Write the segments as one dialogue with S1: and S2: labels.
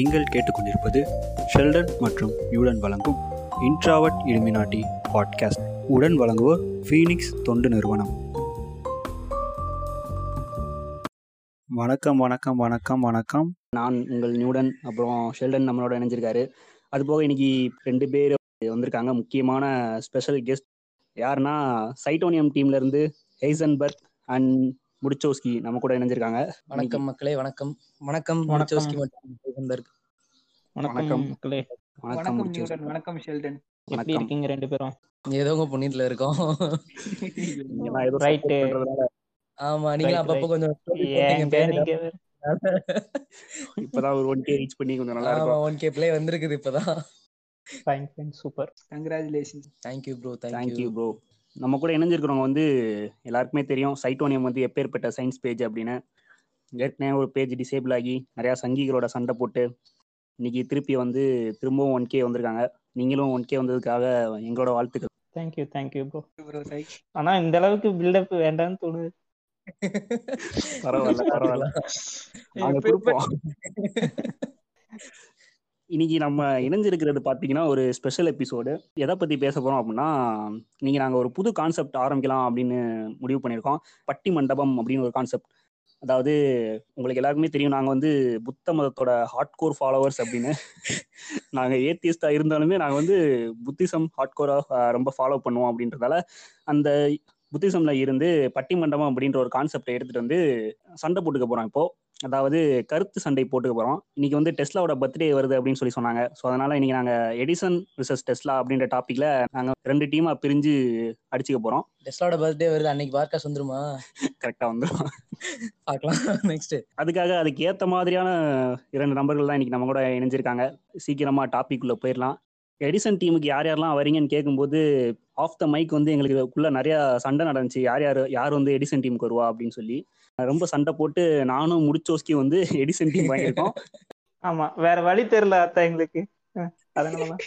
S1: நீங்கள் கேட்டுக்கொண்டிருப்பது ஷெல்டன் மற்றும் யூடன் வழங்கும் இன்ட்ராவட் இலுமினாட்டி பாட்காஸ்ட். உடன் வழங்குவோர் ஃபீனிக்ஸ் தொண்டு நிறுவனம். வணக்கம் வணக்கம் வணக்கம் வணக்கம்.
S2: நான் உங்கள் நியூடன் அப்புறம் ஷெல்டன் நம்மளோட இணைஞ்சிருக்காரு. அது போக இன்னைக்கு ரெண்டு பேர் வந்திருக்காங்க. முக்கியமான ஸ்பெஷல் கெஸ்ட் யாருன்னா சைட்டோனியம் டீம்ல இருந்து ஹெய்சன்பர்க் அண்ட் முடிச்சோஸ்கி நம்ம கூட இணைஞ்சிருக்காங்க.
S3: வணக்கம் மக்களே வணக்கம். வணக்கம்
S4: வணக்கம்.
S3: முடிச்சோஸ்கி.
S4: வணக்கம். மக்களே.
S2: வணக்கம்
S5: நியூடன் வணக்கம் ஷெல்டன்.
S4: எப்படி இருக்கீங்க ரெண்டு பேரும்?
S3: ஏதோங்க புண்ணியத்துல இருக்கோம்.
S2: ஏதோ பண்றதுனால.
S3: ஆமா நீங்க அப்பப்போ. கொஞ்சம்
S2: இப்பதான் ஒரு ஒன் கே ரீச் பண்ணி கொஞ்சம் நல்லா
S3: ஆமா
S2: இருக்கும்.
S3: ஒன் கே பிளே வந்திருக்குது இப்பதான்.
S4: Fine fine super.
S5: Congratulation
S3: thank you bro
S2: thank you
S3: thank you
S2: bro நம்ம கூட இணைஞ்சிருக்கிறவங்க வந்து எல்லாருக்குமே தெரியும். சைட்டோனியம் வந்து எப்பேற்பட்ட சயின்ஸ் பேஜ் அப்படின்னு. ஏற்கனவே ஒரு பேஜ் டிசேபிள் ஆகி நிறையா சங்கிகளோட சண்டை போட்டு இன்னைக்கு திருப்பி வந்து திரும்பவும் ஒன் கே வந்திருக்காங்க. நீங்களும் ஒன் கே வந்ததுக்காக எங்களோட வாழ்த்துக்கள்.
S4: தேங்க்யூ தேங்க்யூ ப்ரோ
S5: ப்ரோ
S4: ஆனா இந்த அளவுக்கு பில்டப் வேண்டாம்னு தோணுது.
S2: பரவாயில்ல பரவாயில்ல. இன்னைக்கு நம்ம இணைஞ்சிருக்கிறது பார்த்தீங்கன்னா ஒரு ஸ்பெஷல் எபிசோடு எதை பற்றி பேச போகிறோம் அப்படின்னா நீங்கள் நாங்கள் ஒரு புது கான்செப்ட் ஆரம்பிக்கலாம் அப்படின்னு முடிவு பண்ணியிருக்கோம். பட்டி மண்டபம் அப்படின்னு ஒரு கான்செப்ட் அதாவது உங்களுக்கு எல்லாருக்குமே தெரியும் நாங்கள் வந்து புத்த மதத்தோட ஹார்ட்கோர் ஃபாலோவர்ஸ் அப்படின்னு. நாங்கள் ஏத்தியஸ்டாக இருந்தாலுமே நாங்கள் வந்து புத்திசம் ஹார்ட்கோராக ரொம்ப ஃபாலோ பண்ணுவோம் அப்படின்றதால அந்த புத்திசம்ல இருந்து பட்டி மண்டபம் அப்படின்ற ஒரு கான்செப்டை எடுத்துட்டு வந்து சண்டை போட்டுக்க போறோம் இப்போ. அதாவது கருத்து சண்டை போட்டுக்க போறோம். இன்னைக்கு வந்து டெஸ்லாவோட பர்த்டே வருது அப்படின்னு சொல்லி சொன்னாங்க. ஸோ அதனால இன்னைக்கு நாங்க எடிசன் விசஸ் டெஸ்லா அப்படின்ற டாபிக்ல நாங்க ரெண்டு டீமா பிரிஞ்சு அடிச்சுக்க போறோம்.
S3: டெஸ்லாவோட பர்த்டே வருது. அன்னைக்கு பாட்காஸ்ட் வந்துருமா
S2: கரெக்டா வந்துடும்
S3: பார்க்கலாம். நெக்ஸ்ட்
S2: அதுக்காக அதுக்கு ஏத்த மாதிரியான இரண்டு நபர்கள் தான் இன்னைக்கு நம்ம கூட இணைஞ்சிருக்காங்க. சீக்கிரமா டாபிக் உள்ள போயிடலாம். எடிசன் டீமுக்கு யார் யாரெல்லாம் வரீங்கன்னு கேட்கும்போது ஆஃப் த மைக் வந்து எங்களுக்கு இதுக்குள்ள நிறைய சண்டை நடந்துச்சு. யார் யார் யார் வந்து எடிசன் டீமுக்கு வருவா அப்படின்னு சொல்லி. ரொம்ப சண்டை போட்டு நானும் முடிச்சோஸ்கி வந்து எடிசன் டீம் வாங்கியிருக்கோம்.
S4: ஆமா வேற வழி தெரியல அத்தா எங்களுக்கு. அஹ், அதனாலதான்.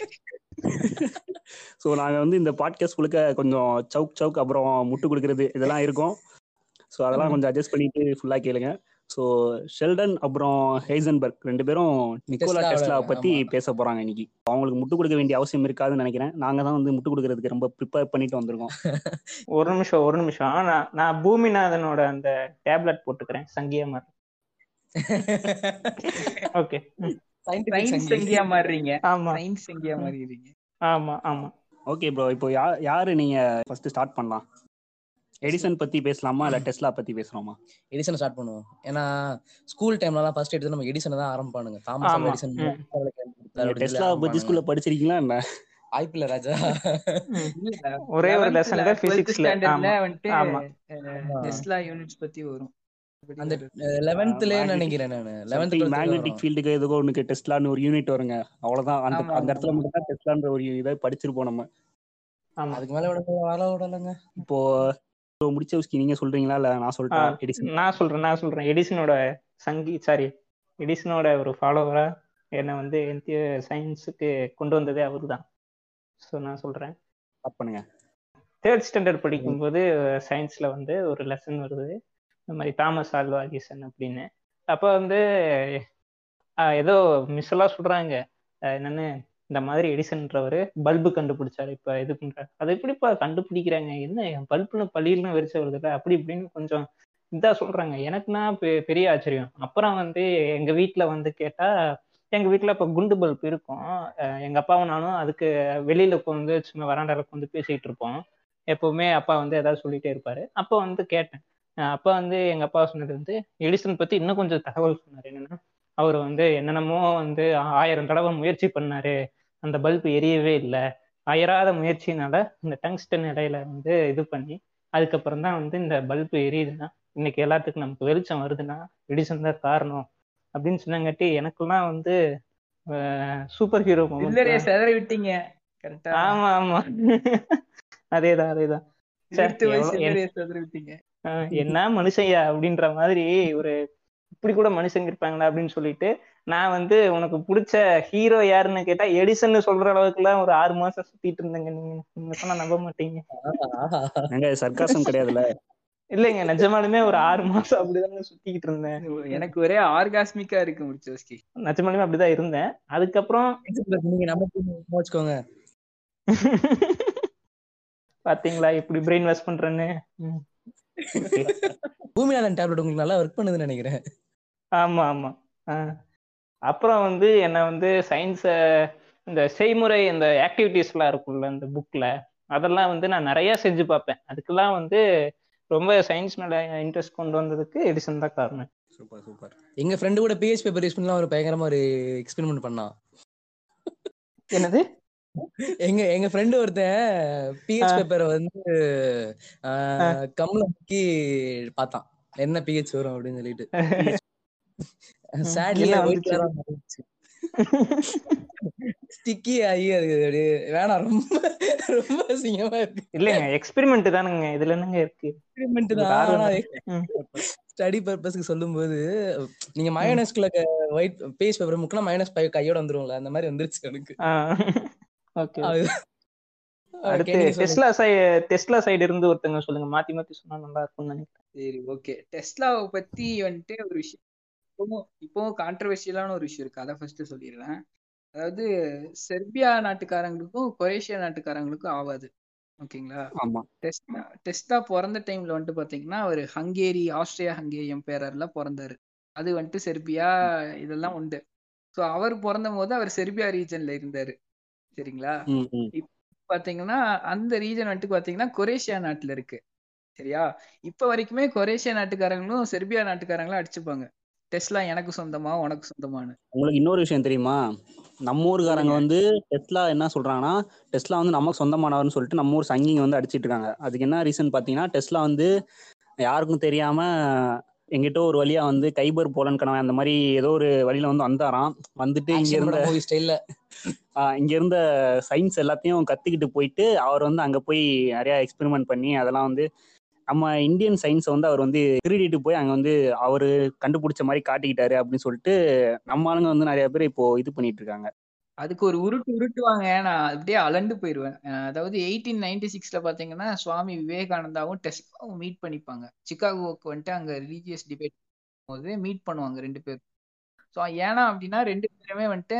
S2: ஸோ நாங்கள் வந்து இந்த பாட்காஸ்ட் குழுக்க கொஞ்சம் சவுக் சவுக் அப்புறம் முட்டு கொடுக்கறது இதெல்லாம் இருக்கும். ஸோ அதெல்லாம் கொஞ்சம் அட்ஜஸ்ட் பண்ணிட்டு ஃபுல்லாக கேளுங்க. ஸோ ஷெல்டன் அப்புறம் ஹெய்சன்பர்க் ரெண்டு பேரும் நிக்கோலா டெஸ்லா பத்தி. பேச போறாங்க இன்னைக்கு. அவங்களுக்கு முட்டு கொடுக்க வேண்டிய அவசியம் இருக்காதுன்னு நினைக்கிறேன். நாங்க தான் வந்து முட்டு கொடுக்கறதுக்கு ரொம்ப ப்ரிப்பேர் பண்ணிட்டு வந்திருக்கோம்.
S4: ஒரு நிமிஷம் ஒரு நிமிஷம். நான் நான் பூமிநாதனோட அந்த டேப்லெட் போட்டுக்கிறேன் சங்கியா மாதிரி ஓகே
S5: சயின்ஸ் எங்கேயா மாறுறீங்க
S4: ஆமா.
S5: சயின்ஸ் எங்கேயா மாறிடுறீங்க
S4: ஆமா ஆமா.
S2: ஓகே ப்ரோ இப்போ யா யாரு நீங்க ஃபர்ஸ்ட் ஸ்டார்ட் பண்ணலாம்? எடிசன் பத்தி பேசலாமா? இல்ல டெஸ்லா பத்தி பேசுறோமா?
S3: எடிசன் ஸ்டார்ட் பண்ணுவோம். ஏன்னா ஸ்கூல் டைம்லலாம் ஃபர்ஸ்ட் எடுத்து நம்ம எடிசன் தான் ஆரம்பிப்பானுங்க. தாமஸ். எடிசன்
S2: டெஸ்லா பத்தி ஸ்கூல்ல படிச்சிருக்கீங்களா என்ன?
S3: வாய்ப்பில்ல ராஜா.
S4: ஒரே ஒரு
S5: 11th
S4: லெசன் தான்
S5: 12th
S4: பிசிக்ஸ்ல
S5: வந்துட்டு. டெஸ்லா யூனிட்ஸ் பத்தி வரும்.
S3: அந்த லெவன்த்லயே
S2: Magnetic-
S3: நினைக்கிறேன் நானு? லெவன்த்
S2: மேக்னெட்டிக் ஃபீல்டுக்கு எதுக்கோ ஒண்ணுக்கு டெஸ்லான்னு ஒரு யூனிட் வருங்க. அவ்வளவுதான். அந்த அந்த இடத்துல மட்டும் தான் டெஸ்லான்ற ஒரு இதை படிச்சிருப்போம் நம்ம.
S4: ஆமா.
S3: அதுக்கு மேல விட வர விடலங்க.
S2: இப்போ முடிச்ச உஸ்கி நீங்க சொல்றீங்களா? இல்ல நான் சொல்லிட்டேன் எடிசன்
S4: நான் சொல்றேன் நான் சொல்றேன். எடிசனோட சங்கி சாரி எடிசனோட ஒரு ஃபாலோவரா என்னை வந்து சயின்ஸுக்கு கொண்டு வந்ததே அவரு தான் ஸோ நான் சொல்றேன்.
S2: பண்ணுங்க.
S4: தேர்ட் ஸ்டாண்டர்ட் படிக்கும்போது சயின்ஸ்ல வந்து ஒரு லெசன் வருது. இந்த மாதிரி தாமஸ் ஆல்வா எடிசன் அப்படின்னு. அப்போ வந்து ஏதோ மிஸ் எல்லாம் சொல்றாங்க. என்னன்னு இந்த மாதிரி எடிசன்றவர் பல்பு கண்டுபிடிச்சாரு. இப்ப இது பண்ற அதை எப்படிப்பா கண்டுபிடிக்கிறாங்க? என்ன பல்புன்னு பள்ளியெல்லாம் வெறிச்ச வருதுல அப்படி இப்படின்னு கொஞ்சம் இதா சொல்றாங்க. எனக்குன்னா பெ- பெரிய ஆச்சரியம். அப்புறம் வந்து எங்க வீட்டுல வந்து கேட்டா எங்க வீட்டுல இப்ப குண்டு பல்ப் இருக்கும். எங்க அப்பாவும் நானும் அதுக்கு வெளியில உட்காந்து சும்மா வராண்டால உட்காந்து பேசிட்டு இருப்போம். எப்பவுமே அப்பா வந்து ஏதாவது சொல்லிட்டே இருப்பாரு. அப்போ வந்து கேட்டேன். அப்பா வந்து எங்க அப்பா சொன்னது வந்து எடிசன் பத்தி இன்னும் கொஞ்சம் தகவல் சொன்னாரு. என்னன்னா அவர் வந்து என்னென்னமோ வந்து ஆயிரம் தடவை முயற்சி பண்ணாரு. அந்த பல்ப் எரியவே இல்லை. அயராத முயற்சினால இந்த டங்ஸ்டன் இடையில வந்து இது பண்ணி அதுக்கப்புறம் தான் வந்து இந்த பல்ப் எரியுதுன்னா இன்னைக்கு எல்லாத்துக்கும் நமக்கு வெளிச்சம் வருதுன்னா எடிசன் தான் காரணம். அப்படின்னு சொன்னங்காட்டி எனக்கெல்லாம் வந்து சூப்பர் ஹீரோ
S5: செதற விட்டீங்க.
S4: ஆமா ஆமா. அதேதான் அதேதான். என்ன மனுஷன்யா அப்படின்ற மாதிரி ஒரு இப்படி கூட மனுஷங்க இருப்பாங்களா அப்படின்னு சொல்லிட்டு நான் வந்து உனக்கு பிடிச்ச ஹீரோ யாருன்னு கேட்டா எடிசன் சொல்ற அளவுக்கு எல்லாம் ஒரு ஆறு மாசம் சுத்திட்டு இருந்தேங்க. நீங்க நீங்க சொன்னா நம்ப மாட்டீங்க.
S2: சர்க்காசம் கிடையாதுல்ல?
S4: இல்லைங்க நிஜமாலுமே ஒரு ஆறு மாசம் அப்படிதாங்க சுத்திக்கிட்டு இருந்தேன்.
S5: எனக்கு ஒரே ஆர்காஸ்மிக்கா இருக்கு முடிச்சோஸ்கி
S4: நிஜமாலுமே அப்படிதான் இருந்தேன். அதுக்கப்புறம்
S3: நீங்க நம்ம team வச்சுக்கோங்க.
S4: பாத்தீங்களா இப்படி பிரெயின் வாஷ் பண்றேன்னு.
S3: பூமிநாதன் டேப்லெட் உங்களுக்கு நல்லா ஒர்க் பண்ணுதுன்னு நினைக்கிறேன்.
S4: ஆமா ஆமா. ஆ. அப்புறம் வந்து என்ன வந்து சயின்ஸ இந்த செய்முறை இந்த ஆக்டிவிட்டீஸ் எல்லாம் இருக்கும்ல இந்த புக்ல அதெல்லாம் வந்து நான் நிறைய செஞ்சு பார்ப்பேன். அதுக்கெல்லாம் வந்து ரொம்ப சயின்ஸ் மேல இன்ட்ரெஸ்ட் கொண்டு வந்ததுக்கு எடிசன் தான் காரணம்.
S1: Super super.
S3: எங்க ஃப்ரெண்டு கூட பிஹெச் பேப்பர் யூஸ் பண்ணலாம் ஒரு பயங்கரமா ஒரு எக்ஸ்பெரிமெண்ட் பண்ணான்.
S4: என்னது?
S3: எங்க எங்க ஃப்ரெண்டு ஒருத்தன் பிஹெச் பேப்பரை வந்து கம்ல முக்கி பார்த்தான். என்ன பிஹெச் வரும் அப்படின்னு சொல்லிட்டு. சேட்லி
S4: என்ன
S3: ஒயிட்
S4: வந்துச்சு?
S3: ஸ்டிக்கி ஆகி அது அப்படியே வேணாம் ரொம்ப ரொம்ப அசிங்கமா இருக்கு.
S4: இல்லைங்க எக்ஸ்பெரிமெண்ட் தானுங்க இதுல என்னங்க இருக்கு?
S3: எக்ஸ்பெரிமெண்ட் தான். ஸ்டடி பர்பஸ்க்கு சொல்லும்போது நீங்க மயோனஸ்குள்ள ஒயிட் பேஜ் பேப்பர் முக்கினா மயோனஸ் பை கையோட வந்துரும்ல அந்த மாதிரி வந்துருச்சு எனக்கு.
S4: ஓகே அடுத்து. டெஸ்லா சைடு டெஸ்லா சைடு இருந்து ஒருத்தங்க சொல்லுங்க மாத்தி மாத்தி சொன்னா நல்லா இருக்கும்னு நினைக்கிறேன்.
S5: சரி ஓகே டெஸ்லாவை பத்தி வந்துட்டு ஒரு விஷயம் இப்பவும் இப்பவும் கான்ட்ரவர்ஷியலான ஒரு விஷயம் இருக்கு. அதை ஃபர்ஸ்ட் சொல்லிடுறேன். அதாவது செர்பியா நாட்டுக்காரங்களுக்கும் கொரேஷியா நாட்டுக்காரங்களுக்கும் ஆகாது ஓகேங்களா?
S2: ஆமா.
S5: டெஸ்டா டெஸ்டா பிறந்த டைம்ல வந்துட்டு பாத்தீங்கன்னா அவர் ஹங்கேரி ஆஸ்திரியா ஹங்கேரி எம்பையர்ல பிறந்தாரு. அது வந்துட்டு செர்பியா இதெல்லாம் உண்டு. ஸோ அவர் பிறந்த போது அவர் செர்பியா ரீஜன்ல இருந்தாரு. சரிங்களா. பாத்தீங்கன்னா அந்த ரீஜன் வந்துட்டு பாத்தீங்கன்னா கொரேஷியா நாட்டுல இருக்கு. சரியா? இப்ப வரைக்குமே கொரேஷியா நாட்டுக்காரங்களும் செர்பியா நாட்டுக்காரங்களும் அடிச்சுப்பாங்க. டெஸ்லா எனக்கு சொந்தமா உனக்கு சொந்தமானு
S2: உங்களுக்கு இன்னொரு விஷயம் தெரியுமா? நம்ம ஊருக்காரங்க வந்து டெஸ்லா என்ன சொல்றாங்கன்னா டெஸ்லா வந்து நமக்கு சொந்தமானவர்னு சொல்லிட்டு நம்ம ஊர் சங்கிங்க வந்து அடிச்சிட்டு இருக்காங்க. அதுக்கு என்ன ரீசன் பாத்தீங்கன்னா டெஸ்லா வந்து யாருக்கும் தெரியாம எங்கிட்ட ஒரு வழியா வந்து கைபர் போலன் கணவன் அந்த மாதிரி ஏதோ ஒரு வழியில வந்து வந்தாராம். வந்துட்டு இங்க இருந்த
S3: ஸ்டைல்ல
S2: இங்க இருந்த சயின்ஸ் எல்லாத்தையும் கத்துக்கிட்டு போயிட்டு அவர் வந்து அங்க போய் நிறைய எக்ஸ்பெரிமெண்ட் பண்ணி அதெல்லாம் வந்து நம்ம இந்தியன் சயின்ஸை வந்து அவர் வந்து திருடிட்டு போய் அங்கே வந்து அவர் கண்டுபிடிச்ச மாதிரி காட்டிக்கிட்டாரு அப்படின்னு சொல்லிட்டு நம்ம ஆளுங்க வந்து நிறைய பேர் இப்போ இது பண்ணிட்டு இருக்காங்க.
S5: அதுக்கு ஒரு உருட்டு உருட்டுவாங்க. நான் அப்படியே அலண்டு போயிடுவேன் அதாவது எயிட்டீன் நைன்டி சிக்ஸ்ல பாத்தீங்கன்னா சுவாமி விவேகானந்தாவும் டெஸ்லாவும் மீட் பண்ணிப்பாங்க. சிக்காகோவுக்கு வந்துட்டு அங்க ரிலீஜியஸ் டிபேட் போது மீட் பண்ணுவாங்க ரெண்டு பேரும். ஸோ ஏன்னா அப்படின்னா ரெண்டு பேருமே வந்துட்டு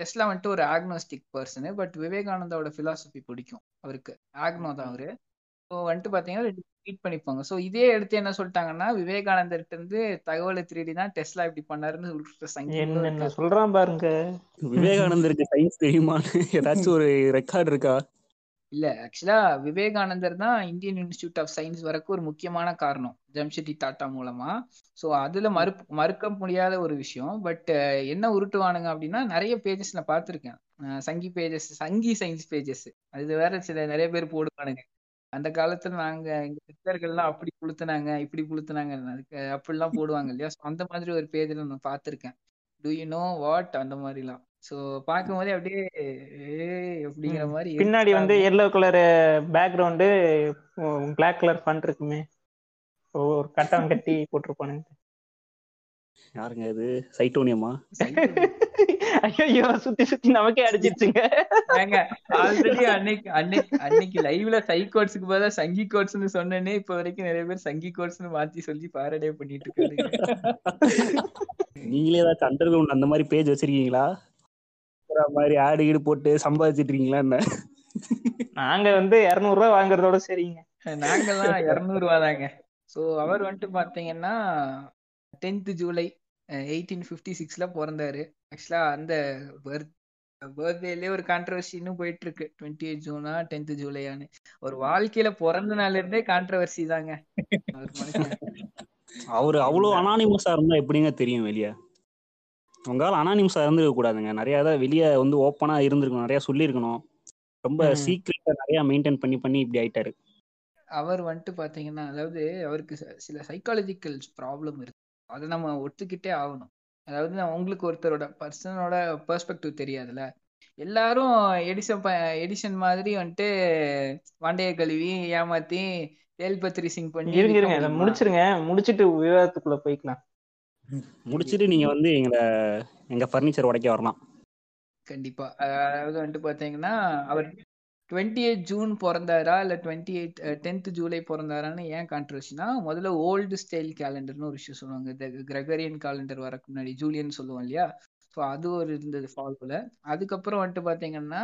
S5: டெஸ்லா வந்துட்டு ஒரு ஆக்னோஸ்டிக் பர்சனு பட் விவேகானந்தாவோட ஃபிலாசபி பிடிக்கும் அவருக்கு. ஆக்னோ தான் அவரு. ஸோ வந்துட்டு பாத்தீங்கன்னா ரெண்டு மீட் பண்ணிப்பாங்க. ஸோ இதே எடுத்து என்ன சொல்லிட்டாங்கன்னா விவேகானந்தர்கிட்ட இருந்து தகவலை திருடி தான் டெஸ்லா இப்படி பண்ணாருன்னு சொல்லிட்டு இருக்கா.
S4: சொல்றான் பாருங்க.
S2: விவேகானந்தருக்கு சயின்ஸ் தெரியுமான்னு ஏதாச்சும் ஒரு ரெக்கார்டு இருக்கா?
S5: இல்ல ஆக்சுவலா விவேகானந்தர் தான் இந்தியன் இன்ஸ்டிடியூட் ஆஃப் சயின்ஸ் வரக்கு ஒரு முக்கியமான காரணம் ஜம்ஷெட்டி டாட்டா மூலமா. சோ அதுல மறு மறுக்க முடியாத ஒரு விஷயம். பட் என்ன உருட்டுவானுங்க அப்படின்னா நிறைய பேஜஸ் நான் பார்த்திருக்கேன். Sanghi pages Sanghi science pages அது வேற சில நிறைய பேர் போடுவானுங்க. அந்த காலத்துல நாங்க எங்க சித்தர்கள்லாம் அப்படி புளுத்துனாங்க இப்படி புளுத்துனாங்க. அதுக்கு அப்படிலாம் போடுவாங்க இல்லையா? So அந்த மாதிரி ஒரு பேஜ்ல நான் பார்த்திருக்கேன். டு யூ நோ வாட் அந்த மாதிரிலாம். சோ பார்க்கும்போதே அப்படியே ஏய் அப்படிங்கிற
S4: ம்.
S5: மாதிரி
S4: பின்னாடி வந்து. Yellow colour background black colour fun இருக்குமே. ஓ, ஒரு கட்டம் கட்டி போட்டிருப்பானுங்க.
S2: யாருங்க இது? சைட்டோனியமா?
S4: ஐயோ சுத்தி சுத்தி நமக்கே அடிச்சிருச்சுங்க.
S5: ஏங்க ஆல்ரெடி அன்னைக்கு அன்னைக்கு அன்னைக்கு லைவ்ல சை கோட்ஸ்க்கு பதிலா சங்கி கோட்ஸ்னு சொன்னேனே இப்ப வரைக்கும் நிறைய பேர் சங்கி கோட்ஸ்னு மாத்தி சொல்லி பாரடே பண்ணிட்டு இருக்காங்க
S2: நீங்களே ஏதாச்சும் அண்டர் கிரவுண்ட் அந்த மாதிரி பேஜ் வச்சிருக்கீங்களா? மாதிரி ஆடு கீடு போட்டு சம்பாதிச்சிட்டு இருக்கீங்களா என்ன?
S4: நாங்க வந்து இருநூறு ரூபாய் வாங்குறதோட சரிங்க.
S5: நாங்கெல்லாம் இருநூறு ரூபா தாங்க சோ அவர் வந்துட்டு பாத்தீங்கன்னா டென்த் ஜூலை எயிட்டீன் பிப்டி சிக்ஸ்ல பிறந்தாரு. ஆக்சுவலா அந்த பர்த் பர்த்டேலயே ஒரு கான்ட்ரவர்சி இன்னும் போயிட்டு இருக்கு டுவெண்ட்டி எயிட் ஜூனா டென்த் ஜூலையான்னு ஒரு வாழ்க்கையில பிறந்த நாள்ல இருந்தே கான்ட்ரவர்சி தாங்க அவர்
S2: அவ்வளவு அனானிமஸா இருந்தா எப்படிங்க தெரியும் வெளியே? உங்களால அனானிமஸா இருந்திருக்க கூடாதுங்க. நிறைய இதை வெளியே வந்து ஓப்பனா இருந்திருக்கணும். நிறைய சொல்லியிருக்கணும். ரொம்ப. சீக்கிரட்டா நிறைய மெயின்டைன் பண்ணி பண்ணி இப்படி ஆயிட்டாரு.
S5: அவர் வந்துட்டு பாத்தீங்கன்னா அதாவது அவருக்கு சில சைக்காலஜிக்கல் ப்ராப்ளம் இருக்கு. அதை நம்ம ஒத்துக்கிட்டே ஆகணும். அதாவது நான் உங்களுக்கு ஒருத்தரோட பர்சனோட பெர்ஸ்பெக்டிவ் தெரியாதுல்ல? எல்லாரும் எடிசன் ப- எடிசன் மாதிரி வந்துட்டு வண்டைய கழுவி ஏமாத்தி வேல்பத்திரி சிங் பண்ணி
S4: இருங்க இருங்க? முடிச்சிருங்க. முடிச்சிட்டு விவாதத்துக்குள்ள போய்க்கலாம்.
S2: முடிச்சிட்டு நீங்க வந்து எங்களை எங்க ஃபர்னிச்சர் உடைக்க வரலாம்.
S5: கண்டிப்பா. அதாவது வந்துட்டு பாத்தீங்கன்னா அவர் டுவெண்ட்டி எயிட் ஜூன் பிறந்தாரா? இல்லை டுவெண்ட்டி எயிட் டென்த் ஜூலை பிறந்தாரான்னு ஏன் கான்ட்ரவர்ஷினா முதல்ல ஓல்டு ஸ்டைல் கேலண்டர்னு ஒரு விஷயம் சொல்லுவாங்க. இந்த கிரெகரியன் கேலண்டர் வரக்கு முன்னாடி ஜூலியன் சொல்லுவோம் இல்லையா? ஸோ அது ஒரு இருந்தது ஃபாலோவில் அதுக்கப்புறம் வந்துட்டு பார்த்தீங்கன்னா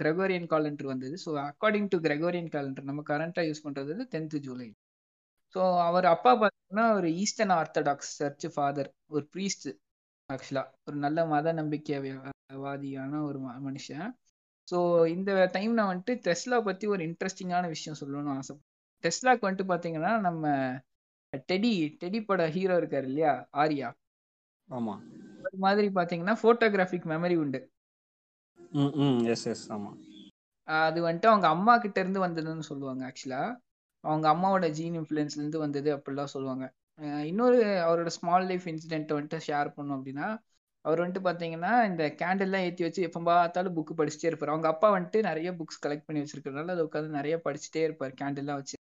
S5: கிரகோரியன் காலண்டர் வந்தது. So according to Gregorian calendar நம்ம கரண்ட்டாக யூஸ் பண்ணுறது டென்த் ஜூலை ஸோ அவர் அப்பா பார்த்தீங்கன்னா ஒரு ஈஸ்டர்ன் ஆர்த்தடாக்ஸ் சர்ச் ஃபாதர் ஒரு ப்ரீஸ்ட் ஆக்சுவலாக ஒரு நல்ல மத நம்பிக்கைவாதியான ஒரு மனுஷன். ஸோ இந்த டைம்ல வந்துட்டு டெஸ்லா பத்தி ஒரு இன்ட்ரெஸ்டிங்கான விஷயம் சொல்லணும்னு ஆசை டெஸ்லாக்கு வந்துட்டு பாத்தீங்கன்னா நம்ம டெடி டெடி பட ஹீரோ இருக்காரு இல்லையா? ஆரியா.
S2: ஆமா.
S5: அது மாதிரி பாத்தீங்கன்னா போட்டோகிராஃபிக் மெமரி உண்டு.
S2: ம் எஸ் எஸ் ஆமா.
S5: அது வந்துட்டு அவங்க அம்மா கிட்ட இருந்து வந்ததுன்னு சொல்லுவாங்க ஆக்சுவலா அவங்க அம்மாவோட ஜீன் இன்ஃப்ளூயன்ஸ்ல இருந்து வந்தது அப்படிலாம் சொல்லுவாங்க. இன்னொரு அவரோட ஸ்மால் லைஃப் இன்சிடென்ட் வந்துட்டு ஷேர் பண்ணும் அப்படின்னா அவர் வந்துட்டு பார்த்தீங்கன்னா இந்த கேண்டில்லாம் ஏற்றி வச்சு எப்போ பார்த்தாலும் புக்கு படிச்சுட்டே இருப்பார். அவங்க அப்பா வந்துட்டு நிறைய புக்ஸ் கலெக்ட் பண்ணி வச்சிருக்கிறதுனால அதை உட்காந்து நிறைய படிச்சுட்டே இருப்பார் கேண்டில்லாம் வச்சு.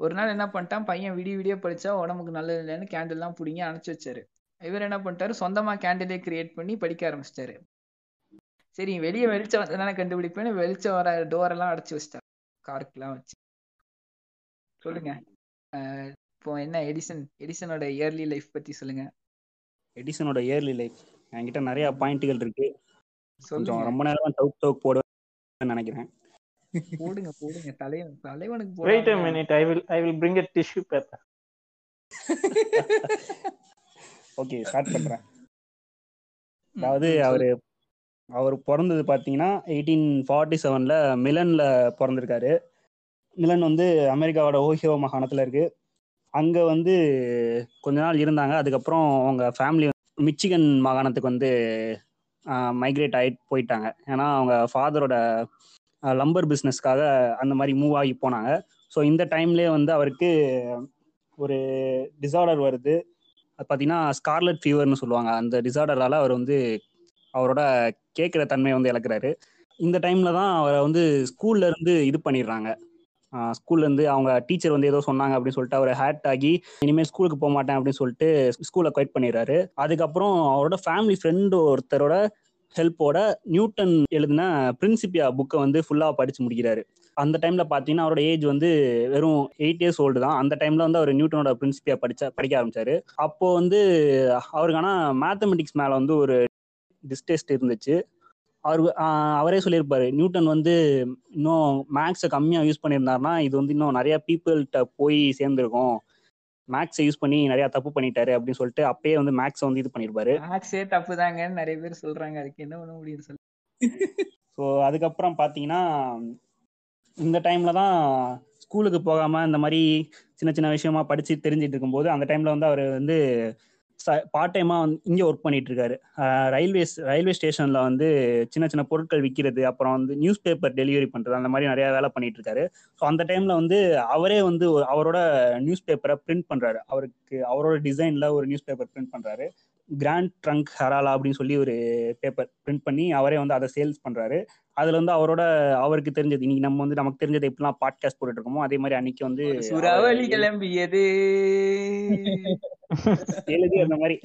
S5: ஒரு நாள் என்ன பண்ணிட்டான் பையன் விடிய விடிய படிச்சா உடம்புக்கு நல்லது இல்லைன்னு கேண்டில்லாம் பிடிங்கி அணைச்சி வச்சாரு. இவர் என்ன பண்ணிட்டாரு சொந்தமாக கேண்டிலே கிரியேட் பண்ணி படிக்க ஆரம்பிச்சிட்டாரு. சரி வெளியே வெளிச்சம் வந்ததுனால கண்டுபிடிப்பேன்னு வெளிச்சம் வர டோர் எல்லாம் அடைச்சி வச்சிட்டாரு. கார்க்குலாம் வச்சு. சொல்லுங்க. இப்போ என்ன எடிசன் எடிசனோட இயர்லி லைஃப் பத்தி சொல்லுங்க.
S2: எடிசனோட இயர்லி லைஃப் என்கிட்ட நிறைய பாயிண்ட்கள் இருக்கு. கொஞ்சம் ரொம்ப நேரம் டவுட் டவுட் போடுவேன் நினைக்கிறேன்.
S5: போடுங்க போடுங்க. தலைவன் தலைவனுக்கு
S4: wait a minute. I will i will bring a tissue paper.
S2: Okay start பண்றேன். அதாவது அவரு அவர் பிறந்தது பார்த்தீங்கன்னா எயிட்டீன் ஃபார்ட்டி செவன்ல மிலன்ல பிறந்திருக்காரு. மிலன் வந்து அமெரிக்காவோட ஓஹியோ மாகாணத்துல இருக்கு. அங்க வந்து கொஞ்ச நாள் இருந்தாங்க. அதுக்கப்புறம் அவங்க ஃபேமிலி மிச்சிகன் மாகாணத்துக்கு வந்து மைக்ரேட் ஆகிட்டு போயிட்டாங்க. ஏன்னா அவங்க ஃபாதரோட லம்பர் பிஸ்னஸ்க்காக அந்த மாதிரி மூவ் ஆகி போனாங்க. ஸோ இந்த டைம்லேயே வந்து அவருக்கு ஒரு டிசார்டர் வருது. அது பார்த்தீங்கன்னா ஸ்கார்லட் ஃபீவர்னு சொல்லுவாங்க. அந்த டிசார்டரால் அவர் வந்து அவரோட கேட்குற தன்மையை வந்து இழக்கிறாரு. இந்த டைமில் தான் அவரை வந்து ஸ்கூல்லேருந்து இது பண்ணிடுறாங்க. ஸ்கூல்லேருந்து அவங்க டீச்சர் வந்து ஏதோ சொன்னாங்க அப்படின்னு சொல்லிட்டு அவர் ஹேட் ஆகி இனிமேல் ஸ்கூலுக்கு போக மாட்டேன் அப்படின்னு சொல்லிட்டு ஸ்கூலை கொயிட் பண்ணிடுறாரு. அதுக்கப்புறம் அவரோட ஃபேமிலி ஃப்ரெண்டு ஒருத்தரோட ஹெல்ப்போட நியூட்டன் எழுதின பிரின்சிபியா புக்கை வந்து ஃபுல்லாக படித்து முடிக்கிறாரு. அந்த டைம்ல பார்த்தீங்கன்னா அவரோட ஏஜ் வந்து வெறும் எயிட் இயர்ஸ் ஓல்டு தான். அந்த டைம்ல வந்து அவர் நியூட்டனோட பிரின்சிபியா படிச்ச படிக்க ஆரம்பிச்சாரு. அப்போ வந்து அவருக்கு ஆனால் மேத்தமெட்டிக்ஸ் மேலே வந்து ஒரு டிஸ்டேஸ்ட் இருந்துச்சு. அவர் அவரே சொல்லியிருப்பாரு நியூட்டன் வந்து இன்னும் மேக்ஸை கம்மியாக யூஸ் பண்ணியிருந்தாருன்னா இது வந்து இன்னும் நிறைய பீப்புள்கிட்ட போய் சேர்ந்துருக்கும். மேக்ஸை யூஸ் பண்ணி நிறைய தப்பு பண்ணிட்டாரு அப்படின்னு சொல்லிட்டு அப்பயே வந்து மேக்ஸை வந்து இது பண்ணியிருப்பாரு.
S5: மேக்ஸே தப்புதாங்கன்னு நிறைய பேர் சொல்றாங்க. அதுக்கு என்ன பண்ண முடியும் சொல்லு.
S2: ஸோ அதுக்கப்புறம் பார்த்தீங்கன்னா இந்த டைம்ல தான் ஸ்கூலுக்கு போகாம இந்த மாதிரி சின்ன சின்ன விஷயமா படிச்சு தெரிஞ்சிட்டு இருக்கும்போது அந்த டைம்ல வந்து அவர் வந்து பார்ட் டைமா வந்து இங்கே ஒர்க் பண்ணிட்டு இருக்காரு ரயில்வேஸ் ரயில்வே ஸ்டேஷன்ல வந்து சின்ன சின்ன பொருட்கள் விற்கிறது அப்புறம் வந்து நியூஸ் பேப்பர் டெலிவரி பண்றது அந்த மாதிரி நிறைய வேலை பண்ணிட்டு இருக்காரு ஸோ அந்த டைம்ல வந்து அவரே வந்து அவரோட நியூஸ் பேப்பரை பிரிண்ட் பண்றாரு. அவருக்கு அவரோட டிசைன்ல ஒரு நியூஸ் பேப்பர் பிரிண்ட் பண்றாரு. கிராண்ட் ட்ரங்க் ஹராலா அப்படின்னு சொல்லி ஒரு பேப்பர் பிரிண்ட் பண்ணி அவரே வந்து அதை சேல்ஸ் பண்றாரு. அதுல வந்து அவரோட அவருக்கு தெரிஞ்சது இன்னைக்கு நம்ம வந்து நமக்கு தெரிஞ்சது எப்படிலாம் பாட்காஸ்ட் போட்டுட்டு இருக்கோமோ அதே மாதிரி அன்னைக்கு வந்து
S5: சுறாவளி கிளம்பியது.
S2: எழுதி அந்த மாதிரி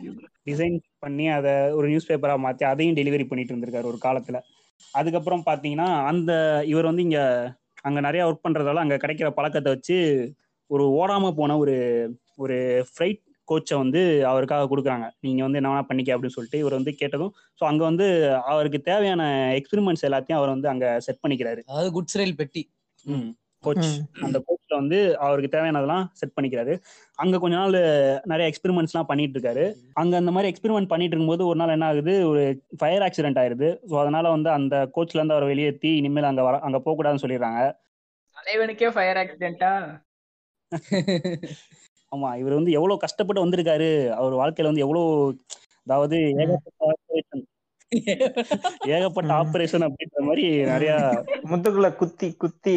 S2: டிசைன் பண்ணி அதை ஒரு நியூஸ் பேப்பரா மாத்தி அதையும் டெலிவரி பண்ணிட்டு இருந்திருக்காரு ஒரு காலத்துல. அதுக்கப்புறம் பாத்தீங்கன்னா அந்த இவர் வந்து இங்க அங்க நிறைய ஒர்க் பண்றதால அங்க கிடைக்கிற பழக்கத்தை வச்சு ஒரு ஓடாம போன ஒரு ஒரு ஃப்ரைட் கோச்சை வந்து அவருக்காக கொடுக்குறாங்க. நீங்க வந்து என்ன வேணா பண்ணிக்க அப்படின்னு சொல்லிட்டு இவர் வந்து கேட்டதும் ஸோ அங்க வந்து அவருக்கு தேவையான எக்ஸ்பெரிமெண்ட்ஸ் எல்லாத்தையும் அவர் வந்து அங்க செட் பண்ணிக்கிறாரு.
S3: அதாவது குட்ஸ் ரயில் பெட்டி.
S2: கோச்
S4: ம்.
S2: அந்த கோச்ல வந்து அவருக்கு தேவையானதெல்லாம் செட் பண்ணிக்கிறாரு. அங்க கொஞ்ச நாள் நிறைய எக்ஸ்பெரிமெண்ட்ஸ் எல்லாம் பண்ணிட்டு இருக்காரு. அங்க அந்த மாதிரி எக்ஸ்பெரிமெண்ட் பண்ணிட்டு இருக்கும்போது ஒரு நாள் என்ன ஆகுது? ஒரு ஃபயர் ஆக்சிடென்ட் ஆயிருது. ஸோ அதனால வந்து அந்த கோச்ல இருந்து அவர் வெளியேற்றி இனிமேல் அங்க வர அங்க போக கூடாதுன்னு சொல்லிடுறாங்க.
S5: தலைவனுக்கே ஃபயர் ஆக்சிடென்ட்டா
S2: ஆமா இவர் வந்து எவ்வளவு கஷ்டப்பட்டு வந்திருக்காரு. அவர் வாழ்க்கையில வந்து எவ்வளவு அதாவது ஏகப்பட்ட ஆபரேஷன் ஏகப்பட்ட
S4: ம்.
S2: ஆபரேஷன் அப்படின்ற மாதிரி நிறைய
S4: முதுகுல குத்தி குத்தி.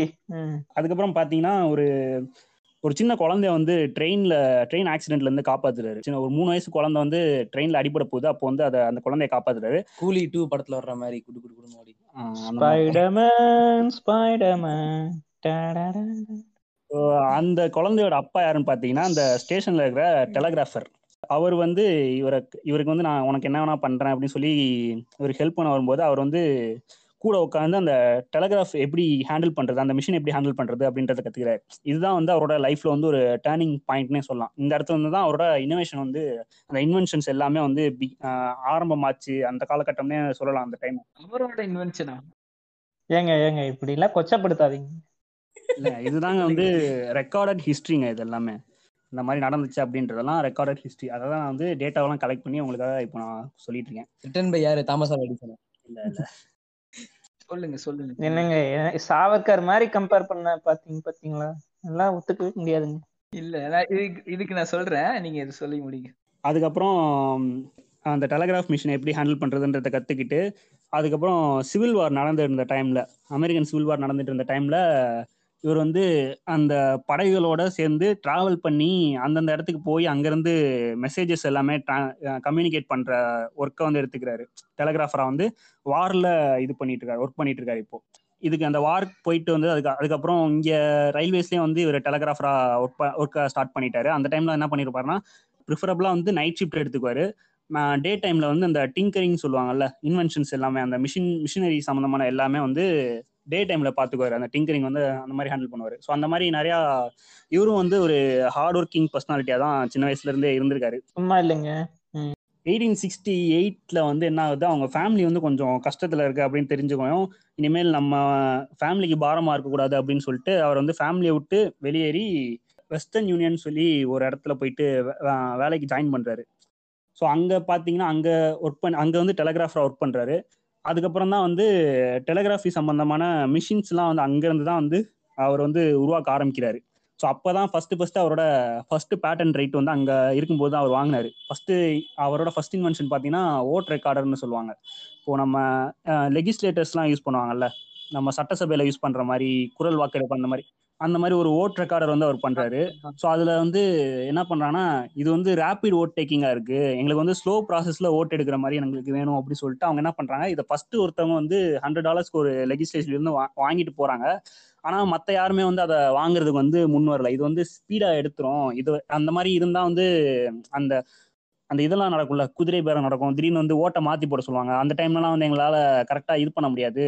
S2: அதுக்கப்புறம் பாத்தீங்கன்னா ஒரு ஒரு சின்ன குழந்தைய வந்து ட்ரெயின்ல ட்ரெயின் ஆக்சிடென்ட்ல இருந்து காப்பாத்துறாரு. சின்ன ஒரு மூணு வயசு குழந்தை வந்து ட்ரெயின்ல அடிபட போகுது. அப்போ வந்து அதை அந்த குழந்தைய காப்பாத்துறாரு.
S3: கூலி டூ படத்துல வர்ற மாதிரி குடு குடு குடு
S2: மாதிரி.
S4: ஸ்பைடர்மேன் ஸ்பைடர்மேன்
S2: அந்த குழந்தையோட அப்பா யாருன்னு பாத்தீங்கன்னா அந்த ஸ்டேஷன்ல இருக்கிற டெலகிராஃபர். அவர் வந்து இவருக்கு இவருக்கு வந்து நான் உனக்கு என்ன வேணா பண்றேன் அப்படின்னு சொல்லி இவருக்கு ஹெல்ப் பண்ண வரும்போது அவர் வந்து கூட உட்காந்து அந்த டெலகிராஃப் எப்படி ஹேண்டில் பண்றது அந்த மிஷின் எப்படி ஹேண்டில் பண்றது அப்படின்றத கத்துக்கிறாரு. இதுதான் வந்து அவரோட லைஃப்ல வந்து ஒரு டேர்னிங் பாயிண்ட்னே சொல்லலாம். இந்த இடத்துல வந்து தான் அவரோட இனோவேஷன் வந்து அந்த இன்வென்ஷன்ஸ் எல்லாமே வந்து பி- ஆஹ் ஆரம்பமாச்சு. அந்த காலகட்டம்னே சொல்லலாம் அந்த டைம்
S5: அவரோட இன்வென்ஷனா
S4: ஏங்க ஏங்க இப்படி எல்லாம் கொச்சப்படுத்தாதீங்க.
S2: இல்ல இதுதாங்க வந்து ரெக்கார்டட் ஹிஸ்ட்ரிங்க இது எல்லாமே. இந்த மாதிரி நடந்துச்சு அப்படின்றதெல்லாம் ரெக்கார்டட் ஹிஸ்ட்ரி அதை தான் நான் வந்து டேட்டாவெல்லாம் கலெக்ட் பண்ணி உங்களுக்காக இப்போ நான் சொல்லிட்டு இருக்கேன்.
S3: ரிட்டன் பை யாரு? தாமஸ் எடிசன்
S2: இல்ல இல்ல.
S5: சொல்லுங்க சொல்லுங்க.
S4: என்னங்க சாவர்கர் மாதிரி கம்பேர் பண்ண பாத்தீங்க பாத்தீங்களா எல்லாம் ஒத்துக்கவே முடியாதுங்க.
S5: இல்ல இதுக்கு இதுக்கு நான் சொல்றேன். நீங்க இது சொல்லி முடிங்க.
S2: அதுக்கப்புறம் அந்த டெலகிராஃப் மிஷினை எப்படி ஹேண்டில் பண்ணுறதுன்றதை கற்றுக்கிட்டு அதுக்கப்புறம் சிவில் வார் நடந்துட்டு டைமில் அமெரிக்கன் சிவில் வார் நடந்துட்டு இருந்த டைமில் இவர் வந்து அந்த படைகளோட சேர்ந்து ட்ராவல் பண்ணி அந்தந்த இடத்துக்கு போய் அங்கேருந்து மெசேஜஸ் எல்லாமே கம்யூனிகேட் பண்ணுற ஒர்க்கை வந்து எடுத்துக்கிறாரு. டெலகிராஃபராக வந்து வாரில் இது பண்ணிட்டு இருக்காரு ஒர்க் பண்ணிட்டு இருக்காரு இப்போ. இதுக்கு அந்த வார்க் போயிட்டு வந்து அதுக்கு அதுக்கப்புறம் இங்கே ரயில்வேஸ்லேயே வந்து இவர் டெலகிராஃபராக ஒர்க் ஒர்க்கை ஸ்டார்ட் பண்ணிட்டாரு. அந்த டைமில் என்ன பண்ணியிருப்பாருன்னா ப்ரிஃபரபிளாக வந்து நைட் ஷிஃப்ட் எடுத்துக்குவார். டே டைமில் வந்து அந்த டிங்கரிங் சொல்லுவாங்கல்ல இன்வென்ஷன்ஸ் எல்லாமே அந்த மிஷின் மிஷினரி சம்மந்தமான எல்லாமே வந்து டே டைமில் பார்த்துக்குவாரு அந்த டிங்கரிங் வந்து அந்த மாதிரி ஹேண்டில் பண்ணுவார். ஸோ அந்த மாதிரி நிறையா இவரும் வந்து ஒரு ஹார்ட் ஒர்க்கிங் பர்சனாலிட்டியாக தான் சின்ன வயசுலேருந்தே இருந்திருக்காரு.
S4: சும்மா இல்லைங்க.
S2: எயிட்டீன் சிக்ஸ்டி எயிட்டில் வந்து என்ன ஆகுது? அவங்க ஃபேமிலி வந்து கொஞ்சம் கஷ்டத்தில் இருக்கு அப்படின்னு தெரிஞ்சுக்கணும். இனிமேல் நம்ம ஃபேமிலிக்கு பாரமாக இருக்கக்கூடாது அப்படின்னு சொல்லிட்டு அவர் வந்து ஃபேமிலியை விட்டு வெளியேறி வெஸ்டர்ன் யூனியன் சொல்லி ஒரு இடத்துல போயிட்டு வேலைக்கு ஜாயின் பண்ணுறாரு ஸோ அங்கே பார்த்தீங்கன்னா அங்கே ஒர்க் பண்ண அங்கே வந்து டெலகிராஃபராக ஒர்க் பண்ணுறாரு அதுக்கப்புறம் தான் வந்து டெலகிராஃபி சம்பந்தமான மிஷின்ஸ்லாம் வந்து அங்கேருந்து தான் வந்து அவர் வந்து உருவாக்க ஆரம்பிக்கிறாரு. ஸோ அப்போ தான் ஃபஸ்ட்டு ஃபஸ்ட்டு அவரோட ஃபஸ்ட்டு பேட்டன் ரைட் வந்து அங்கே இருக்கும்போது தான் அவர் வாங்கினாரு. ஃபஸ்ட்டு அவரோட ஃபர்ஸ்ட் இன்வென்ஷன் பார்த்தீங்கன்னா ஓட் ரெக்கார்டர்னு சொல்லுவாங்க. இப்போ நம்ம லெகிஸ்லேட்டர்ஸ்லாம் யூஸ் பண்ணுவாங்கல்ல நம்ம சட்டசபையில் யூஸ் பண்ணுற மாதிரி குரல் வாக்கெடுப்பு அந்த மாதிரி அந்த மாதிரி ஒரு ஓட் ரெக்கார்டர் வந்து அவர் பண்ணுறாரு ஸோ அதில் வந்து என்ன பண்ணுறாங்கன்னா இது வந்து ரேபிட் ஓட் டேக்கிங்காக இருக்குது எங்களுக்கு வந்து ஸ்லோ ப்ராசஸில் ஓட் எடுக்கிற மாதிரி எங்களுக்கு வேணும் அப்படின்னு சொல்லிட்டு அவங்க என்ன பண்ணுறாங்க இதை ஃபஸ்ட்டு ஒருத்தவங்க வந்து ஹண்ட்ரட் டாலர்ஸ்க்கு ஒரு லெகிஸ்லேஷன்லேருந்து வா வாங்கிட்டு போகிறாங்க ஆனால் மற்ற யாருமே வந்து அதை வாங்குறதுக்கு வந்து முன் வரல. இது வந்து ஸ்பீடாக எடுத்துரும். இது அந்த மாதிரி இருந்தால் வந்து அந்த அந்த இதெல்லாம் நடக்கும்ல குதிரை பேரம் நடக்கும். திடீர்னு வந்து ஓட்டை மாற்றி போட சொல்லுவாங்க. அந்த டைம்லலாம் வந்து எங்களால் கரெக்டாக இது பண்ண முடியாது.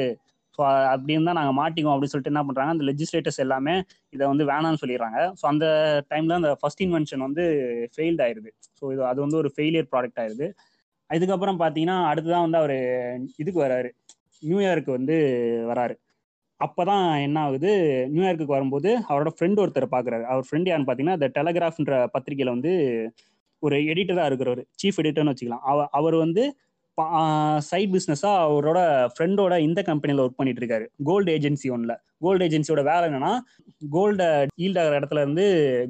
S2: ஸோ அப்படி இருந்தால் நாங்கள் மாட்டிக்குவோம் அப்படின்னு சொல்லிட்டு என்ன பண்ணுறாங்க அந்த லெஜிஸ்லேட்டர்ஸ் எல்லாமே இதை வந்து வேணாம்னு சொல்லிடுறாங்க. ஸோ அந்த டைமில் அந்த ஃபர்ஸ்ட் இன்வென்ஷன் வந்து ஃபெயில்ட் ஆயிருது. ஸோ இது அது வந்து ஒரு ஃபெயிலியர் ப்ராடக்ட் ஆயிருது. அதுக்கப்புறம் பார்த்தீங்கன்னா அடுத்ததான் வந்து அவர் இதுக்கு வராரு. நியூயார்க்கு வந்து வராரு. அப்பதான் என்ன ஆகுது நியூயார்க்கு வரும்போது அவரோட ஃப்ரெண்ட் ஒருத்தர் பார்க்குறாரு அவர் ஃப்ரெண்ட் யாருன்னு பார்த்தீங்கன்னா இந்த டெலகிராஃப்ன்ற பத்திரிக்கையில் வந்து ஒரு எடிட்டராக இருக்கிறவர் சீஃப் எடிட்டர்னு வச்சுக்கலாம். அவ அவர் வந்து சைட் பிஸ்னஸாக அவரோட ஃப்ரெண்டோட இந்த கம்பெனியில் ஒர்க் பண்ணிட்டு இருக்காரு கோல்டு ஏஜென்சி ஒன்றில் கோல்டு ஏஜென்சியோட வேலை என்னன்னா கோல்டை ஈல்ட் ஆகிற இடத்துல இருந்து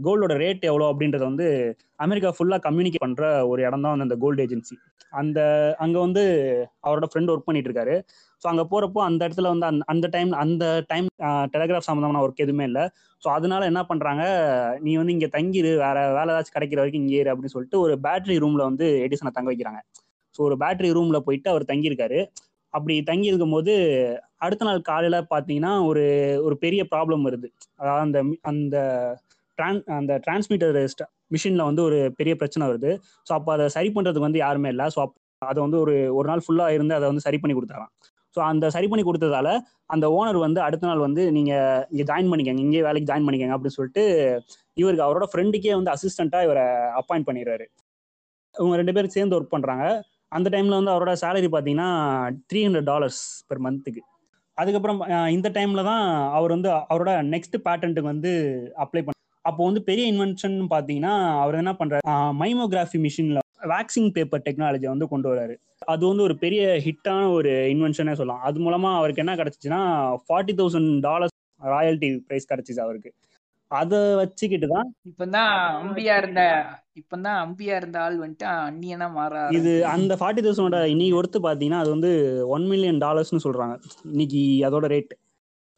S2: கோல்டோட ரேட் எவ்வளோ அப்படின்றத வந்து அமெரிக்கா ஃபுல்லாக கம்யூனிகேட் பண்ணுற ஒரு இடம் தான் வந்து அந்த கோல்டு ஏஜென்சி அந்த அங்கே வந்து அவரோட ஃப்ரெண்ட் ஒர்க் பண்ணிட்டு இருக்காரு ஸோ அங்கே போகிறப்போ அந்த இடத்துல வந்து அந்த அந்த டைம் அந்த டைம் டெலகிராஃப் சம்மந்தமான ஒர்க் எதுவுமே இல்லை. ஸோ அதனால என்ன பண்ணுறாங்க நீ வந்து இங்கே தங்கிரு வேற வேலை ஏதாச்சும் கிடைக்கிற வரைக்கும் இங்கே இரு அப்படின்னு சொல்லிட்டு ஒரு பேட்டரி ரூமில் வந்து எடிசனை தங்க வைக்கிறாங்க. ஸோ ஒரு பேட்டரி ரூமில் போயிட்டு அவர் தங்கியிருக்காரு. அப்படி தங்கி இருக்கும்போது அடுத்த நாள் காலையில் பார்த்தீங்கன்னா ஒரு ஒரு பெரிய ப்ராப்ளம் வருது. அதாவது அந்த அந்த ட்ரான் அந்த டிரான்ஸ்மிட்டர் மிஷினில் வந்து ஒரு பெரிய பிரச்சனை வருது. ஸோ அப்போ அதை சரி பண்ணுறதுக்கு வந்து யாருமே இல்லை. ஸோ அதை வந்து ஒரு ஒரு நாள் ஃபுல்லாக இருந்து அதை வந்து சரி பண்ணி கொடுத்தாராம் ஸோ அந்த சரி பண்ணி கொடுத்ததால அந்த ஓனர் வந்து அடுத்த நாள் வந்து நீங்கள் இங்கே ஜாயின் பண்ணிக்கங்க. இங்கே வேலைக்கு ஜாயின் பண்ணிக்கங்க அப்படின்னு சொல்லிட்டு இவருக்கு அவரோட ஃப்ரெண்டுக்கே வந்து அசிஸ்டண்ட்டாக இவரை அப்பாயிண்ட் பண்ணிடுறாரு. இவங்க ரெண்டு பேரும் சேர்ந்து ஒர்க் பண்ணுறாங்க அந்த டைமில் வந்து அவரோட சேலரி பார்த்தீங்கன்னா த்ரீ ஹண்ட்ரட் டாலர்ஸ் பெர் மந்த்துக்கு அதுக்கப்புறம் இந்த டைமில் தான் அவர் வந்து அவரோட நெக்ஸ்ட் பேட்டன்ட்டுக்கு வந்து அப்ளை பண்ண அப்போ வந்து பெரிய இன்வென்ஷன் பார்த்தீங்கன்னா அவர் என்ன பண்ணுறாரு மைமோகிராஃபி மிஷினில் வேக்சிங் பேப்பர் டெக்னாலஜியை வந்து கொண்டு வராரு அது வந்து ஒரு பெரிய ஹிட்டான ஒரு இன்வென்ஷனே சொல்லலாம். அது மூலமாக அவருக்கு என்ன கிடச்சிச்சின்னா forty thousand dollars royalty price கிடச்சிச்சு அவருக்கு. அதை வச்சுக்கிட்டு தான்
S5: இப்பதான் அம்பியா இருந்த இப்பதான் அம்பியா இருந்த ஆள் வந்துட்டு அந்நியனா மாற
S2: இது. அந்த ஃபார்ட்டி தௌசண்டோட இன்னைக்கு ஒருத்து பார்த்தீங்கன்னா அது வந்து ஒன் மில்லியன் டாலர்ஸ்னு சொல்றாங்க. இன்னைக்கு அதோட ரேட்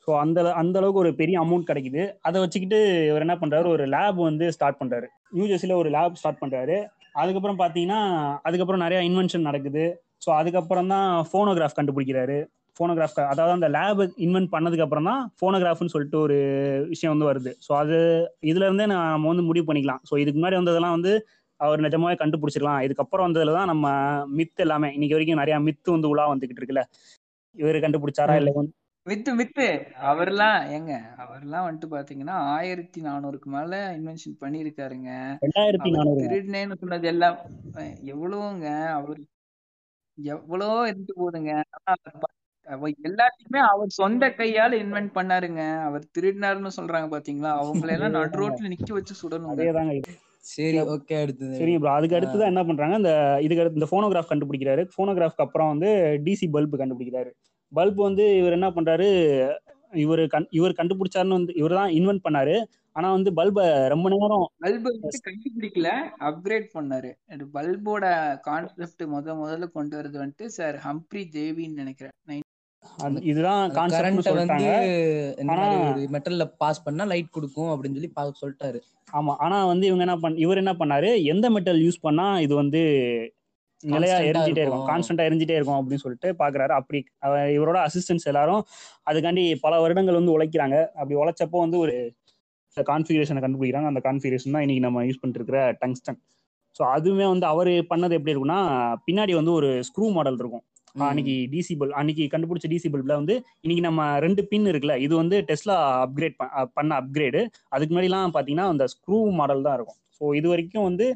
S2: ஸோ அந்த அந்த அளவுக்கு ஒரு பெரிய அமௌண்ட் கிடைக்குது. அதை வச்சுக்கிட்டு இவர் என்ன பண்றாரு? ஒரு லேப் வந்து ஸ்டார்ட் பண்றாரு. நியூஜெர்சியில் ஒரு லேப் ஸ்டார்ட் பண்றாரு. அதுக்கப்புறம் பார்த்தீங்கன்னா அதுக்கப்புறம் நிறைய இன்வென்ஷன் நடக்குது. ஸோ அதுக்கப்புறம் தான் ஃபோனோகிராஃப் கண்டுபிடிக்கிறாரு. ஃபோனோகிராஃப் அதாவது அந்த லேப் இன்வென்ட் பண்ணதுக்கு அப்புறம் தான் ஃபோனோகிராஃப்னு சொல்லிட்டு ஒரு விஷயம் வந்து வருது. ஸோ அது இதுல இருந்தே நான் நம்ம வந்து முடிவு பண்ணிக்கலாம். ஸோ இதுக்கு முன்னாடி வந்ததெல்லாம் வந்து அவர் நிஜமாவே கண்டுபிடிச்சிருக்கலாம் இதுக்கப்புறம் வந்ததுல தான் நம்ம மித் எல்லாமே. இன்னைக்கு வரைக்கும் நிறைய மித்து வந்து உலா வந்துகிட்டு இருக்குல்ல. இவர் கண்டுபிடிச்சாரா. இல்ல வந்து
S5: வித்து வித்து அவர்லாம் ஏங்க அவர்லாம் வந்துட்டு பாத்தீங்கன்னா ஆயிரத்தி நானூறுக்கு மேல இன்வென்ஷன்
S2: நானூறு
S5: திருடினேன்னு சொன்னது எல்லாம் எவ்வளவுங்க அவர் எவ்வளோ இருந்து போகுதுங்க எல்லாத்தையுமே அவர் சொந்த கையால இன்வென்ட் பண்ணாருங்க. அவர் திருடினாருன்னு சொல்றாங்க பாத்தீங்களா? அவங்களை எல்லாம் நடு ரோட்ல நிக்க வச்சு
S2: அதேதாங்க.
S3: சரி ஓகே அடுத்தது.
S2: சரி ப்ரோ அதுக்கு அடுத்து தான் என்ன பண்றாங்க? இந்த இதுக்கு அடுத்து இந்த போனோகிராஃப் கண்டுபிடிக்கிறாரு. போனோகிராஃப்க்கு அப்புறம் வந்து டிசி பல்பு கண்டுபிடிக்கிறாரு. பல்ப் வந்து இவர் என்ன பண்றாரு? இவர் கண் இவர் கண்டுபிடிச்சாருன்னு வந்து இவர் தான் இன்வென்ட் பண்ணாரு. ஆனா வந்து பல்பை ரொம்ப நேரம்
S5: பல்பு வந்து கண்டுபிடிக்கல அப்கிரேட் பண்ணாரு. பல்போட கான்செப்ட் முத முதல்ல கொண்டு வரது வந்துட்டு சார் ஹம்ப்ரி தேவின்னு நினைக்கிறேன்.
S2: இதுதான்
S3: கரண்ட்டை வந்து மெட்டல்ல பாஸ் பண்ணா லைட் கொடுக்கும் அப்படின்னு சொல்லி பா சொல்லிட்டாரு.
S2: ஆமா ஆனா வந்து இவங்க என்ன பண்ண இவர் என்ன பண்ணாரு? எந்த மெட்டல் யூஸ் பண்ணா இது வந்து நிலையா எரிஞ்சிட்டே இருக்கும். கான்ஸ்டன்டா எரிஞ்சிட்டே இருக்கும் அப்படின்னு சொல்லிட்டு பாக்குறாரு. அப்படி இவரோட அசிஸ்டன்ஸ் எல்லாரும் அதுக்காண்டி பல வருடங்கள் வந்து உழைக்கிறாங்க. அப்படி உழைச்சப்போ வந்து ஒரு கான்ஃபிகரேஷனை கண்டுபிடிக்கிறாங்க. அந்த கான்ஃபிகரேஷன் தான் இன்னைக்கு நம்ம யூஸ் பண்ணிட்டு இருக்கிற டங்ஸ்டன் ஸோ அதுவுமே வந்து அவர் பண்ணது எப்படி இருக்கும்னா பின்னாடி வந்து ஒரு ஸ்க்ரூ மாடல் இருக்கும். அன்னைக்கு டிசி பல்ப் அன்னைக்கு கண்டுபிடிச்ச டிசி பல்ப்ல வந்து இன்னைக்கு நம்ம ரெண்டு பின் இருக்குல்ல இது வந்து டெஸ்லா அப்கிரேட் பண்ண அப்கிரேடு அதுக்கு முன்னாடிலாம் பார்த்தீங்கன்னா அந்த ஸ்க்ரூ மாடல் தான் இருக்கும். ஸோ இது வரைக்கும் வந்து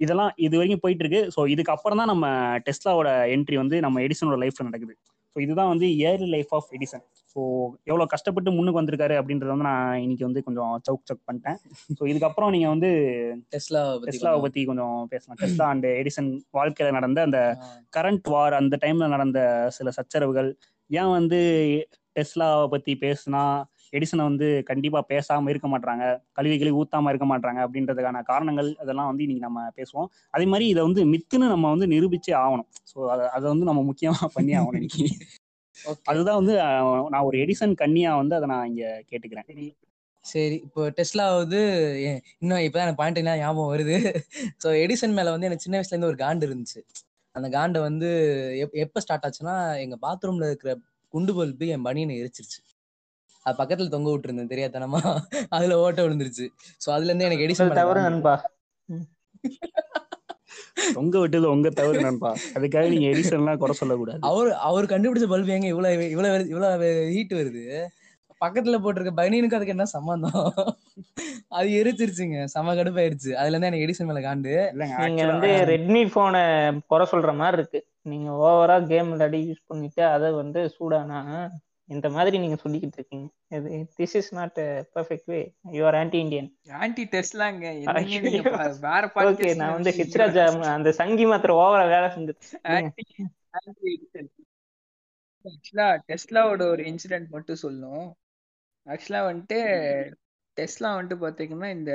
S2: இதெல்லாம் இது வரைக்கும் போயிட்டு இருக்கு. ஸோ இதுக்கு அப்புறம் தான் நம்ம டெஸ்லாவோட என்ட்ரி வந்து நம்ம எடிசனோட லைஃப்ல நடக்குது. ஸோ இதுதான் வந்து early life of Edison so எவ்வளோ கஷ்டப்பட்டு முன்னுக்கு வந்திருக்காரு அப்படின்றத வந்து நான் இன்னைக்கு வந்து கொஞ்சம் சவுக் சவுக் பண்ணிட்டேன். ஸோ இதுக்கப்புறம் நீங்க வந்து
S3: டெஸ்லா
S2: டெஸ்லாவை பத்தி கொஞ்சம் பேசலாம். டெஸ்லா அண்ட் எடிசன் வாழ்க்கையில நடந்த அந்த கரண்ட் வார் அந்த டைம்ல நடந்த சில சச்சரவுகள் ஏன் வந்து டெஸ்லாவை பத்தி பேசுனா எடிசனை வந்து கண்டிப்பா பேசாம இருக்க மாட்டாங்க கழுவி கழுவி ஊத்தாம இருக்க மாட்டாங்க அப்படின்றதுக்கான காரணங்கள் அதெல்லாம் வந்து இன்னைக்கு நம்ம பேசுவோம். அதே மாதிரி இதை வந்து மித்துன்னு நம்ம வந்து நிரூபிச்சே ஆகணும். ஸோ அதை வந்து நம்ம முக்கியமா பண்ணி ஆகணும் இன்னைக்கு. அதுதான் வந்து நான் ஒரு எடிசன் கன்னியா வந்து அதை நான் இங்க கேட்டுக்கிறேன்.
S5: சரி.
S3: இப்போ டெஸ்லா வந்து இன்னும் இப்பதான் எனக்கு பாயிண்ட் எல்லாம் ஞாபகம் வருது. ஸோ எடிசன் மேல வந்து எனக்கு சின்ன வயசுல இருந்து ஒரு காண்டு இருந்துச்சு. அந்த காண்டை வந்து எப் எப்ப ஸ்டார்ட் ஆச்சுன்னா எங்க பாத்ரூம்ல இருக்கிற குண்டு பல்பு என் பனியனை எரிச்சிருச்சு. அது பக்கத்துல தொங்க விட்டுருந்தேன் தெரியாதனமா. அதுல ஓட்ட விழுந்துருச்சு. ஸோ அதுல இருந்து எனக்கு எடிசன் மேல
S4: தவறு. நண்பா.
S2: உங்க விட்டது உங்க தவறு நண்பா. அதுக்காக நீங்க எடிசன்லாம் குறை சொல்லக்கூடாது.
S3: அவர் அவர் கண்டுபிடிச்ச பல்பு எங்க? இவ்வளவு இவ்வளவு இவ்வளவு ஹீட் வருது. பக்கத்துல போட்டிருக்க பனியனுக்கு அதுக்கு என்ன சம்பந்தம்? அது எரிச்சிருச்சுங்க. செம கடுப்பாயிருச்சு. அதுல இருந்து எனக்கு எடிசன் மேல காண்டு.
S4: நீங்க வந்து ரெட்மி போனை குறை சொல்ற மாதிரி இருக்கு. நீங்க ஓவரா கேம் விளையாடி யூஸ் பண்ணிட்டு அதை வந்து சூடானா இந்த மாதிரி நீங்க சொல்லிக்கிட்டு இருக்கீங்க இது this is not perfect way you are anti Indian
S5: anti. பா- வேற
S4: ஓகே நான் வந்து. ஹெச்ராஜா அந்த சங்கி மாத்திரம் ஓவரா வேலை
S5: Edison. ஆக்சுவலா டெஸ்லாவோட ஒரு இன்சிடென்ட் மட்டும் சொல்லணும் ஆக்சுவலா வந்துட்டு டெஸ்லா வந்துட்டு பாத்தீங்கன்னா இந்த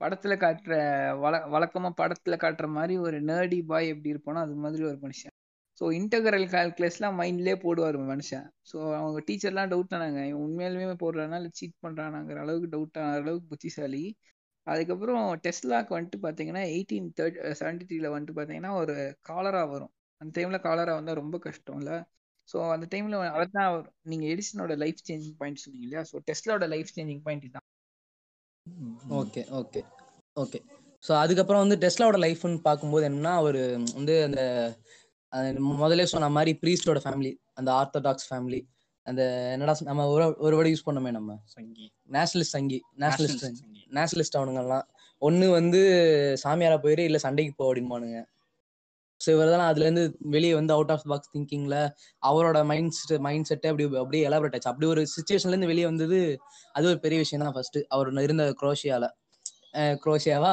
S5: படத்துல காட்டுற வழ வழக்கமா படத்துல காட்டுற மாதிரி ஒரு நேர்டி பாய் எப்படி இருப்பானோ அது மாதிரி ஒரு மனுஷன் ஸோ இன்டகரல் கால்குலஸ்லாம் மைண்ட்லேயே போடுவார் மனுஷன். ஸோ அவங்க டீச்சர்லாம் டவுட் ஆனாங்க. இவன் உண்மையாலுமே போடுறானா? இல்லை சீட் பண்ணுறானாங்கிற அளவுக்கு டவுட் ஆன அளவுக்கு புத்திசாலி. அதுக்கப்புறம் டெஸ்லாக்கு வந்துட்டு பார்த்தீங்கன்னா எயிட்டீன் தேர்ட் செவன்டி த்ரீல வந்துட்டு பார்த்தீங்கன்னா ஒரு காலரா வரும். அந்த டைமில் காலரா வந்தால் ரொம்ப கஷ்டம் இல்லை? ஸோ அந்த டைமில் அவர் நீங்கள் எடிசனோட லைஃப் சேஞ்சிங் பாயிண்ட் சொன்னீங்க இல்லையா? ஸோ டெஸ்லாவோட லைஃப் சேஞ்சிங் பாயிண்ட் தான்
S3: ஓகே ஓகே ஓகே. ஸோ அதுக்கப்புறம் வந்து டெஸ்லாவோட லைஃப்னு பார்க்கும்போது என்னன்னா அவர் வந்து அந்த அந்த முதல்ல சொன்ன மாதிரி ப்ரீஸ்டோட ஃபேமிலி அந்த ஆர்த்தடாக்ஸ் ஃபேமிலி அந்த என்னடா நம்ம ஒரு ஒரு வேர்டு யூஸ் பண்ணோமே நம்ம.
S2: Sanghi.
S3: Nationalist Sanghi nationalist. Nationalist அவனுங்கெல்லாம். ஒன்று வந்து சாமியாரா போயிரு இல்லை சண்டைக்கு போ அப்படின்பானுங்க ஸோ இவர் தான் அதுலேருந்து வெளியே வந்து அவுட் ஆஃப் பாக்ஸ் திங்கிங்ல அவரோட மைண்ட் செட் மைண்ட் செட்டை அப்படி அப்படியே எலாபரேட் ஆச்சு. அப்படி ஒரு சுச்சுவேஷன்லேருந்து வெளியே வந்தது அது ஒரு பெரிய விஷயம் தான் ஃபர்ஸ்ட் அவர் இருந்த குரோஷியால. அஹ் குரோஷியாவா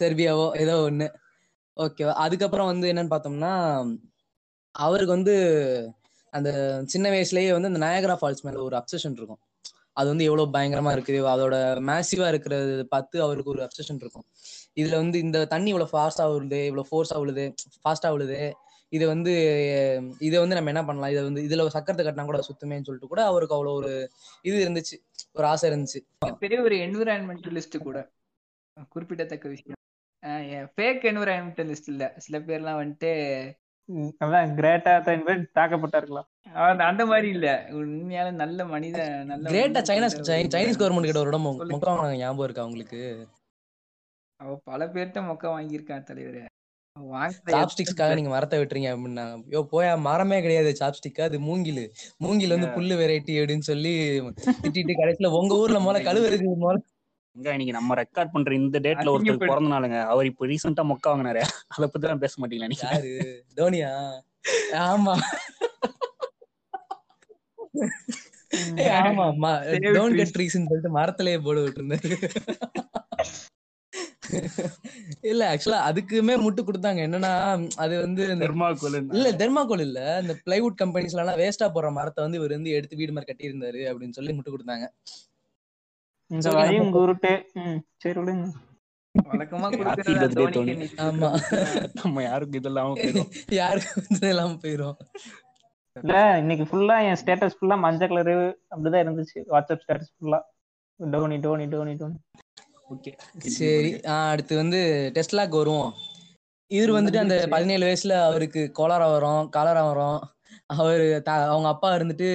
S3: செர்பியாவோ ஏதோ ஒன்று ஓகேவா அதுக்கப்புறம் வந்து என்னன்னு பார்த்தோம்னா அவருக்கு வந்து அந்த சின்ன வயசுலயே வந்து அந்த நயகரா ஃபால்ஸ் மேல ஒரு அப்சஷன் இருக்கும். அது வந்து எவ்வளவு பயங்கரமா இருக்குது அதோட மேசிவா இருக்கிறது பார்த்து அவருக்கு ஒரு அப்சஷன் இருக்கும். இதுல வந்து இந்த தண்ணி இவ்வளவு ஃபாஸ்டா விழுது இவ்வளவு ஃபோர்ஸா விழுது ஃபாஸ்டா விழுது. இது வந்து இதை வந்து நம்ம என்ன பண்ணலாம்? இதை வந்து இதுல சக்கரத்தை கட்டினா கூட சுத்துமேன்னு சொல்லிட்டு கூட அவருக்கு அவ்வளவு ஒரு இது இருந்துச்சு ஒரு ஆசை இருந்துச்சு.
S5: பெரிய ஒரு என்விரான்மெண்டலிஸ்ட் கூட. குறிப்பிடத்தக்க விஷயம். ஃபேக் என்விரான்மெண்டலிஸ்ட் இல்ல. சில பேர்லாம் வந்துட்டு
S4: அதான் கிரேட்டா தான் தாக்கப்பட்டாருக்கலாம்
S5: அவன் அந்த மாதிரி இல்ல. உண்மையால நல்ல மனித நல்ல
S3: கிரேட்டா சைனீஸ் சைனீஸ் கவர்மெண்ட் கிட்ட ஒரு இடம். முக்கம் ஞாபகம் இருக்கா உங்களுக்கு?
S5: அவ பல பேர்ட்ட மொக்க வாங்கியிருக்கான் தலைவரே. வாங்குற
S3: சாப்ஸ்டிக்ஸ்க்காக நீங்க மரத்தை வெட்டுறீங்க அப்படின்னாங்க யோ போயா மரமே கிடையாது சாப்ஸ்டிக் அது மூங்கில். மூங்கில் வந்து புல்லு வெரைட்டி அப்படின்னு சொல்லி திட்டிட்டு கடைசியில உங்க ஊர்ல முதல்ல கழுவுறதுக்கு முதல்ல
S2: எங்க இன்னைக்கு நம்ம ரெக்கார்ட் பண்ற இந்த டேட்ல ஒருத்தர் பிறந்த நாளுங்க அவர் இப்ப ரீசெண்டா மொக்க வாங்கினாரு. அதை பத்தி தான் பேச மாட்டீங்களா நீங்க?
S3: யாரு? தோனியா? ஆமா. கட் ட்ரீஸ்னு சொல்லிட்டு மரத்திலேயே போட விட்டுருந்தாரு. இல்ல ஆக்சுவலா அதுக்குமே முட்டு கொடுத்தாங்க. என்னன்னா அது வந்து இந்த
S2: தெர்மாக்கோல்
S3: இல்ல தெர்மாகோல் இல்ல. இந்த பிளைவுட் கம்பெனிஸ்ல எல்லாம் வேஸ்டா போற மரத்தை வந்து இவர் வந்து எடுத்து வீடு மாதிரி கட்டி இருந்தாரு அப்படின்னு சொல்லி முட்டு கொடுத்தாங்க.
S4: இந்த வரையும் குருட்டு சரி விடுங்க.
S5: வழக்கமா
S3: ஆமா.
S2: நம்ம யாருக்கும் இதெல்லாம் போயிடும்
S3: யாருக்கு வந்து இல்லாம போயிரும்?
S4: இல்ல இன்னைக்கு ஃபுல்லா என் ஸ்டேட்டஸ் ஃபுல்லா மஞ்சள் கலரு அப்படிதான் இருந்துச்சு. வாட்ஸ்அப் ஸ்டேட்டஸ் ஃபுல்லா டோனி டோனி டோனி டோனி
S2: ஓகே.
S3: சரி ஆஹ் அடுத்து வந்து டெஸ்லாக்கு வருவோம். இவர் வந்துட்டு அந்த பதினேழு வயசுல அவருக்கு கோலாரா வரும் காலரா வரும். அவரு த- அவங்க அப்பா இருந்துட்டு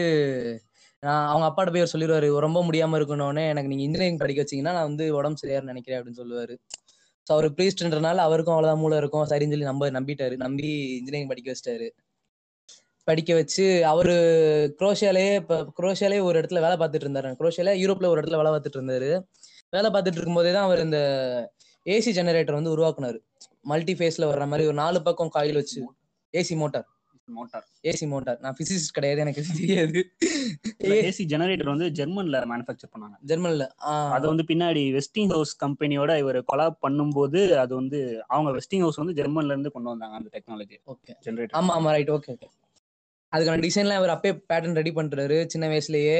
S3: நான் அவங்க அப்பாட்ட போய் அவர் சொல்லிடுவாரு ரொம்ப முடியாம இருக்கணும்னு எனக்கு நீங்க இன்ஜினியரிங் படிக்க வச்சீங்கன்னா நான் வந்து உடம்பு சரியாரு நினைக்கிறேன் அப்படின்னு சொல்லுவாரு. ஸோ அவர் ப்ரீஸ்ட்ன்றனால அவருக்கும் அவ்வளவுதான் மூளை இருக்கும். சரின்னு சொல்லி நம்ப நம்பிட்டாரு. நம்பி இன்ஜினியரிங் படிக்க வச்சிட்டாரு. படிக்க வச்சு அவரு குரோஷியாலேயே இப்போ குரோஷியாலேயே ஒரு இடத்துல வேலை பார்த்துட்டு இருந்தாரு. குரோஷியால யூரோப்ல ஒரு இடத்துல வேலை பார்த்துட்டு இருந்தாரு. வேலை பார்த்துட்டு இருக்கும்போதே தான் அவர் இந்த ஏசி ஜெனரேட்டர் வந்து உருவாக்குனாரு. மல்டி ஃபேஸ்ல வர்ற மாதிரி ஒரு நாலு பக்கம் காயில் வச்சு AC motor
S2: motor.
S3: AC motor. நான் பிசிசிஸ்ட் கிடையாது எனக்கு தெரியாது.
S2: ஏசி ஜெனரேட்டர் வந்து ஜெர்மன்ல மேனுஃபேக்சர் பண்ணாங்க.
S3: ஜெர்மன்ல
S2: அது வந்து பின்னாடி வெஸ்டிங் ஹவுஸ் கம்பெனியோட இவர் கொலாப் பண்ணும்போது அது வந்து அவங்க வெஸ்டிங் ஹவுஸ் வந்து ஜெர்மன்ல இருந்து கொண்டு வந்தாங்க அந்த டெக்னாலஜி
S3: ஓகே
S2: ஜெனரேட்டர்
S3: ஆமா ஆமா ரைட் ஓகே ஓகே அதுக்கான டிசைன்லாம் அவர் அப்பயே பேட்டர்ன் ரெடி பண்றாரு சின்ன வயசுலயே.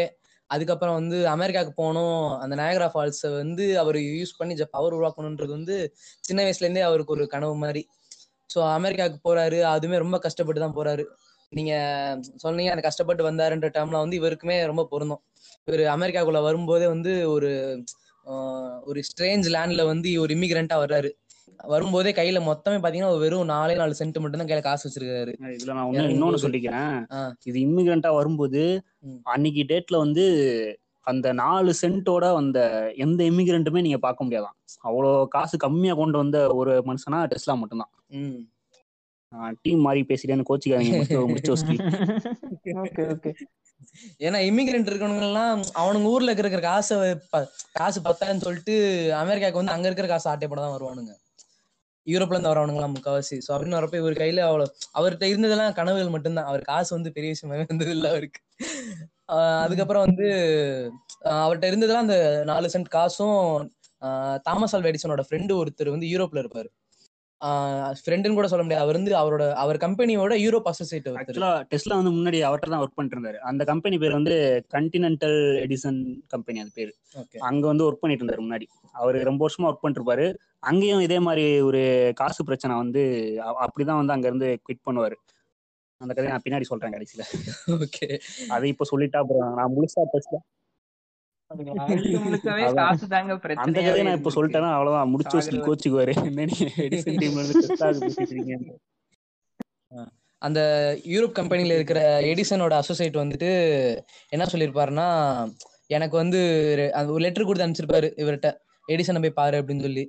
S3: அதுக்கப்புறம் வந்து அமெரிக்காவுக்கு போகணும் அந்த நயகரா ஃபால்ஸை வந்து அவர் யூஸ் பண்ணி பவர் உருவாக்கணுன்றது வந்து சின்ன வயசுல இருந்தே அவருக்கு ஒரு கனவு மாதிரி. ஸோ அமெரிக்காவுக்கு போறாரு. அதுவுமே ரொம்ப கஷ்டப்பட்டு தான் போறாரு. நீங்க சொன்னீங்க அந்த கஷ்டப்பட்டு வந்தாருன்ற டைம்ல வந்து இவருக்குமே ரொம்ப பொருந்தும். இவர் அமெரிக்காக்குள்ள வரும்போதே வந்து ஒரு ஒரு ஸ்ட்ரேஞ்ச் லேண்ட்ல வந்து ஒரு இமிகிரண்டா வர்றாரு. வரும்போதே கையில மொத்தமே பாத்தீங்கன்னா வெறும் நாலே நாலு சென்ட் மட்டும் தான் கையில காசு வச்சிருக்காரு.
S2: இதுல நான் இன்னொன்னு. சொல்லிக்கிறேன். இது இமிகிரண்டா வரும்போது. அன்னைக்கு டேட்ல வந்து அந்த நாலு சென்ட்டோட வந்த எந்த இமிகிரண்ட்டுமே நீங்க பார்க்க முடியாதாம் அவ்வளோ காசு கம்மியா கொண்டு வந்த ஒரு மனுஷனா டெஸ்லா மட்டும்தான். டீம் மாதிரி பேசிட்டேன்னு கோச்சிக்காதீங்க. முடிச்சு முடிச்சு வச்சு
S4: ஓகே ஓகே.
S3: ஏன்னா இமிகிரண்ட் இருக்கவங்க எல்லாம் அவனுங்க ஊர்ல இருக்கிற காசை காசு பத்தான்னு சொல்லிட்டு அமெரிக்காவுக்கு வந்து அங்க இருக்கிற காசு ஆட்டை போட தான் வருவானுங்க. யூரோப்ல இருந்து வரவனுங்களாம் முக்காவாசி ஸோ அப்படின்னு வரப்ப இவர் கையில அவ்வளவு அவர்கிட்ட இருந்ததெல்லாம் கனவுகள் மட்டும்தான். அவர் காசு வந்து பெரிய விஷயமாவே இருந்தது இல்லை அவருக்கு. ஆஹ் அதுக்கப்புறம் வந்து அவர்கிட்ட இருந்ததெல்லாம் அந்த நாலு சென்ட் காசும் ஆஹ் தாமஸ் ஆல்வா எடிசனோட ஃப்ரெண்டு ஒருத்தர் வந்து யூரோப்ல இருப்பாரு. ஃப்ரெண்டுன்னு கூட சொல்ல முடியாது. அவர் வந்து அவரோட அவர் கம்பெனியோட யூரோப் அசோசியேட்
S2: ஆக்சுவலா டெஸ்லா வந்து முன்னாடி அவர்கிட்ட தான் ஒர்க் பண்ணிட்டு இருந்தாரு அந்த கம்பெனி பேர் வந்து கண்டினென்டல் எடிசன் கம்பெனி அது பேரு. அங்க வந்து ஒர்க் பண்ணிட்டு இருந்தாரு முன்னாடி. அவர் ரொம்ப வருஷமா ஒர்க் பண்ணிட்டு இருப்பாரு அங்கேயும் இதே மாதிரி ஒரு காசு பிரச்சனை வந்து அப்படிதான் வந்து அங்க இருந்து குவிட் பண்ணுவாரு. அந்த கதையை நான் பின்னாடி சொல்றேன் கடைசியில.
S3: ஓகே.
S2: அதை இப்ப சொல்லிட்டா அப்புறம் நான் முழுசா டெஸ்ட்ல
S5: முழுக்க முழுக்கவே
S2: அதான்.
S5: காசு தாங்க
S2: அந்த கதையை நான் இப்ப. சொல்லிட்டேன்னா அவ்வளவுதான். முடிச்சு வச்சு. கோச்சுக்குவாரு என்ன
S3: அந்த யூரோப் கம்பெனில இருக்கிற எடிசனோட அசோசியேட் வந்துட்டு என்ன சொல்லியிருப்பாருன்னா எனக்கு வந்து ஒரு லெட்டர் கொடுத்து அனுப்பிச்சிருப்பாரு இவர்கிட்ட. எடிசனை போய் பாரு அப்படின்னு சொல்லி.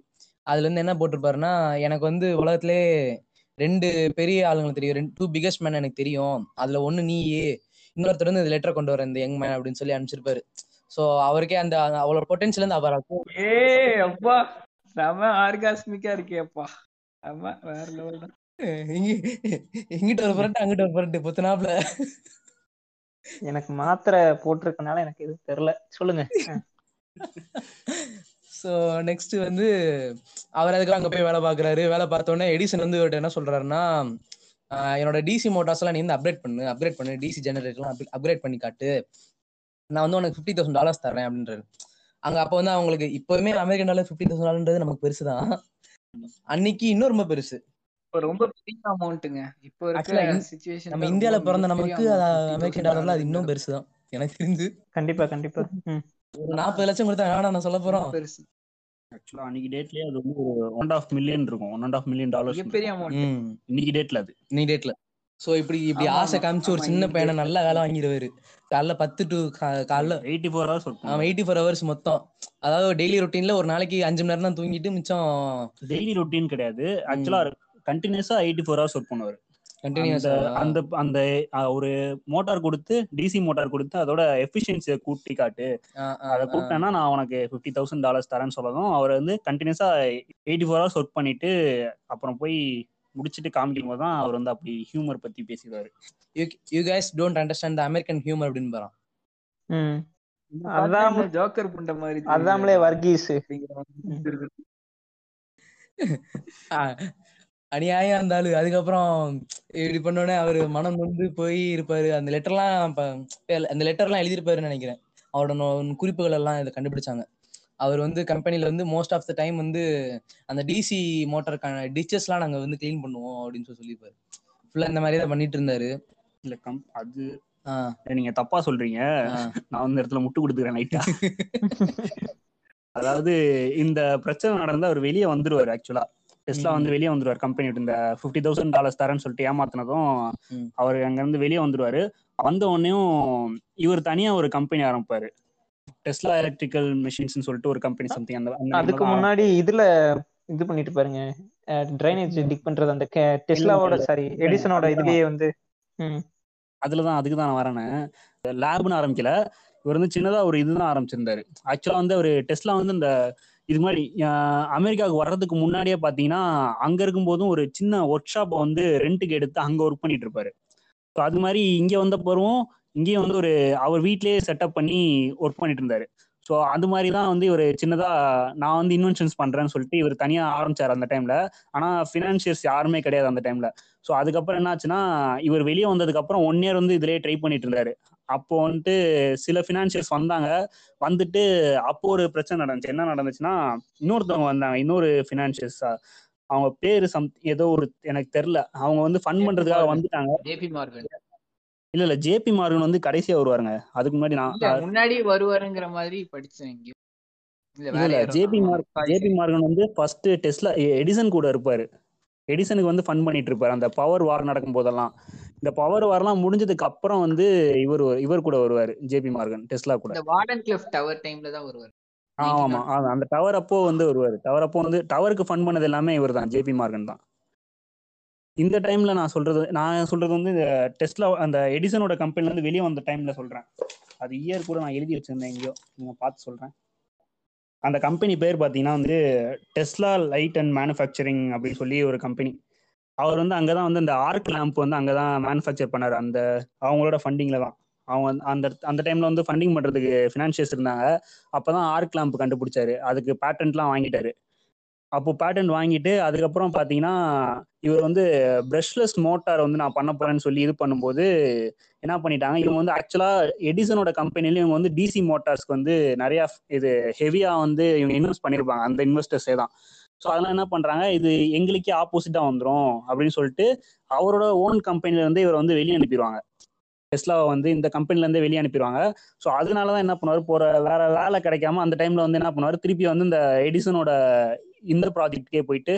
S3: அதுல இருந்து என்ன போட்டிருப்பாருன்னா எனக்கு வந்து உலகத்திலே ரெண்டு பெரிய ஆளுங்களுக்கு தெரியும். ரெண்டு டூ பிகஸ்ட் மேன் எனக்கு தெரியும். அதுல ஒண்ணு நீ இன்னொருத்தர் வந்து இந்த லெட்டரை கொண்டு வர இந்த யங் மேன் அப்படின்னு சொல்லி அனுப்பிச்சிருப்பாரு. ஸோ அவருக்கே அந்த அவளோட பொட்டன்ஷியல் இருந்து அவர்
S5: ஏய் அப்பா. செம ஆர்காஸ்மிக்கா இருக்கே அப்பா. ஆமா வேற லெவல் தான்.
S3: இங்க இங்கிட்ட ஒரு புரட்டு அங்கிட்ட ஒரு புரட்டு புத்தனாப்ல.
S4: எனக்கு மாத்திரை போட்டிருக்கனால எனக்கு எதுவும் தெரியல. சொல்லுங்க.
S3: ஸோ நெக்ஸ்ட் வந்து அவர் அதுக்கு அங்க போய் வேலை பார்க்குறாரு. வேலை பார்த்த உடனே எடிசன் வந்து இவர்கிட்ட என்ன சொல்றாருன்னா என்னோட டிசி மோட்டார்ஸ் எல்லாம் நீ வந்து அப்கிரேட் பண்ணு அப்கிரேட் பண்ணு. டிசி ஜெனரேட்டர்லாம் அப்கிரேட் பண்ணி காட்டு. நான் வந்து உனக்கு ஃபிஃப்டி தௌசண்ட் டாலர்ஸ் தரேன் அப்படின்றாரு அங்க அப்போ வந்து அவங்களுக்கு இப்போவுமே அமெரிக்கன் டாலர் ஃபிஃப்டி தௌசண்ட் டாலர்ன்றது நமக்கு பெருசு தான் அன்னைக்கு இன்னும் ரொம்ப பெருசு.
S5: ரொம்ப பெரிய அமௌண்ட்டுங்க இப்போ இருக்கிற சுச்சுவேஷன்
S3: நம்ம இந்தியால பிறந்த நமக்கு அமெரிக்கன் டாலர்ல அது இன்னும் பெருசு தான் எனக்கு தெரிஞ்சு.
S4: கண்டிப்பா கண்டிப்பா.
S3: ஒரு நாற்பது லட்சம் கொடுத்தா வேணாம் நான் சொல்ல போறோம்?
S5: பெருசு.
S2: ஆக்சுவலா அன்னைக்கு டேட்லயே அது வந்து ஒரு ஒன் ஆஃப் மில்லியன் இருக்கும். One and half million dollars
S5: மிகப்பெரிய அமௌண்ட்
S2: இன்னைக்கு டேட்ல அது.
S3: நீ டேட்ல சோ இப்படி இப்படி
S5: ஆமா,
S3: ஆசை
S5: ஆமா,
S3: காமிச்சு ஒரு
S5: ஆமா,
S3: சின்ன பையனை. நல்ல வேலை வாங்கிடுவாரு. காலைல பத்து டு காலைல
S2: எயிட்டி ஃபோர் ஹவர்ஸ் ஒர்க்
S3: அவன் எயிட்டி ஃபோர் ஹவர்ஸ் மொத்தம். அதாவது டெய்லி ரொட்டீன்ல ஒரு நாளைக்கு அஞ்சு மணி நேரம் தான் தூங்கிட்டு மிச்சம்
S2: டெய்லி ரொட்டீன் கிடையாது. ஆக்சுவலா கண்டினியூஸா எயிட்டி ஃபோர் ஹவர்ஸ் ஒர்க் பண்ணுவார்.
S3: கண்டினியூஸ்
S2: அந்த அந்த ஒரு மோட்டார் கொடுத்து டிசி மோட்டார் கொடுத்து அதோட எஃபிஷியன்சியை கூட்டி காட்டு. அதை கூப்பிட்டேன்னா நான் உனக்கு ஃபிஃப்டி தௌசண்ட் டாலர்ஸ் தரேன்னு சொல்லதும் அவர் வந்து கண்டினியூஸா எயிட்டி ஃபோர் ஹவர்ஸ் ஒர்க் பண்ணிட்டு அப்புறம் போய் முடிச்சுட்டு காமிக்கும் போது தான் அவர் வந்து அப்படி ஹியூமர் பத்தி பேசிடுவாரு.
S3: You guys don't understand the American humour அப்படின்னு பாறான்
S4: அதான்
S5: ஜோக்கர் புண்ட மாதிரி
S4: அதாமலே வர்கீஸ்.
S3: அநியாயம் ஆளு அதுக்கப்புறம் இப்படி பண்ணோடனே அவர் மனம் நொந்து போய் இருப்பாரு. அந்த லெட்டர்லாம் அந்த லெட்டர்லாம் எழுதியிருப்பாருன்னு நினைக்கிறேன். அவரோட குறிப்புகள் எல்லாம் இதை கண்டுபிடிச்சாங்க. அவர் வந்து கம்பெனில வந்து மோஸ்ட் ஆஃப் த டைம் வந்து அந்த டிசி மோட்டருக்கான டிச்சஸ்லாம் நாங்க வந்து க்ளீன் பண்ணுவோம் அப்படின்னு சொல்லி சொல்லியிருப்பாரு. ஃபுல்லா இந்த மாதிரி தான் பண்ணிட்டு இருந்தாரு.
S2: இல்ல கம் அது நீங்க தப்பா சொல்றீங்க. நான் வந்து இடத்துல முட்டு கொடுத்துக்கிறேன் லைட்டா அதாவது இந்த பிரச்சனை நடந்தா அவர் வெளியே வந்துருவாரு ஆக்சுவலா டெஸ்லா. வந்து வெளியே வந்துருவார் கம்பெனி இந்த ஃபிஃப்டி தௌசண்ட் டாலர்ஸ் தரேன்னு சொல்லிட்டு ஏமாத்தினதும். அவர் அங்க இருந்து வெளியே வந்துருவாரு. வந்த உடனேயும் இவர் தனியா ஒரு கம்பெனி ஆரம்பிப்பாரு. டெஸ்லா எலக்ட்ரிக்கல் மிஷின்ஸ் சொல்லிட்டு ஒரு கம்பெனி சம்திங் அந்த
S4: அதுக்கு
S2: தான்
S4: முன்னாடி இதுல இது பண்ணிட்டு பாருங்க. ட்ரைனேஜ் டிக் பண்றது அந்த டெஸ்லாவோட சாரி எடிசனோட இதுலயே வந்து ம்.
S2: அதுலதான் அதுக்கு தான் நான் வரேன். லேப்னு ஆரம்பிக்கல. இவர் வந்து சின்னதா ஒரு இதுதான் ஆரம்பிச்சிருந்தாரு. ஆக்சுவலா வந்து அவர் டெஸ்லா வந்து இந்த இது மாதிரி அமெரிக்காவுக்கு வர்றதுக்கு முன்னாடியே பாத்தீங்கன்னா அங்க இருக்கும்போதும் ஒரு சின்ன ஒர்க் ஷாப்பை வந்து ரெண்ட்டுக்கு எடுத்து அங்க ஒர்க் பண்ணிட்டு இருப்பாரு. அது மாதிரி இங்க வந்த பிறகும் இங்கேயும் வந்து ஒரு அவர் வீட்லயே செட்டப் பண்ணி ஒர்க் பண்ணிட்டு இருந்தாரு ஸோ அது மாதிரி தான் வந்து இவர் சின்னதா நான் வந்து இன்வென்ஷன்ஸ் பண்றேன்னு சொல்லிட்டு இவர் தனியா ஆரம்பிச்சார் அந்த டைம்ல ஆனா ஃபினான்ஷியர்ஸ் யாருமே கிடையாது அந்த டைம்ல ஸோ அதுக்கப்புறம் என்னாச்சுன்னா இவர் வெளியே வந்ததுக்கு அப்புறம் ஒன் இயர் வந்து இதுலயே ட்ரை பண்ணிட்டு இருந்தாரு அப்போ வந்துட்டு சில ஃபினான்ஷியர்ஸ் வந்தாங்க. வந்துட்டு அப்போ ஒரு பிரச்சனை நடந்துச்சு. என்ன நடந்துச்சுன்னா இன்னொருத்தவங்க வந்தாங்க. இன்னொரு ஃபினான்ஷியர்ஸ் அவங்க பேரு சம் ஏதோ ஒரு எனக்கு தெரியல. அவங்க வந்து ஃபண்ட் பண்றதுக்காக வந்துட்டாங்க. இல்ல இல்ல. ஜேபி மார்கன் வந்து கடைசியா வருவாருங்க. அதுக்கு முன்னாடி நான்
S5: முன்னாடி வருவாருங்கிற மாதிரி படிச்சேன் இல்ல
S2: ஜேபி மார்க் ஜேபி. மார்கன் வந்து ஃபர்ஸ்ட் டெஸ்ட்ல எடிசன் கூட இருப்பாரு. எடிசனுக்கு வந்து ஃபண்ட் பண்ணிட்டு இருப்பாரு அந்த பவர் வார் நடக்கும் போதெல்லாம். இந்த பவர் வார்லாம் முடிஞ்சதுக்கு அப்புறம் வந்து இவர் இவர் கூட வருவாரு ஜேபி மார்கன் டெஸ்லா கூட.
S5: வார்டன் கிளிஃப் டவர் டைம்ல தான் வருவாரு.
S2: ஆமா ஆமா. அந்த டவர் அப்போ வந்து வருவாரு. டவர் அப்போ வந்து டவருக்கு ஃபண்ட் பண்ணது எல்லாமே இவர் தான் ஜேபி மார்கன் தான். இந்த டைம்ல நான் சொல்றது நான் சொல்றது வந்து இந்த டெஸ்ட்ல அந்த எடிசனோட கம்பெனில இருந்து வெளியே வந்த டைம்ல சொல்றேன். அது இயர் கூட நான் எழுதி வச்சிருந்தேன் எங்கேயோ. நீங்க பார்த்து சொல்றேன். அந்த கம்பெனி பேர் பார்த்தீங்கன்னா வந்து டெஸ்லா லைட் அண்ட் மேனுஃபேக்சரிங் அப்படின்னு சொல்லி ஒரு கம்பெனி அவர் வந்து அங்கதான் வந்து இந்த ஆர்க் லேம்ப் வந்து அங்கதான் மேனுஃபேக்சர் பண்ணாரு. அந்த அவங்களோட ஃபண்டிங்ல தான். அவங்க அந்த அந்த டைம்ல வந்து ஃபண்டிங் பண்றதுக்கு ஃபினான்ஷியர்ஸ் இருந்தாங்க. அப்பதான் ஆர்க் லேம்ப் கண்டுபிடிச்சாரு. அதுக்கு பேட்டன்ட்லாம் வாங்கிட்டாரு. அப்போ பேட்டர்ன் வாங்கிட்டு அதுக்கப்புறம் பார்த்தீங்கன்னா இவர் வந்து பிரஷ்லெஸ் மோட்டார் வந்து நான் பண்ண போறேன்னு சொல்லி இது பண்ணும்போது என்ன பண்ணிட்டாங்க இவங்க வந்து ஆக்சுவலா எடிசனோட கம்பெனில இவங்க வந்து டிசி மோட்டார்ஸ்க்கு வந்து நிறைய இது ஹெவியா வந்து இவங்க இன்வெஸ்ட் பண்ணிருப்பாங்க. அந்த இன்வெஸ்டர்ஸே தான். ஸோ அதெல்லாம் என்ன பண்றாங்க இது எங்களுக்கே ஆப்போசிட்டா வந்துடும் அப்படின்னு சொல்லிட்டு அவரோட ஓன் கம்பெனில இருந்து இவரை வந்து வெளியே அனுப்பிடுவாங்க. டெஸ்லாவை வந்து இந்த கம்பெனில இருந்தே வெளியே அனுப்பிடுவாங்க. ஸோ அதனால தான் என்ன பண்ணுவார் போற வேற வேலை கிடைக்காம அந்த டைம்ல வந்து என்ன பண்ணுவார் திருப்பி வந்து இந்த எடிசனோட இந்த ப்ராஜெக்ட்கே போயிட்டு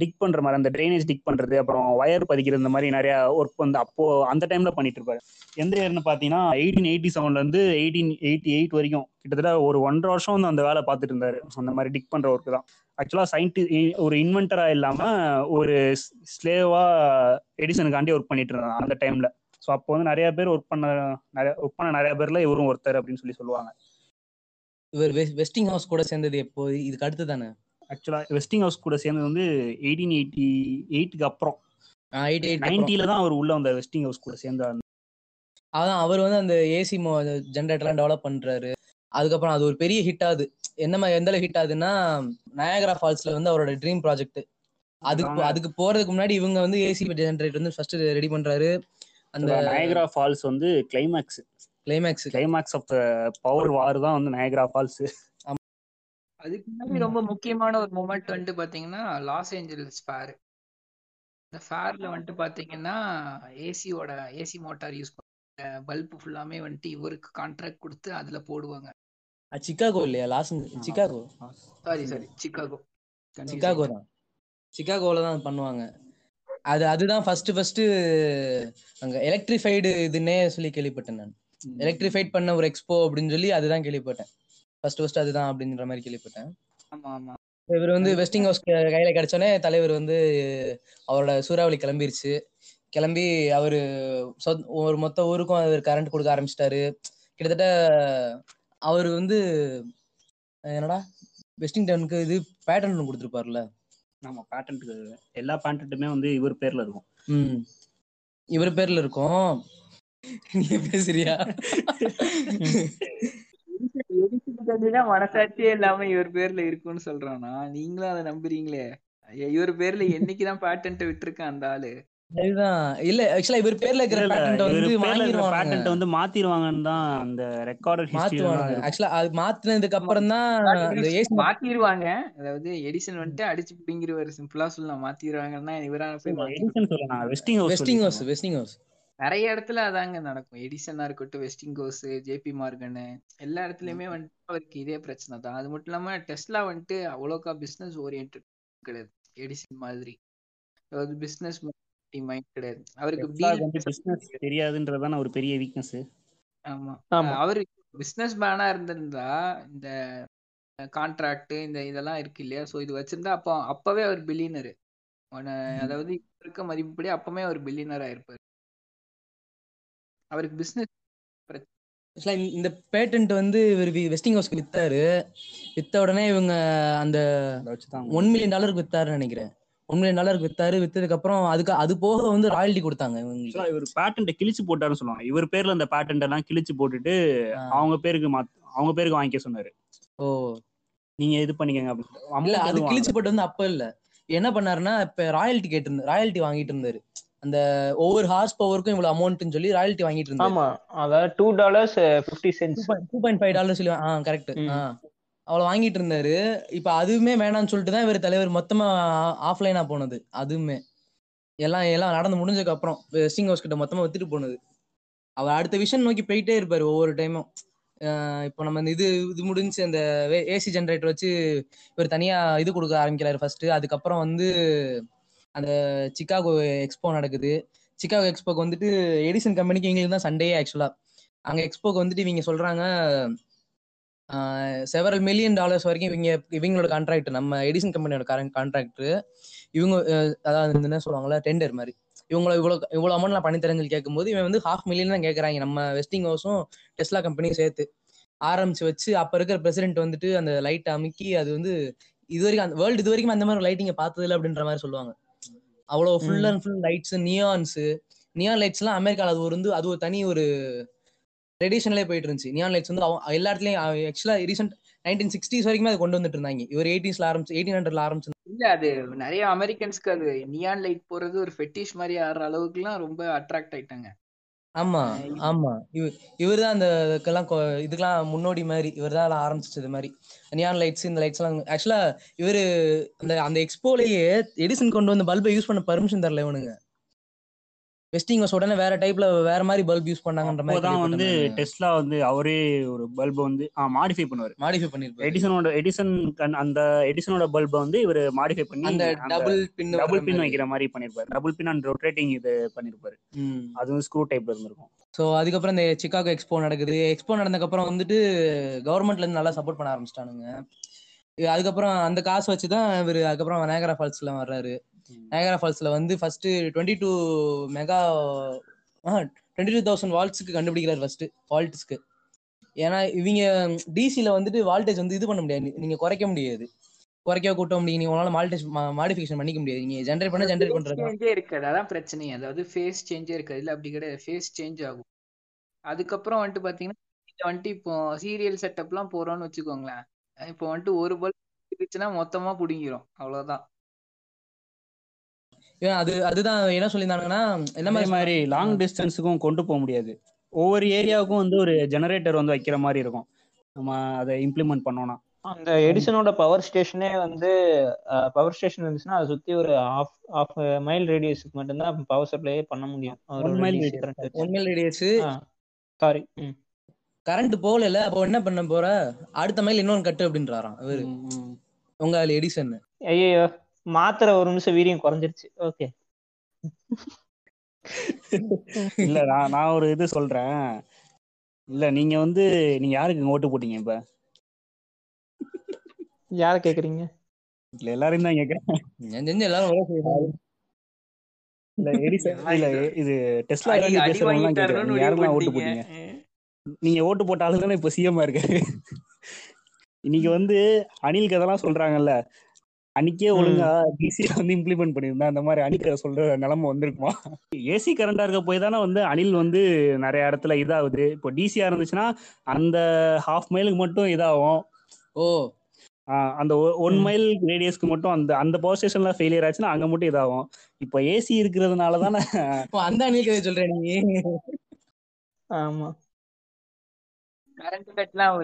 S2: டிக் பண்ற மாதிரி அந்த ட்ரைனேஜ் டிக் பண்றது அப்புறம் ஒயர் பதிக்கிறது இந்த மாதிரி நிறைய ஒர்க் வந்து அப்போ அந்த டைம்ல பண்ணிட்டு இருப்பாரு. எந்த இயர்னு பாத்தீங்கன்னா எயிட்டீன் எயிட்டி செவன்ல இருந்து எயிட்டீன் எயிட்டி எயிட் வரைக்கும் கிட்டத்தட்ட ஒரு ஒன்றரை வருஷம் வந்து அந்த வேலை பார்த்துட்டு இருந்தாரு. அந்த மாதிரி டிக் பண்ற ஒர்க் தான். ஆக்சுவலா சயின்டி ஒரு இன்வென்டரா இல்லாம ஒரு ஸ்லேவா எடிசனுக்காண்டி ஒர்க் பண்ணிட்டு இருந்தாங்க அந்த டைம்ல ஸோ அப்போ வந்து நிறைய பேர் ஒர்க் பண்ண நிறைய ஒர்க் பண்ண நிறைய பேர்ல இவரும் ஒருத்தர் அப்படின்னு சொல்லி சொல்லுவாங்க.
S3: இவர் வெஸ்டிங் ஹவுஸ் கூட சேர்ந்தது எப்போ? இதுக்கு அடுத்து தானே
S2: ஆக்சுவலா வெஸ்டிங் ஹவுஸ் கூட சேர்ந்தது வந்து எயிட்டீன் எயிட்டி எயிட்டுக்கு அப்புறம். நைன்டில தான் அவர் உள்ள வந்த வெஸ்டிங் ஹவுஸ் கூட சேர்ந்தார்
S3: அதான் அவர் வந்து அந்த ஏசி ஜென்ரேட்டர்லாம் டெவலப் பண்றாரு. அதுக்கப்புறம் அது ஒரு பெரிய ஹிட் ஆகுது. என்ன மாதிரி எந்த ஹிட் ஆகுதுன்னா நயாகரா ஃபால்ஸ்ல வந்து அவரோட ட்ரீம் ப்ராஜெக்ட் அதுக்கு அதுக்கு போறதுக்கு முன்னாடி இவங்க வந்து ஏசி ஜென்ரேட்டர் வந்து ஃபர்ஸ்ட் ரெடி பண்றாரு. அந்த
S2: நயகரா ஃபால்ஸ் வந்து climax
S3: climax
S2: climax of the power war தான் வந்து நயகரா ஃபால்ஸ்
S5: அதுக்கு முன்னாடி ரொம்ப முக்கியமான ஒரு மூமெண்ட் வந்துட்டு பாத்தீங்கன்னா லாஸ் ஏஞ்சல்ஸ் ஃபேர் இந்த ஃபேர்ல வந்துட்டு பாத்தீங்கன்னா ஏசியோட ஏசி மோட்டார் யூஸ் பண்ண பல்ப் ஃபுல்லாமே வந்துட்டு இவருக்கு கான்ட்ராக்ட் கொடுத்து அதுல போடுவாங்க.
S3: சிக்காகோ இல்லையா? Los Chicago
S5: sorry sorry Chicago
S3: Chicago தான். சிக்காகோல தான் பண்ணுவாங்க. அது அதுதான் ஃபர்ஸ்ட் ஃபர்ஸ்ட் அங்க எலக்ட்ரிஃபைடு இதுன்னே சொல்லி கேள்விப்பட்டேன் நான். எலக்ட்ரிஃபைட் பண்ண ஒரு எக்ஸ்போ அப்படின்னு சொல்லி அதுதான் கேள்விப்பட்டேன். ஃபர்ஸ்ட் ஃபர்ஸ்ட் அதுதான் அப்படின்ற மாதிரி கேள்விப்பட்டேன்.
S5: ஆமா ஆமா.
S3: இவர் வந்து வெஸ்டிங் ஹவுஸ் கையில கிடைச்சோடனே தலைவர் வந்து அவரோட சூறாவளி கிளம்பிருச்சு. கிளம்பி அவரு ஒரு மொத்த ஊருக்கும் அவர் கரண்ட் கொடுக்க ஆரம்பிச்சிட்டாரு. கிட்டத்தட்ட அவர் வந்து என்னடா வெஸ்டிங் டவுனுக்கு இது பேட்டர்ன் கொடுத்துருப்பாருல்ல?
S2: நம்ம பேட்டன்ட் எல்லா பேட்டன்ட்டுமே வந்து இவர் பேர்ல இருக்கும்.
S3: இவர் பேர்ல இருக்கும். நீ பேசுறியா?
S5: மனசாட்சியே இல்லாம இவர் பேர்ல இருக்குன்னு சொல்றானா. நீங்களும் அதை நம்புறீங்களே? இவர் பேர்ல என்னைக்குதான் பேட்டன்ட் விட்டுருக்கான் அந்த ஆளு?
S3: அதுதான். இல்ல ஆக்சுவலா இவர் பேர்ல இருக்கிற பேட்டன்ட் வந்து
S2: மாத்திருவாங்கன்னு தான் அந்த ரெக்கார்டட்
S3: மாத்துவானுங்க.
S2: ஹிஸ்டரி
S3: ஆக்சுவலா அது மாத்துனதுக்கு அப்புறம் தான்
S5: மாத்திருவாங்க. அதாவது எடிசன் வந்துட்டு அடிச்சு பிடிங்கிருவாரு. சிம்பிளா சொல்லலாம். மாத்திருவாங்கன்னா இவரான போய் மாத்தி
S2: எடிசன் சொல்லலாம். Westinghouse
S3: Westinghouse Westinghouse
S5: நிறைய இடத்துல அதாங்க நடக்கும். எடிசனா இருக்கட்டும் வெஸ்டிங் கோஸ் ஜேபி மார்கன் எல்லா இடத்துலயுமே வந்துட்டு அவருக்கு இதே பிரச்சனை தான். அது மட்டும் இல்லாம டெஸ்லா வந்துட்டு அவ்வளோக்கா பிசினஸ் ஓரியன்ட் கிடையாது. எடிசன் மாதிரி. அதாவது பிசினஸ் மைண்ட் கிடையாது. அவருக்கு
S2: பிசினஸ் தெரியாதுன்றதுதான ஒரு பெரிய வீக்னஸ்
S5: ஆமா. அவரு பிசினஸ் மேனா இருந்திருந்தா இந்த கான்ட்ராக்ட் இந்த இதெல்லாம் இருக்கு இல்லையா? சோ இது வச்சிருந்தா அப்போ அப்பவே அவர் பில்லியனரு அதாவது இருக்க மதிப்புப்படி அப்பவே அவர் பில்லியனர் ஆயிருப்பாரு. அவருக்கு பிசினஸ்
S3: இந்த பேட்டன்ட் வந்து இவர் வெஸ்டிங் ஹவுஸ்க்கு வித்தாரு. வித்த உடனே இவங்க அந்த ஒன் மில்லியன் டாலருக்கு வித்தாருன்னு நினைக்கிறேன். ஒன் மில்லியன் டாலருக்கு வித்தாரு. வித்ததுக்கு அப்புறம் அதுக்கு அது போக வந்து ராயல்டி கொடுத்தாங்க
S2: Actually, இவர் பேட்டன்ட் கிழிச்சு போட்டாருன்னு சொல்லுவாங்க. இவர் பேர்ல அந்த பேட்டன்ட் எல்லாம் கிழிச்சு போட்டுட்டு. அவங்க பேருக்கு மாத் அவங்க பேருக்கு வாங்கிக்க சொன்னாரு.
S3: ஓ.
S2: நீங்க இது பண்ணிக்கங்க அப்படின்னு
S3: அது கிழிச்சு போட்டு வந்து அப்ப இல்ல. என்ன பண்ணாருன்னா இப்ப ராயல்டி கேட்டிருந்தாரு ராயல்டி வாங்கிட்டு இருந்தாரு. அந்த ஒவ்வொரு ஹார்ஸ் பவருக்கும் இவ்வளவு அமௌண்ட்னு சொல்லி ராயல்டி வாங்கிட்டு இருந்தாரு.
S4: ஆமா. அதாவது two dollars fifty cents
S3: two point five dollar சொல்லி ஆ கரெக்ட் அவ்வளவு வாங்கிட்டு இருந்தாரு. இப்ப அதுவுமே வேணாம்னு சொல்லிட்டு தான் இவர் தலைவர் மொத்தமா ஆஃப்லைனா போனது. அதுவுமே. எல்லாம் எல்லாம் நடந்து முடிஞ்சதுக்கு அப்புறம் வெஸ்டிங் ஹவுஸ் கிட்ட மொத்தமா வித்துட்டு போனது. அவர் அடுத்த விஷன் நோக்கி போயிட்டே இருப்பாரு ஒவ்வொரு டைமும் இப்போ நம்ம இந்த இது இது முடிஞ்சு அந்த ஏசி ஜென்ரேட்டர் வச்சு இவர் தனியா இது கொடுக்க ஆரம்பிக்கிறாரு ஃபர்ஸ்ட் அதுக்கப்புறம் வந்து அந்த சிக்காகோ எக்ஸ்போ நடக்குது. சிக்காகோ எக்ஸ்போக்கு வந்துட்டு எடிசன் கம்பெனிக்கு இவங்களுக்கு தான் சண்டே ஆக்சுவலா அங்க எக்ஸ்போக்கு வந்துட்டு இவங்க சொல்றாங்க செவரல் மில்லியன் டாலர்ஸ் வரைக்கும் இவங்க இவங்களோட கான்ட்ராக்ட் நம்ம எடிசன் கம்பெனியோட கான்ட்ராக்ட் இவங்க அதாவது என்ன சொல்லுவாங்களா டெண்டர் மாதிரி. இவங்கள இவ்வளோ இவ்வளோ அமௌண்ட் நான் பண்ணி தரேன்னு கேட்கும்போது இவன் வந்து ஹாஃப் மில்லியன் தான் கேட்குறாங்க. நம்ம வெஸ்டிங் ஹவுஸும் டெஸ்லா கம்பெனியும் சேர்த்து. ஆரம்பிச்சு வச்சு அப்போ இருக்கிற பிரசிடென்ட் வந்துட்டு அந்த லைட் அமுக்கி அது வந்து இது வரைக்கும் அந்த வேர்ல்டு இது வரைக்கும் அந்த மாதிரி லைட்டிங்கை பார்த்தது இல்லை அப்படின்ற மாதிரி சொல்லுவாங்க. அவ்வளவு full and full lights neons neon lights எல்லாம் அமெரிக்கால அது ஒரு வந்து அது ஒரு தனி ஒரு ட்ரெடிஷனலே போயிட்டு இருந்துச்சு. நியான் லைட்ஸ் வந்து எல்லா இடத்துலயும் ஆக்சுவலா ரீசெண்ட் நைன்டீன் சிக்ஸ்டீஸ் வரைக்குமே அது கொண்டு வந்துட்டு இருந்தாங்க. இவர் எயிட்டீஸ்ல ஆரம்பிச்சு எயிட்டீன் ஹண்ட்ரட்ல ஆரம்பிச்சு.
S5: இல்ல அது நிறைய அமெரிக்கன்ஸ்க்கு அது நியான் லைட் போறது ஒரு ஃபெட்டிஷ் மாதிரி ஆடுற அளவுக்கு எல்லாம் ரொம்ப அட்ராக்ட் ஆயிட்டாங்க.
S3: ஆமா ஆமா. இவர் இவர் தான் அந்த இதுக்கெல்லாம் கொ- இதுக்கெல்லாம் முன்னோடி மாதிரி இவர் தான் ஆரம்பிச்சது மாதிரி. நியான் லைட்ஸ் இந்த லைட்ஸ் எல்லாம் ஆக்சுவலா இவரு அந்த அந்த எக்ஸ்போலயே எடிசன் கொண்டு வந்த பல்பை யூஸ் பண்ண பர்மிஷன் தரல இவனுங்க. வெஸ்டிங் ஹவுஸ் உடனே வேற டைப்ல வேற மாதிரி பல்ப் யூஸ் பண்ணாங்கன்ற மாதிரி
S2: அப்போதான் வந்து டெஸ்லா வந்து அவரே ஒரு பல்பை வந்து மாடிஃபை பண்ணுவாரு.
S3: மாடிஃபை பண்ணிருப்பாரு.
S2: எடிசனோட எடிசன் அந்த எடிசனோட பல்பை வந்து இவர் மாடிஃபை பண்ணி
S3: அந்த டபுள் பின்
S2: டபுள் பின் வைக்கிற மாதிரி பண்ணிருப்பாரு. டபுள் பின் அண்ட் ரொட்டேட்டிங் இது பண்ணிருப்பாரு. அதுவும் ஸ்க்ரூ டைப்ல இருந்திருக்கும்.
S3: ஸோ அதுக்கப்புறம் இந்த சிக்காகோ எக்ஸ்போ நடக்குது. எக்ஸ்போ நடந்ததுக்கப்புறம் வந்துட்டு கவர்மெண்ட்ல இருந்து நல்லா சப்போர்ட் பண்ண ஆரம்பிச்சிட்டானுங்க. அதுக்கப்புறம் அந்த காசு வச்சு தான் இவர் அதுக்கப்புறம் நேகரா ஃபால்ஸ்ல வர்றாரு. நேகரா ஃபால்ஸ்ல வந்து first twenty two mega twenty two thousand வால்ட்ஸ்க்கு கண்டுபிடிக்கிறார் ஃபர்ஸ்ட் வால்ட்ஸ்க்கு ஏன்னா இவங்க டிசில வந்துட்டு வால்டேஜ் வந்து இது பண்ண முடியாது. நீங்க குறைக்க முடியாது. குறைக்க கூட்ட முடியும். நீங்க உங்களால மால்டேஜ் மாடிஃபிகேஷன் பண்ணிக்க முடியாது. நீங்க ஜென்ரேட் பண்ண ஜென்ரேட் பண்றது
S5: சேஞ்சே இருக்காது. அதான் பிரச்சனை அதாவது ஃபேஸ் சேஞ்சே இருக்காது. இல்ல அப்படி கிடையாது. ஃபேஸ் சேஞ்ச் ஆகும். அதுக்கப்புறம் வந்துட்டு பாத்தீங்கன்னா வந்துட்டு இப்போ சீரியல் செட்டப்லாம் போறோம்னு வச்சுக்கோங்களேன். இப்போ வந்துட்டு ஒரு பல்ப் இருந்துச்சுன்னா மொத்தமா புடிங்கிரும். அவ்வளவுதான்.
S3: அது அதுதான் என்ன சொல்லியிருந்தாங்கன்னா என்ன
S2: மாதிரி லாங் டிஸ்டன்ஸுக்கும் கொண்டு போக முடியாது. ஒவ்வொரு ஏரியாவுக்கும் வந்து ஒரு ஜெனரேட்டர் வந்து வைக்கிற மாதிரி இருக்கும். நம்ம அதை இம்ப்ளிமெண்ட் பண்ணோம்னா.
S4: அந்த எடிசனோட பவர் ஸ்டேஷனே வந்து பவர் ஸ்டேஷன் இருந்துச்சுன்னா அதை சுத்தி ஒரு ஆஃப் ஆஃப் மைல் ரேடியஸுக்கு மட்டும்தான் பவர் சப்ளையே பண்ண முடியும்.
S2: One mile radius.
S3: One mile radius
S4: sorry
S3: current போகல அப்போ என்ன பண்ண போற? அடுத்த மைல் இன்னொன்னு கட்டு அப்படின்றாராம் இவரு. உங்க அதுல எடிசன்
S4: ஐயோ மாத்திரை ஒரு நிமிஷம் வீரியம் குறைஞ்சிருச்சு. ஓகே
S2: இல்ல நான் நான் ஒரு இது சொல்றேன். இல்ல நீங்க வந்து நீங்க யாருக்கு இங்க ஓட்டு போட்டீங்க இப்ப?
S4: யார கேக்குறீங்க?
S2: இல்ல எல்லாரையும் தான்
S3: தெரிஞ்சு எல்லாரும் ஒரே செய்யணும்
S2: இல்ல எடிசன் இல்ல இது டெஸ்லா
S5: அடி
S2: பேசுறவங்க
S5: முடிவு
S2: யாரெல்லாம் ஓட்டு போட்டீங்க? நீங்க ஓட்டு போட்ட ஆளு தானே இப்ப சிஎம் இருக்காரு. இன்னைக்கு வந்து அனில் கதெல்லாம் சொல்றாங்கல்ல அன்னைக்கே ஒழுங்கா டிசி வந்து இம்ப்ளிமெண்ட் பண்ணியிருந்தா அந்த மாதிரி கதை சொல்ற நிலைமை வந்திருக்குமா? ஏசி கரண்டா இருக்க போய் தானே வந்து அனில் வந்து நிறைய இடத்துல இதாகுது. இப்போ டிசியா இருந்துச்சுன்னா அந்த ஹாஃப் மைலுக்கு மட்டும் இதாகும்.
S3: ஓ.
S2: ஆஹ் அந்த ஒன் மைல் ரேடியஸ்க்கு மட்டும் அந்த அந்த பவர் ஸ்டேஷன்ல ஃபெயிலியர் ஆச்சுன்னா அங்க மட்டும் இதாகும். இப்போ ஏசி இருக்கிறதுனால தானே
S3: அந்த அணில் கதை சொல்றேன் நீ
S4: ஆமா.
S5: கரண்ட் கட்லாம்.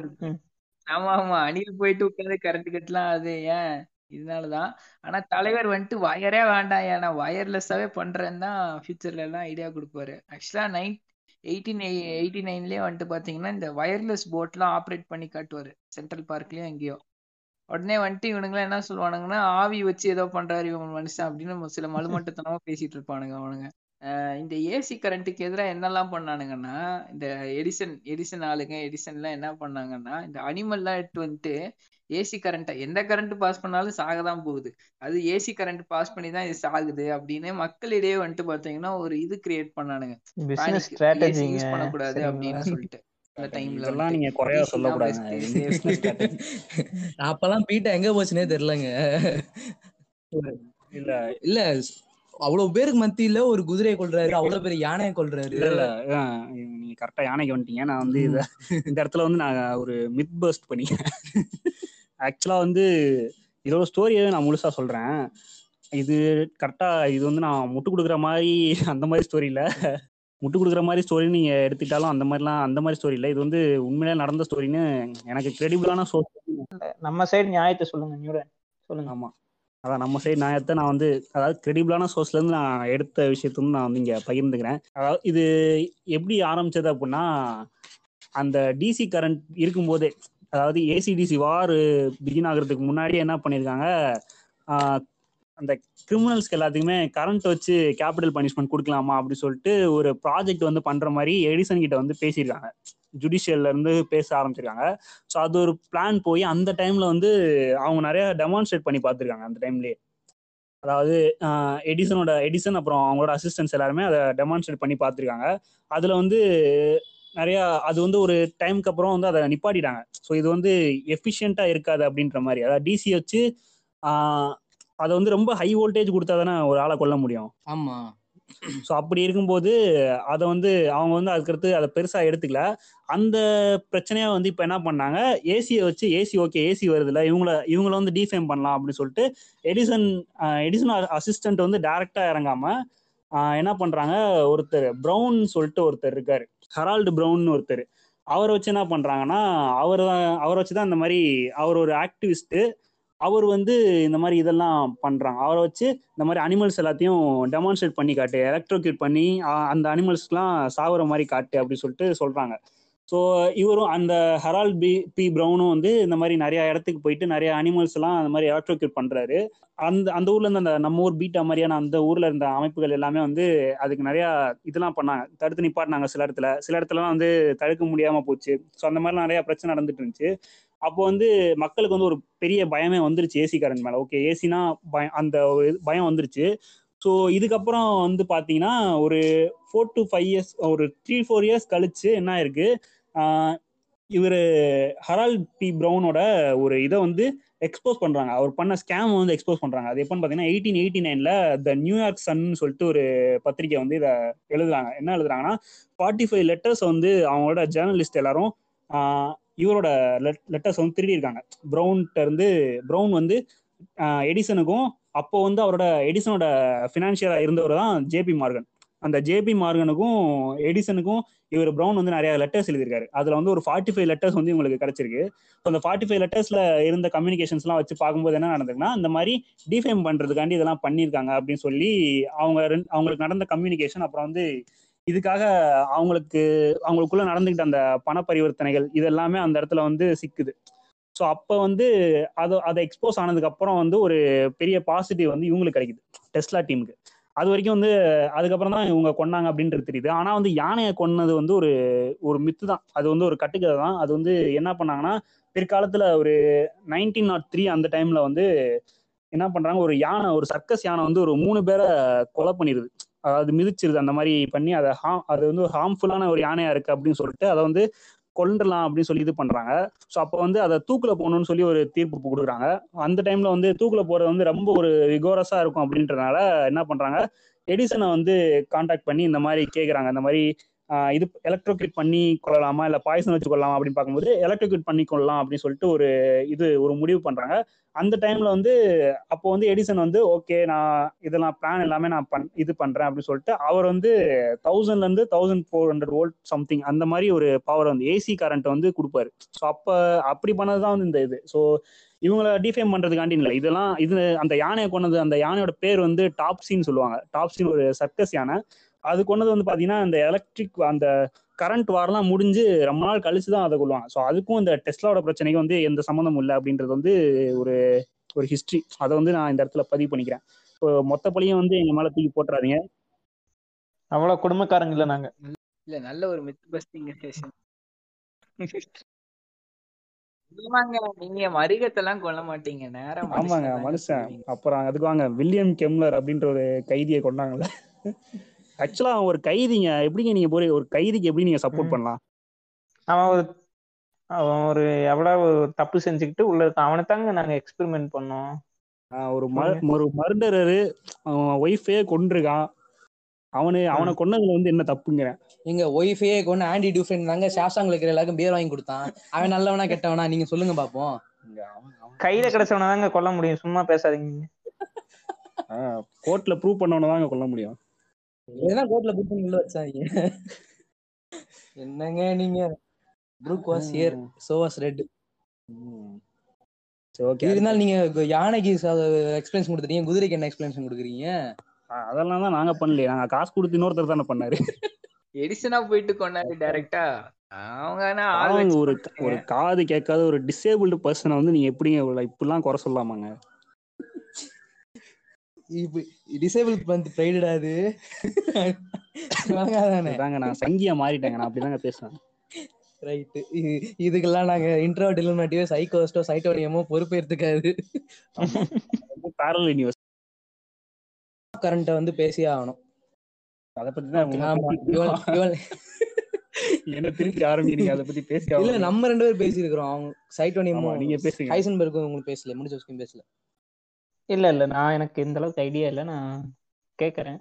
S5: ஆமா ஆமா. அணில் போயிட்டு உட்காந்து கரண்ட் கட்லாம் அது ஏன்? இதனாலதான். ஆனா தலைவர் வந்துட்டு வயரே வேண்டாம் ஏன்னா வயர்லெஸ்ஸாவே பண்றேன்னு தான் ஃபியூச்சர்ல எல்லாம் ஐடியா கொடுப்பாரு. ஆக்சுவலா நைன் எயிட்டீன் எயிட்டி நைன்லயே வந்துட்டு பாத்தீங்கன்னா இந்த வயர்லெஸ் போட்லாம் ஆப்ரேட் பண்ணி காட்டுவாரு. சென்ட்ரல் பார்க்லயும் எங்கேயோ. உடனே வந்துட்டு இவனுங்களாம் என்ன சொல்லுவானுங்கன்னா ஆவி வச்சு ஏதோ பண்றாரு இவன் மனுஷன் அப்படின்னு சில மலுமட்டத்தனமா பேசிட்டு இருப்பானுங்க அவனுங்க. இந்த ஏசி கரண்ட்டுக்கு எதிராக என்னெல்லாம் பண்ணானுங்கன்னா இந்த எடிசன் எடிசன் ஆளுங்க எடிசன்லாம் என்ன பண்ணாங்கன்னா இந்த அனிமல்லாம் எடுத்து வந்துட்டு ஏசி கரண்ட்டை எந்த கரண்ட் பாஸ் பண்ணாலும் சாக தான் போகுது. அது ஏசி கரண்ட் பாஸ் பண்ணி தான் இது சாகுது அப்படின்னு மக்களிடையே வந்துட்டு பாத்தீங்கன்னா ஒரு இது கிரியேட் பண்ணானுங்க. யூஸ் பண்ணக்கூடாது அப்படின்னு சொல்லிட்டு அந்த டைம்ல
S2: இதெல்லாம் நீங்க குறையா business strategy.
S3: அப்பெல்லாம் பீட்டா எங்க போச்சுனே தெரியலங்க.
S2: இல்ல.
S3: இல்ல அவ்வளவு பேருக்கு மத்தியில ஒரு குதிரையை கொல்றாரு அவ்வளவு பேர் யானையை கொல்றாரு.
S2: இல்ல நீங்க கரெக்டா யானைக்கு வந்துட்டீங்க. நான் வந்து இந்த இடத்துல வந்து நான் ஒரு மித் பர்ஸ்ட் பண்ணிக்கிறேன். ஆக்சுவலா வந்து இதோட ஸ்டோரியை நான் முழுசா சொல்றேன். இது கரெக்டா இது வந்து நான் முட்டு கொடுக்குற மாதிரி அந்த மாதிரி ஸ்டோரி இல்ல. முட்டு கொடுக்குற மாதிரி ஸ்டோரி நீங்க எடுத்துக்கிட்டாலும் அந்த மாதிரிலாம் அந்த மாதிரி ஸ்டோரி இல்ல. இது வந்து உண்மையிலே நடந்த ஸ்டோரின்னு எனக்கு கிரெடிபிளான சோர்ஸ்
S4: நம்ம சைடு நியாயத்தை சொல்லுங்க நியூடன் சொல்லுங்க.
S2: ஆமா. அதான் நம்ம சைடு நியாயத்தை நான் வந்து அதாவது கிரெடிபிளான சோர்ஸ்ல இருந்து நான் எடுத்த விஷயத்த வந்து நான் வந்து இங்க பகிர்ந்துக்கிறேன். அதாவது இது எப்படி ஆரம்பிச்சது அப்படின்னா அந்த டிசி கரண்ட் இருக்கும்போதே அதாவது ஏசிடிசி வார் பிகின் ஆகுறதுக்கு முன்னாடியே என்ன பண்ணியிருக்காங்க அந்த கிரிமினல்ஸ்க்கு எல்லாத்துக்குமே கரண்ட் வச்சு கேபிட்டல் பனிஷ்மெண்ட் கொடுக்கலாமா அப்படின்னு சொல்லிட்டு ஒரு ப்ராஜெக்ட் வந்து பண்ற மாதிரி எடிசன் கிட்ட வந்து பேசியிருக்காங்க. ஜுடிஷியல்ல இருந்து பேச ஆரம்பிச்சிருக்காங்க. ஸோ அது ஒரு பிளான் போய் அந்த டைம்ல வந்து அவங்க நிறைய டெமான்ஸ்ட்ரேட் பண்ணி பார்த்துருக்காங்க அந்த டைம்லயே அதாவது எடிசனோட எடிசன் அப்புறம் அவங்களோட அசிஸ்டன்ஸ் எல்லாருமே அதை டெமான்ஸ்ட்ரேட் பண்ணி பார்த்துருக்காங்க. அதுல வந்து நிறைய அது வந்து ஒரு டைம்க்கு அப்புறம் வந்து அதை நிப்பாட்டிட்டாங்க. ஸோ இது வந்து எஃபிஷியண்டா இருக்காது அப்படின்ற மாதிரி. அதாவது டிசி வச்சு அதை வந்து ரொம்ப ஹை வோல்டேஜ் கொடுத்தா தானே ஒரு ஆளை கொல்ல முடியும்.
S3: ஆமா.
S2: ஸோ அப்படி இருக்கும்போது அதை வந்து அவங்க வந்து அதுக்கடுத்து அதை பெருசாக எடுத்துக்கல. அந்த பிரச்சனையை வந்து இப்போ என்ன பண்ணாங்க? ஏசியை வச்சு ஏசி ஓகே ஏசி வருதுல்ல இவங்கள இவங்கள வந்து டிஃபைம் பண்ணலாம் அப்படின்னு சொல்லிட்டு எடிசன் எடிசன் அசிஸ்டன்ட் வந்து டைரக்டா இறங்காம என்ன பண்றாங்க? ஒருத்தர் ப்ரௌன் சொல்லிட்டு ஒருத்தர் இருக்காரு. ஹரால்டு ப்ரௌன் ஒருத்தர். அவரை வச்சு என்ன பண்றாங்கன்னா அவர் தான் அவரை வச்சு தான் இந்த மாதிரி அவர் ஒரு ஆக்டிவிஸ்ட் அவர் வந்து இந்த மாதிரி இதெல்லாம் பண்றாங்க. அவரை வச்சு இந்த மாதிரி அனிமல்ஸ் எல்லாத்தையும் டெமான்ஸ்ட்ரேட் பண்ணி காட்டு எலக்ட்ரோக்யூட் பண்ணி அந்த அனிமல்ஸ்க்குலாம் சாகுற மாதிரி காட்டு அப்படி சொல்லிட்டு சொல்றாங்க. ஸோ இவரும் அந்த ஹெரால்ட் பி பி ப்ரௌனும் வந்து இந்த மாதிரி நிறைய இடத்துக்கு போயிட்டு நிறைய அனிமல்ஸ் எல்லாம் அந்த மாதிரி எலக்ட்ரோக்யூட் பண்றாரு. அந்த அந்த ஊர்ல இருந்து அந்த நம்ம ஊர் பீட்டா மாதிரியான அந்த ஊர்ல இருந்த அமைப்புகள் எல்லாமே வந்து அதுக்கு நிறைய இதெல்லாம் பண்ணாங்க. தடுத்து நிப்பாட்டினாங்க சில இடத்துல. சில இடத்துலலாம் வந்து தடுக்க முடியாம போச்சு. ஸோ அந்த மாதிரி நிறைய பிரச்சனை நடந்துட்டு இருந்துச்சு. அப்போ வந்து மக்களுக்கு வந்து ஒரு பெரிய பயமே வந்துருச்சு. ஏசி கரண்ட் மேல. ஓகே ஏசினா பயம் அந்த ஒரு பயம் வந்துருச்சு. ஸோ இதுக்கப்புறம் வந்து பார்த்தீங்கன்னா ஒரு ஃபோர் டு ஃபைவ் இயர்ஸ் ஒரு த்ரீ ஃபோர் இயர்ஸ் கழிச்சு என்ன ஆயிருக்கு? இவர் ஹரால் பி ப்ரௌனோட ஒரு இதை வந்து எக்ஸ்போஸ் பண்ணுறாங்க அவர் பண்ண ஸ்கேம் வந்து எக்ஸ்போஸ் பண்ணுறாங்க அது எப்போன்னு பார்த்தீங்கன்னா எயிட்டீன் எயிட்டி நைனில் த நியூயார்க் சன்னு சொல்லிட்டு ஒரு பத்திரிக்கை வந்து இதை எழுதுறாங்க. என்ன எழுதுறாங்கன்னா ஃபார்ட்டி ஃபைவ் லெட்டர்ஸ் வந்து அவங்களோட ஜேர்னலிஸ்ட் எல்லாரும் இவரோட லெட் லெட்டர்ஸ் வந்து திருடி இருக்காங்க. ப்ரௌன்கிட்ட இருந்து ப்ரௌன் வந்து எடிசனுக்கும் அப்போ வந்து அவரோட எடிசனோட ஃபினான்ஷியலா இருந்தவர் தான் ஜேபி மார்கன் அந்த ஜேபி மார்கனுக்கும் எடிசனுக்கும் இவர் ப்ரௌன் வந்து நிறைய லெட்டர்ஸ் எழுதியிருக்காரு. அதுல வந்து ஒரு ஃபார்ட்டி ஃபைவ் லெட்டர்ஸ் வந்து இவங்களுக்கு கிடைச்சிருக்கு. அந்த ஃபார்ட்டி ஃபைவ் லெட்டர்ஸ்ல இருந்த கம்யூனிகேஷன்ஸ்லாம் வச்சு பார்க்கும்போது என்ன நடந்ததுன்னா இந்த மாதிரி டிஃபைம் பண்றதுக்காண்டி இதெல்லாம் பண்ணியிருக்காங்க அப்படின்னு சொல்லி அவங்க அவங்களுக்கு நடந்த கம்யூனிகேஷன் அப்புறம் வந்து இதுக்காக அவங்களுக்கு அவங்களுக்குள்ள நடந்துகிட்ட அந்த பண பரிவர்த்தனைகள் இதெல்லாமே அந்த இடத்துல வந்து சிக்குது. ஸோ அப்போ வந்து அது அதை எக்ஸ்போஸ் ஆனதுக்கு அப்புறம் வந்து ஒரு பெரிய பாசிட்டிவ் வந்து இவங்களுக்கு கிடைக்குது டெஸ்லா டீமுக்கு அது வரைக்கும் வந்து அதுக்கப்புறம் தான் இவங்க கொன்னாங்க அப்படின்றது தெரியுது. ஆனால் வந்து யானையை கொன்னது வந்து ஒரு ஒரு மித்து தான். அது வந்து ஒரு கட்டுக்கதை தான். அது வந்து என்ன பண்ணாங்கன்னா பிற்காலத்தில் ஒரு நைன்டீன் நாட் த்ரீ அந்த டைம்ல வந்து என்ன பண்ணுறாங்க ஒரு யானை ஒரு சர்க்கஸ் யானை வந்து ஒரு மூணு பேரை கொலை பண்ணிடுது அதாவது மிதிச்சிருது அந்த மாதிரி பண்ணி அதை ஹா அது வந்து ஒரு ஹார்ம்ஃபுல்லான ஒரு யானையா இருக்கு அப்படின்னு சொல்லிட்டு அதை வந்து கொண்டுலாம் அப்படின்னு சொல்லி இது பண்றாங்க. ஸோ அப்போ வந்து அதை தூக்குல போகணும்னு சொல்லி ஒரு தீர்ப்பு கொடுக்குறாங்க. அந்த டைம்ல வந்து தூக்குல போறது வந்து ரொம்ப ஒரு விகோரஸா இருக்கும் அப்படின்றனால என்ன பண்றாங்க எடிசனை வந்து காண்டாக்ட் பண்ணி இந்த மாதிரி கேட்குறாங்க இந்த மாதிரி இது எலக்ட்ரோக்யூட் பண்ணி கொள்ளலாமா? இல்லை பாய்சன் வச்சு கொள்ளலாமா அப்படின்னு பார்க்கும்போது எலக்ட்ரோக்யூட் பண்ணி கொள்ளலாம் அப்படின்னு சொல்லிட்டு ஒரு இது ஒரு முடிவு பண்றாங்க. அந்த டைம்ல வந்து அப்போ வந்து எடிசன் வந்து ஓகே நான் இதெல்லாம் பிளான் எல்லாமே நான் பண் இது பண்றேன் அப்படின்னு சொல்லிட்டு அவர் வந்து தௌசண்ட்ல இருந்து thousand four hundred volt something அந்த மாதிரி ஒரு பவர் வந்து ஏசி கரண்ட் வந்து கொடுப்பாரு. ஸோ அப்போ அப்படி பண்ணதுதான் வந்து இந்த இது. ஸோ இவங்கள டிஃபைம் பண்றதுக்காண்டி இல்லை. இதெல்லாம் இது அந்த யானையை கொண்டது அந்த யானையோட பேர் வந்து டாப்ஸின்னு சொல்லுவாங்க. டாப்ஸின் ஒரு சர்க்கஸ் யானை. அது கொண்டது வந்து பாத்தீங்கன்னா அந்த எலக்ட்ரிக் அந்த கரண்ட் வாரெல்லாம் முடிஞ்சு ரொம்ப நாள் கழிச்சு தான் அதை கொள்வாங்க. ஸோ அதுக்கும் இந்த டெஸ்லாவோட பிரச்சனைக்கு வந்து எந்த சம்மந்தமும் இல்லை அப்படின்றது வந்து ஒரு ஒரு ஹிஸ்ட்ரி அதை வந்து நான் இந்த இடத்துல பதிவு பண்ணிக்கிறேன். இப்போ மொத்த பழியும் வந்து எங்க மேல தூக்கி போட்டுறாதீங்க.
S4: அவ்வளவு குடும்பக்காரங்க இல்ல நாங்க.
S5: இல்ல நல்ல ஒரு மித் பஸ்டிங் செஷன் நீங்க மரிகத்தெல்லாம் கொல்ல மாட்டீங்க. நேரா
S2: ஆமாங்க மனுஷன். அப்புறம் அதுக்கு வாங்க வில்லியம் கெம்லர் அப்படின்ற ஒரு கைதியை கொண்டாங்கல்ல. ஆக்சுவலா அவன் ஒரு கைதிங்க எப்படிங்க நீங்க போய் ஒரு கைதிக்கு எப்படி நீங்க சப்போர்ட் பண்ணலாம்?
S4: அவன் ஒரு அவன் ஒரு எவ்வளவு தப்பு செஞ்சுக்கிட்டு உள்ள இருக்கான். அவனை தாங்க நாங்க எக்ஸ்பெரிமெண்ட் பண்ணோம்.
S2: ஒரு ஒரு மர்டரரு அவன் ஒய்ஃபே கொண்டிருக்கான் அவனு அவனை கொன்னதுல வந்து என்ன தப்புங்கிறேன்.
S3: எங்க ஒய்ஃபையே கொண்டு ஆண்டி டியூஃபன் தாங்க ஷாஷாங்ல இருக்கிற எல்லாருக்கும் பேர் வாங்கி கொடுத்தான். அவன் நல்லவனா கெட்டவனா நீங்க சொல்லுங்க பாப்போம்.
S4: கையில கிடைச்சவன தாங்க கொல்ல முடியும். சும்மா பேசாதீங்க.
S2: கோர்ட்ல ப்ரூவ் பண்ணவன தாங்க கொல்ல முடியும்.
S3: இதுதான் கோர்ட்ல புக் பண்ணி உள்ள வச்சாங்க என்னங்க நீங்க? Brook was here so was Red
S2: okay
S3: இருந்தாலும் நீங்க யானைக்கு எக்ஸ்பிளேஷன் கொடுத்துட்டீங்க குதிரைக்கு என்ன எக்ஸ்பிளேஷன் கொடுக்குறீங்க?
S2: அதெல்லாம் தான் நாங்க பண்ணலையே. நாங்க காசு கொடுத்து இன்னொருத்தர் தானே பண்ணாரு.
S5: எடிசனா போயிட்டு கொண்டாரு டைரக்டா அவங்க
S2: ஒரு ஒரு காது கேட்காத ஒரு டிசேபிள்டு பர்சனை வந்து நீங்க எப்படிங்க இப்படிலாம் குறை சொல்லலாமாங்க
S3: இப்ப டிசேபிள் வந்து ப்ரைடடா அது?
S2: இதாங்க நான் சங்கியா மாறிட்டேங்க. நான் அப்படிதாங்க பேசுவேன்.
S3: ரைட்டு இதுக்கெல்லாம் நாங்க இன்ட்ரோ டெலிமாட்டியோ சைக்கோஸ்டோ சைட்டோனியமோ பொறுப்பு எடுத்துக்காது.
S2: பேரல்
S3: கரண்ட்டை வந்து பேசியே ஆகணும்.
S2: அதை பத்தி தான் என்ன திருப்பி ஆரம்பிக்கிறீங்க? அதை பத்தி பேசி
S3: இல்ல நம்ம ரெண்டு பேரும் பேசியிருக்கிறோம். அவங்க சைட்டோனியமும்
S2: நீங்க பேசுங்க.
S3: ஹைசன்பர்க்கும் உங்களுக்கு பேசல. முடிஞ்ச வரைக்கும் பேசல.
S4: இல்ல இல்ல. நான் எனக்கு இந்த அளவுக்கு ஐடியா இல்ல. நான் கேக்குறேன்.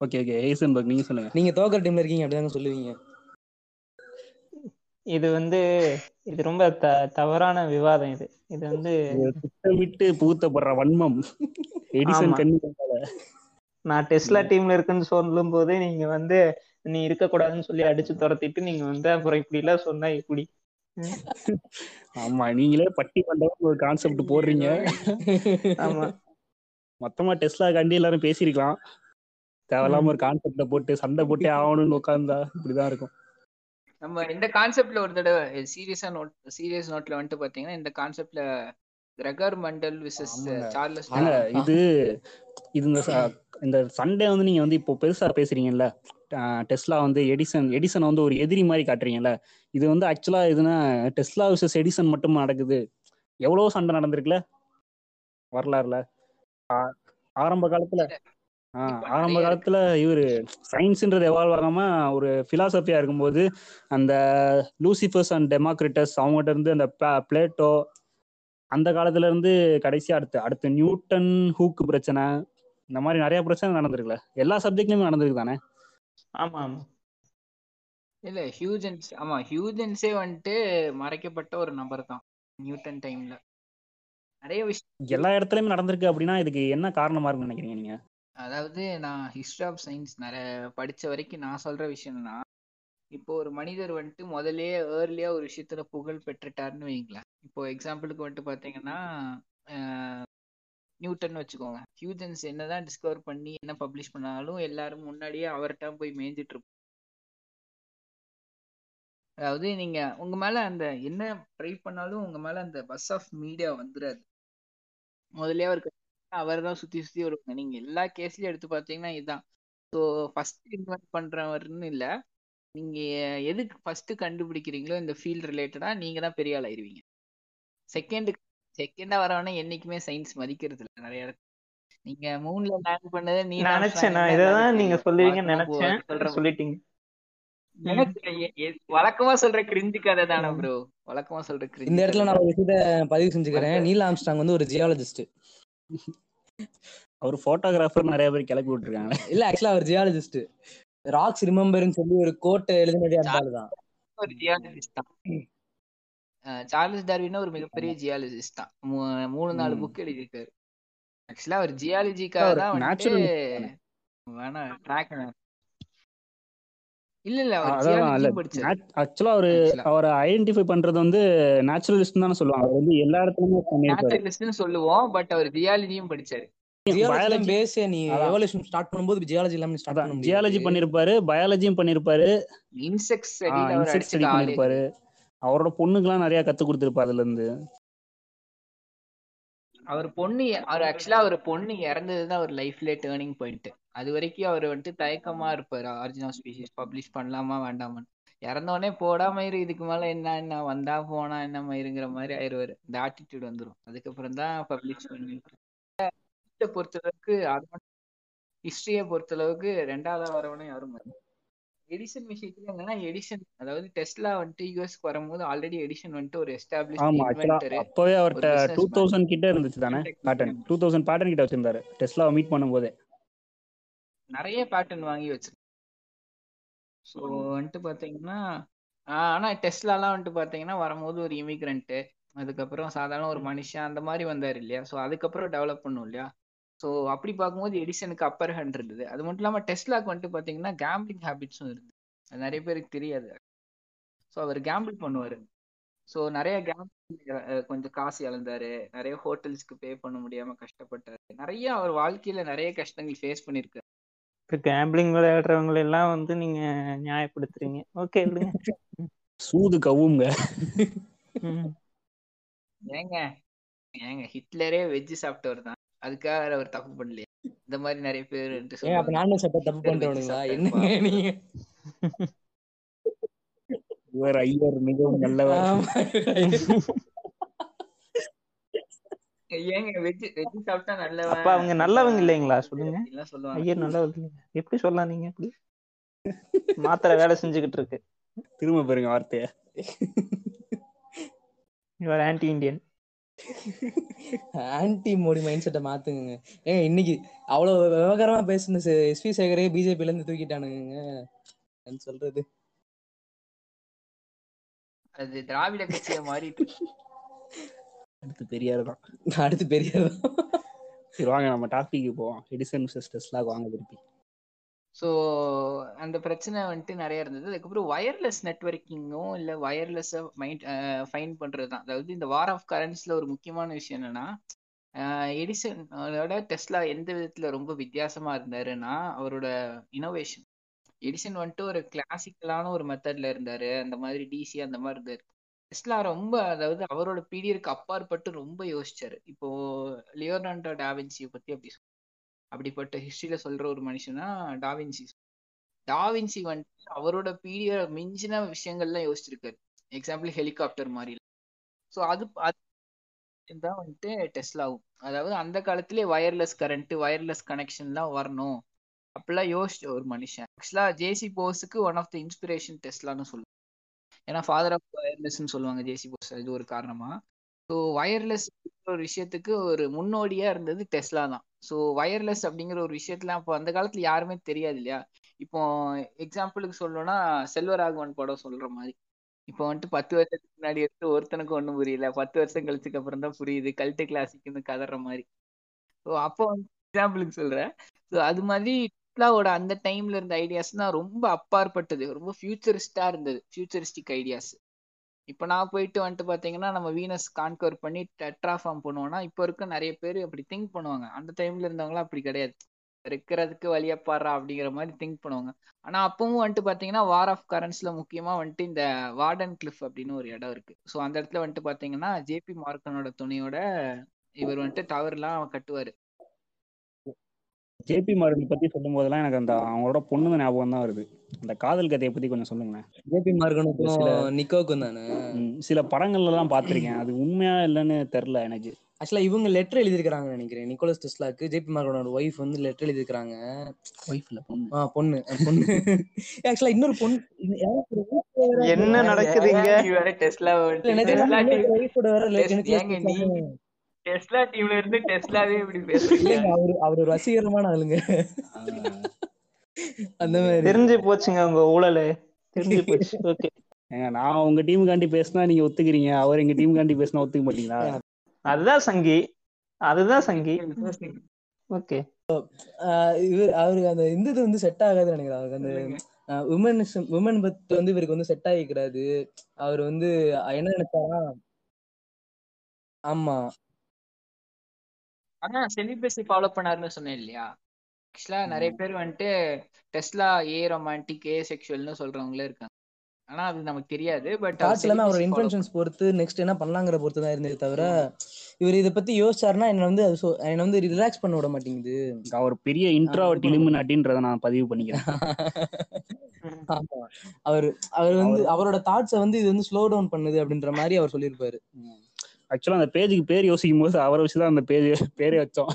S2: ஓகே ஓகே ஹேசன்பர்க் நீங்க சொல்லுங்க.
S3: நீங்க தோக்கர் டீம்ல இருக்கீங்க. அப்படிதாங்க சொல்லுவீங்க.
S4: இது வந்து இது ரொம்ப த தவறான விவாதம் இது. இது வந்து
S2: விட்டு புகுத்தப்படுற வன்மம். எடிசன். கண்ணு
S4: நான் டெஸ்லா டீம்ல இருக்குன்னு சொல்லும் போதே நீங்க வந்து நீ இருக்க கூடாதுன்னு சொல்லி அடிச்சு துரத்திட்டு நீங்க வந்து அப்புறம் இப்படி எல்லாம் சொன்னா இப்படி
S2: ஆமா நீங்களே பட்டி மண்டபம் ஒரு கான்செப்ட் போடுறீங்க.
S4: ஆமா.
S2: மொத்தமா டெஸ்லா கண்டி எல்லாரும் பேசியிருக்கலாம். தேவையில்லாம ஒரு கான்செப்ட போட்டு சண்டை போட்டே ஆகணும்னு உட்கார்ந்தா இப்படிதான் இருக்கும்.
S5: நம்ம இந்த கான்செப்ட்ல ஒரு தடவை சீரியஸா நோட் சீரியஸ் நோட்ல வந்துட்டு பாத்தீங்கன்னா இந்த கான்செப்ட்ல கிரெகர் மண்டல் விசஸ். சார்லஸ்
S2: இது இது இந்த இந்த சண்டே வந்து நீங்க வந்து இப்போ பெருசா பேசுறீங்கல்ல டெஸ்லா வந்து எடிசன் எடிசன் வந்து ஒரு எதிரி மாதிரி காட்டுறீங்கல்ல? இது வந்து ஆக்சுவலா இதுனா டெஸ்லா விசஸ் எடிசன் மட்டும் நடக்குது. எவ்வளவு சண்டை நடந்திருக்குல்ல? வரலாறுல. ஆரம்ப காலத்துல ஆரம்ப காலத்துல இவரு சயின்ஸ்ன்றது எவால்வ் ஆகாம ஒரு பிலாசபியா இருக்கும்போது அந்த லூசிஃபர்ஸ் அண்ட் டெமோக்ரிட்டஸ் அவங்ககிட்ட இருந்து அந்த பிளேட்டோ அந்த காலத்துல இருந்து கடைசி அடுத்து அடுத்து நியூட்டன் ஹூக் பிரச்சனை இந்த மாதிரி நிறைய பிரச்சனை நடந்திருக்குல்ல? எல்லா சப்ஜெக்ட்லயுமே நடந்திருக்கு தானே
S4: ஆமா ஆமா
S5: இல்ல ஹியூஜன்ஸ் ஆமா ஹியூஜன்ஸே வந்துட்டு மறைக்கப்பட்ட ஒரு நபர் தான் நியூட்டன் டைம்ல. நிறைய விஷயம்
S2: எல்லா இடத்துலயுமே நடந்திருக்கு அப்படின்னா இதுக்கு என்ன காரணமா இருக்குன்னு நினைக்கிறீங்க நீங்க?
S5: அதாவது நான் ஹிஸ்டரி ஆஃப் சயின்ஸ் நிறைய படிச்ச வரைக்கும் நான் சொல்ற விஷயம் என்னன்னா இப்போ ஒரு மனிதர் வந்துட்டு முதல்லயே ஏர்லியா ஒரு விஷயத்துல புகழ் பெற்றுட்டாருன்னு வைங்களேன் இப்போ எக்ஸாம்பிளுக்கு வந்துட்டு பாத்தீங்கன்னா நியூட்டன் வச்சுக்கோங்க. ஹியூஜன்ஸ் என்னதான் டிஸ்கவர் பண்ணி என்ன பப்ளிஷ் பண்ணாலும் எல்லாரும் முன்னாடியே அவர்கிட்ட போய் மேய்ஞ்சிட்டு இருப்போம். அதாவது நீங்க உங்க மேல அந்த என்ன ட்ரை பண்ணாலும் உங்க மேல அந்த பஸ் ஆஃப் மீடியா வந்துடாது முதல்ல அவருக்கு அவர் தான் சுத்தி சுத்தி வருவாங்க. நீங்க எல்லா கேஸ்லயும் எடுத்து பாத்தீங்கன்னா இதுதான் ஸோ ஃபர்ஸ்ட் இன்வென்ட் பண்றவர்னு இல்ல. நீங்க எதுக்கு ஃபர்ஸ்ட் கண்டுபிடிக்கிறீங்களோ இந்த ஃபீல்ட் ரிலேட்டடா நீங்க தான் பெரிய ஆள் ஆயிருவீங்க. செகண்ட் செகண்டா வரவன என்னைக்குமே சயின்ஸ் மதிக்கிறது இல்ல நிறைய இடத்துல. நீங்க மூணுல லேண்ட் பண்ணது நீ
S4: நினைச்சேன் நான். இததான் நீங்க சொல்லுவீங்கன்னு நினைச்சேன். சொல்லிட்டீங்க.
S5: வழக்கமா சொல்ற கிரிஞ்சு கதை தானே ப்ரோ வழக்கமா சொல்ற கிரிஞ்சு
S3: இந்த இடத்துல நான் ஒரு விஷயத்த பதிவு செஞ்சுக்கிறேன். நீல் ஆம்ஸ்டாங் வந்து ஒரு ஜியாலஜிஸ்ட்
S2: அவர் போட்டோகிராஃபர் நிறைய பேர் கிளப்பி விட்டுருக்காங்க.
S3: இல்ல ஆக்சுவலா அவர் ஜியாலஜிஸ்ட் ராக்ஸ் ரிமெம்பர்னு சொல்லி ஒரு கோட்டை எழுதினதே அந்த ஆளு தான்
S5: ஒரு ஜியாலஜிஸ்ட் தான். சார்லஸ் டார்வின் ஒரு மிகப்பெரிய ஜியாலஜிஸ்ட் தான். மூணு நாலு. புக் எழுதியிருக்காரு. ஆக்சுவலா அவர் ஜியாலஜிக்காக தான் வேணா ட்ராக் இல்ல இல்ல
S2: ஆக்சுவலா அவரு. அவரை ஐடென்டிஃபை பண்றது வந்து நேச்சுரலிஸ்ட் தானே சொல்லுவாங்க. அவர் வந்து எல்லா இடத்துலயுமே
S5: நேச்சுரலிஸ்ட்னு சொல்லுவோம் பட் அவர் ஜியாலஜியும் படிச்சாரு.
S3: ஜியாலஜி
S2: பண்ணிருப்பாரு பயாலஜியும் பண்ணிருப்பாரு.
S5: இன்செக்ட்
S2: பண்ணிருப்பாரு. அவரோட பொண்ணுக்கெல்லாம் நிறைய கத்து கொடுத்திருப்பாரு அதுல இருந்து
S5: அவர் பொண்ணு அவர் ஆக்சுவலா அவர் பொண்ணு இறந்ததுதான் அவர் லைஃப்ல டேர்னிங் பாயிண்ட் அது வரைக்கும் அவர் வந்துட்டு தயக்கமா இருப்பாரு. ஆரிஜினல் ஸ்பீசிஸ் பப்ளிஷ் பண்ணலாமா வேண்டாமான்னு. இறந்தோடனே போடா மயிறு இதுக்கு மேல என்ன என்ன வந்தா போனா என்ன மயிருங்கிற மாதிரி ஆயிருவாரு. இந்த ஆட்டிடியூட் வந்துரும். அதுக்கப்புறம் தான் பப்ளிஷ் பண்ணி. பொறுத்தளவுக்கு அது ஹிஸ்டரியை பொறுத்தளவுக்கு ரெண்டாவது வரவனும் யாரும் எடிசன் விஷயத்துல என்னன்னா எடிசன் அதாவது டெஸ்லா வந்துட்டு யூஎஸ்க்கு வரும்போது ஆல்ரெடி எடிசன் வந்துட்டு ஒரு எஸ்டாப்ளிஷ்
S2: ஆமா அப்பவே
S5: businessman.
S2: டூ தௌசண்ட் கிட்ட இருந்துச்சு தானே
S5: businessman.
S2: டூ தௌசண்ட் பேட்டர்ன் கிட்ட வச்சிருந்தாரு. டெஸ்லா மீட் பண்ணும்போதே.
S5: நிறைய பேட்டர்ன் வாங்கி வச்சிருக்கேன் ஸோ வந்துட்டு பார்த்தீங்கன்னா ஆனா டெஸ்லாலாம் வந்துட்டு பார்த்தீங்கன்னா வரும்போது ஒரு இமிகிரண்ட்டு அதுக்கப்புறம் சாதாரண ஒரு மனுஷன் அந்த மாதிரி வந்தார் இல்லையா? ஸோ அதுக்கப்புறம் டெவலப் பண்ணும் இல்லையா? ஸோ அப்படி பார்க்கும்போது எடிசனுக்கு அப்பர் ஹேண்ட் இருந்தது. அது மட்டும் இல்லாமல் டெஸ்லாக்கு வந்துட்டு பார்த்தீங்கன்னா கேம்பிளிங் ஹேபிட்ஸும் இருந்தது. அது நிறைய பேருக்கு தெரியாது. ஸோ அவர் கேம்பிள் பண்ணுவார். ஸோ நிறைய கேம்பிள் கொஞ்சம் காசு இழந்தாரு. நிறைய ஹோட்டல்ஸ்க்கு பே பண்ண முடியாம கஷ்டப்பட்டாரு. நிறைய அவர் வாழ்க்கையில நிறைய கஷ்டங்கள் ஃபேஸ் பண்ணியிருக்காரு.
S4: இப்ப கேம்பிளிங் விளையாடுறவங்க எல்லாம் வந்து நீங்க நியாயப்படுத்துறீங்க. ஓகே விடுங்க.
S2: சூது கவுங்க.
S4: ம்.
S5: ஏங்க ஏங்க ஹிட்லரே வெஜ் சாப்பிட்டவர் தான். அதுக்காக அவர் தப்பு பண்ணலையே. இந்த மாதிரி நிறைய பேர்
S3: அப்ப. நான்வெஜ் சாப்பிட்டா தப்பு பண்றவனுங்களா. என்னங்க நீங்க?
S2: இவர் ஐயர் மிகவும் நல்லவர்.
S5: ஏங்க வெஜ் வெஜ் சாப்பிட்டா நல்லவன்.
S4: அப்ப அவங்க நல்லவங்க இல்லைங்களா? சொல்லுங்க.
S5: அப்படின்லாம் சொல்லுவாங்க.
S4: ஐயர் நல்லா இல்லையா எப்படி சொல்லலாம் நீங்க எப்படி மாத்திரை வேலை செஞ்சுக்கிட்டு இருக்கு.
S2: திரும்ப பாருங்க வார்த்தைய.
S4: Your anti Indian
S3: anti Modi mind செட்டை மாத்துங்க ஏங்க இன்னைக்கு அவ்வளவு விவகாரமா பேசுன எஸ்பி சேகரே பிஜேபில இருந்து தூக்கிட்டானுங்க என்ன சொல்றது?
S5: அது திராவிட கட்சியை மாறிட்டு
S2: அடுத்து பெரியார் தான்.
S3: அடுத்து பெரிய
S2: சரி வாங்க நம்ம டாபிக் போவோம். எடிசன் சிஸ்டர்ஸ்லாம் வாங்க திருப்பி.
S5: ஸோ அந்த பிரச்சனை வந்துட்டு நிறைய இருந்தது. அதுக்கப்புறம் வயர்லெஸ் நெட்வொர்க்கிங்கும் இல்லை வயர்லெஸ்ஸை மைண்ட் ஃபைன் பண்ணுறது தான் அதாவது இந்த வார் ஆஃப் கரண்ட்ஸில் ஒரு முக்கியமான விஷயம் என்னன்னா எடிசனோட டெஸ்லா எந்த விதத்தில் ரொம்ப வித்தியாசமாக இருந்தாருன்னா அவரோட இனோவேஷன் எடிசன் வந்துட்டு ஒரு கிளாசிக்கலான ஒரு மெத்தட்ல இருந்தாரு. அந்த மாதிரி டிசி அந்த மாதிரி இருந்தார். டெஸ்லா ரொம்ப அதாவது அவரோட பீரியடுக்கு அப்பாற்பட்டு ரொம்ப யோசிச்சாரு. இப்போ லியோனாண்டோ டாவின்சியை பற்றி அப்படி அப்படிப்பட்ட ஹிஸ்டரியில சொல்ற ஒரு மனுஷனா டாவின்சி டாவின்சி வந்துட்டு அவரோட பீரிய மிஞ்சின விஷயங்கள்லாம் யோசிச்சிருக்காரு. எக்ஸாம்பிள் ஹெலிகாப்டர் மாதிரி ஸோ அது அது தான் வந்துட்டு டெஸ்லாவும். அதாவது அந்த காலத்திலே வயர்லெஸ் கரண்ட் வயர்லெஸ் கனெக்ஷன்லாம் வரணும். அப்படிலாம் யோசிச்ச ஒரு மனுஷன். ஆக்சுவலா ஜேசி போஸுக்கு ஒன் ஆஃப் த இன்ஸ்பிரேஷன் டெஸ்லான்னு சொல்லுவாங்க. ஏன்னா ஃபாதர் ஆஃப் வயர்லெஸ்ன்னு சொல்லுவாங்க ஜேசி போஸ் இது ஒரு காரணமா. ஸோ ஒயர்லெஸ் ஒரு விஷயத்துக்கு ஒரு முன்னோடியா இருந்தது டெஸ்லா தான். ஸோ வயர்லெஸ் அப்படிங்கிற ஒரு விஷயத்துல அப்போ அந்த காலத்துல யாருமே தெரியாது இல்லையா? இப்போ எக்ஸாம்பிளுக்கு சொல்லணும்னா செல்வராகவன் படம் சொல்ற மாதிரி. இப்போ வந்துட்டு பத்து வருஷத்துக்கு முன்னாடி எடுத்து ஒருத்தனுக்கு ஒன்றும் புரியல. பத்து வருஷம் கழிச்சுக்கு அப்புறம் தான் புரியுது. கல்ட்டு கிளாசிக்னு கதற மாதிரி. ஸோ அப்போ வந்து எக்ஸாம்பிளுக்கு சொல்றேன். ஸோ அது மாதிரி டெஸ்லாவோட அந்த டைம்ல இருந்த ஐடியாஸ் தான் ரொம்ப அப்பாற்பட்டது. ரொம்ப ஃபியூச்சரிஸ்டா இருந்தது. ஃபியூச்சரிஸ்டிக் ஐடியாஸ் இப்போ நான் போயிட்டு வந்துட்டு பார்த்தீங்கன்னா நம்ம வீனஸ் கான்கவர் பண்ணி டெட்ராஃபார்ம் பண்ணுவோம்னா இப்போ இருக்க நிறைய பேர் அப்படி திங்க் பண்ணுவாங்க. அந்த டைம்ல இருந்தவங்களாம் அப்படி கிடையாது. இருக்கிறதுக்கு வழியா பாடுறா அப்படிங்கிற மாதிரி திங்க் பண்ணுவாங்க. ஆனா அப்பவும் வந்துட்டு பாத்தீங்கன்னா வார் ஆஃப் கரன்ஸ்ல முக்கியமா வந்துட்டு இந்த வார்டன் கிளிஃப் அப்படின்னு ஒரு இடம் இருக்கு. ஸோ அந்த இடத்துல வந்துட்டு பாத்தீங்கன்னா ஜேபி மார்க்கனோட துணையோட இவர் வந்துட்டு டவர்லாம் கட்டுவாரு.
S2: ஜேபி மார்கன் பத்தி சொல்லும் போதெல்லாம் எனக்கு அந்த அவங்களோட பொண்ணுங்க ஞாபகம் தான் வருது அந்த காதல் கதையை பத்தி கொஞ்சம் சொல்லுங்களேன்
S3: ஜேபி மார்கனுக்கும் நிக்கோக்கும் தானே
S2: சில படங்கள்ல எல்லாம் பார்த்திருக்கேன் அது உண்மையா இல்லைன்னு தெரியல எனக்கு
S3: ஆக்சுவலா இவங்க லெட்டர் எழுதிருக்காங்க நினைக்கிறேன் நிக்கோலஸ் டெஸ்லாக்கு ஜேபி மார்கனோட ஒய்ஃப் வந்து லெட்டர் எழுதிருக்காங்க
S2: ஒய்ஃப்ல பொண்ணு
S3: ஆ பொண்ணு பொண்ணு ஆக்சுவலா இன்னொரு பொண்ணு
S4: என்ன நடக்குதுங்க
S5: நீ வேற டெஸ்லா
S3: இல்ல, எனக்கு
S5: டெஸ்லா டெஸ்லா டீம்ல இருந்து டெஸ்லாவே இப்படி பேசுறீங்க.
S3: அவரு அவர் ஒரு வசீகரமான ஆளுங்க. அந்த மாதிரி.
S4: தெரிஞ்சு போச்சுங்க உங்க ஊழலு. தெரிஞ்சு போச்சு. ஓகே.
S2: நான் உங்க டீமுக்காண்டி பேசினா நீங்க ஒத்துக்கிறீங்க. அவர் எங்க டீமுக்காண்டி பேசினா ஒத்துக்க மாட்டீங்களா?
S4: அதுதான் சங்கி. அதுதான் சங்கி. ஓகே.
S3: இவர் அவருக்கு அந்த இந்த இது வந்து செட் ஆகாதுன்னு நினைக்கிறேன் அவருக்கு. அந்த உமனிசம் உமன் பத் வந்து இவருக்கு வந்து செட் ஆகிக்கிறாரு. அவர் வந்து என்ன நினைச்சாரா? ஆமா.
S5: அதான் செலிபஸி ஃபாலோ பண்ணாருன்னு சொன்னேன் இல்லையா? ஆக்சுவலா நிறைய பேர் வந்துட்டு டெஸ்லா ஏ ரொமான்டிக் ஏ செக்ஷுவல்னு சொல்றவங்களே இருக்காங்க. ஆனா அது நமக்கு தெரியாது பட்
S3: தாட்ஸ் எல்லாமே அவரோட இன்டென்ஷன்ஸ் பொறுத்து நெக்ஸ்ட் என்ன பண்ணலாங்கிற பொறுத்து தான் இருந்தே தவிர இவர் இதை பத்தி யோசிச்சாருன்னா என்ன வந்து அது என்னை வந்து ரிலாக்ஸ் பண்ண விட மாட்டேங்குது.
S2: அவர் பெரிய இன்ட்ராவர்ட் இலுமினாட்டின்றத நான் பதிவு பண்ணிக்கிறேன்.
S3: அவர் அவர் வந்து அவரோட தாட்ஸை வந்து இது வந்து ஸ்லோ டவுன் பண்ணுது அப்படின்ற மாதிரி அவர் சொல்லியிருப்பாரு.
S2: ஆக்சுவலா அந்த பேஜுக்கு பேர் யோசிக்கும் போது அவரை வச்சு தான் அந்த பேஜ் பேரே வச்சோம்.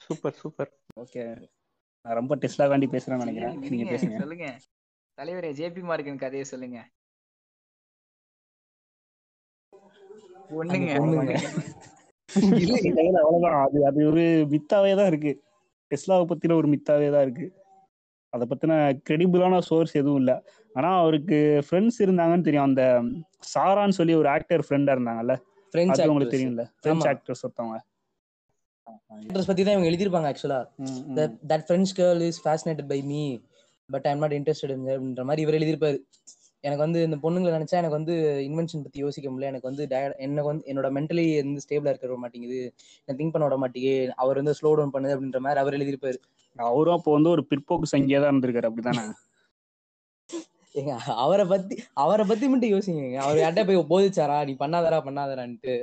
S4: Super super.
S2: ஓகே. நான் ரொம்ப டெஸ்லா காண்டி பேசுறேன்னு நினைக்கிறேன். நீங்க பேசுங்க.
S5: சொல்லுங்க. தலைவரே ஜேபி மார்க்கன் கதையை சொல்லுங்க. ஒண்ணுங்க.
S2: அவ்வளவுதான். அது அது ஒரு மித்தாவே தான் இருக்கு. டெஸ்லாவை பத்தின ஒரு மித்தாவே தான் இருக்கு. அதை பத்தின கிரெடிபிளான சோர்ஸ் எதுவும் இல்ல. ஆனா அவருக்கு ஃப்ரெண்ட்ஸ் இருந்தாங்கன்னு தெரியும். அந்த சாரான்னு சொல்லி ஒரு ஆக்டர் ஃப்ரெண்டா இருந்தாங்கல்ல.
S3: பிரெஞ்ச்
S2: உங்களுக்கு தெரியும்ல. பிரெஞ்ச். ஆக்டர்ஸ் ஒருத்தவங்க.
S3: ஆக்டர்ஸ் பத்தி தான் இவங்க எழுதியிருப்பாங்க ஆக்சுவலா French girl is fascinated by me but I'm not interested in her அப்படின்ற மாதிரி இவர் எழுதியிருப்பாரு. எனக்கு வந்து இந்த பொண்ணுங்களை நினைச்சா எனக்கு வந்து இன்வென்ஷன் பத்தி யோசிக்க முடியல. எனக்கு வந்து எனக்கு வந்து என்னோட மென்டலி வந்து ஸ்டேபிளா இருக்க மாட்டேங்குது. நான் திங்க் பண்ண விட மாட்டேங்குது. அவர் வந்து ஸ்லோ டவுன் பண்ணுது அப்படின்ற மாதிரி அவர் எழுதியிருப்பாரு.
S2: அவரும் அப்போ வந்து ஒரு பிற்போக்கு சங்கியா தான் இருந்திருக்காரு அப்படிதானே
S3: ஏங்க அவரை பத்தி அவரை பத்தி மட்டும் யோசிங்க. அவர் யார்ட்ட போய் போதிச்சாரா? நீ பண்ணாதரா பண்ணாதரான்ட்டு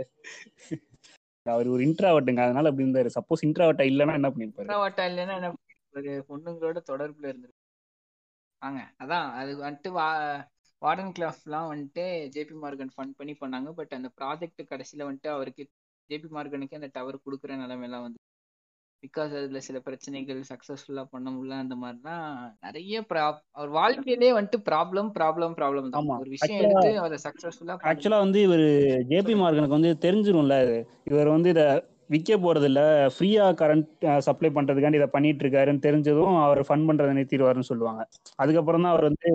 S2: அவர் ஒரு இன்ட்ராவட்டுங்க அதனால அப்படி இருந்தாரு. சப்போஸ் இன்ட்ராவட்டா இல்லைன்னா என்ன பண்ணிருப்பாரு?
S5: வட்டா இல்லைன்னா என்ன ஒரு பொண்ணுங்களோட தொடர்புல இருந்திருக்கு வாங்க அதான் அது வந்துட்டு வா வார்டன் கிளாஃப்லாம் வந்துட்டு ஜேபி மார்கன் ஃபண்ட் பண்ணி பண்ணாங்க. பட் அந்த ப்ராஜெக்ட் கடைசியில வந்துட்டு அவருக்கு ஜேபி மார்கனுக்கு அந்த டவர் கொடுக்குற நிலைமையெல்லாம் வந்து பிகாஸ் அதுல சில பிரச்சனைகள் சக்சஸ்ஃபுல்லா பண்ண முடியல அந்த மாதிரிலாம் நிறைய ப்ராப் அவர் வாழ்க்கையிலே வந்துட்டு ப்ராப்ளம் ப்ராப்ளம் ப்ராப்ளம் தான். ஒரு விஷயம்
S2: Actually-
S5: எடுத்து அதை சக்சஸ்ஃபுல்லா
S2: ஆக்சுவலா வந்து இவர் ஜேபி மார்கனுக்கு வந்து தெரிஞ்சிரும்ல இது. இவர் வந்து இத விற்க போறது இல்ல ஃப்ரீயா கரண்ட் சப்ளை பண்றதுக்காண்டி இதை பண்ணிட்டு இருக்காருன்னு தெரிஞ்சதும் அவர் ஃபன் பண்றதை நிறுத்திடுவாருன்னு சொல்லுவாங்க அதுக்கப்புறம் தான் அவர் வந்து.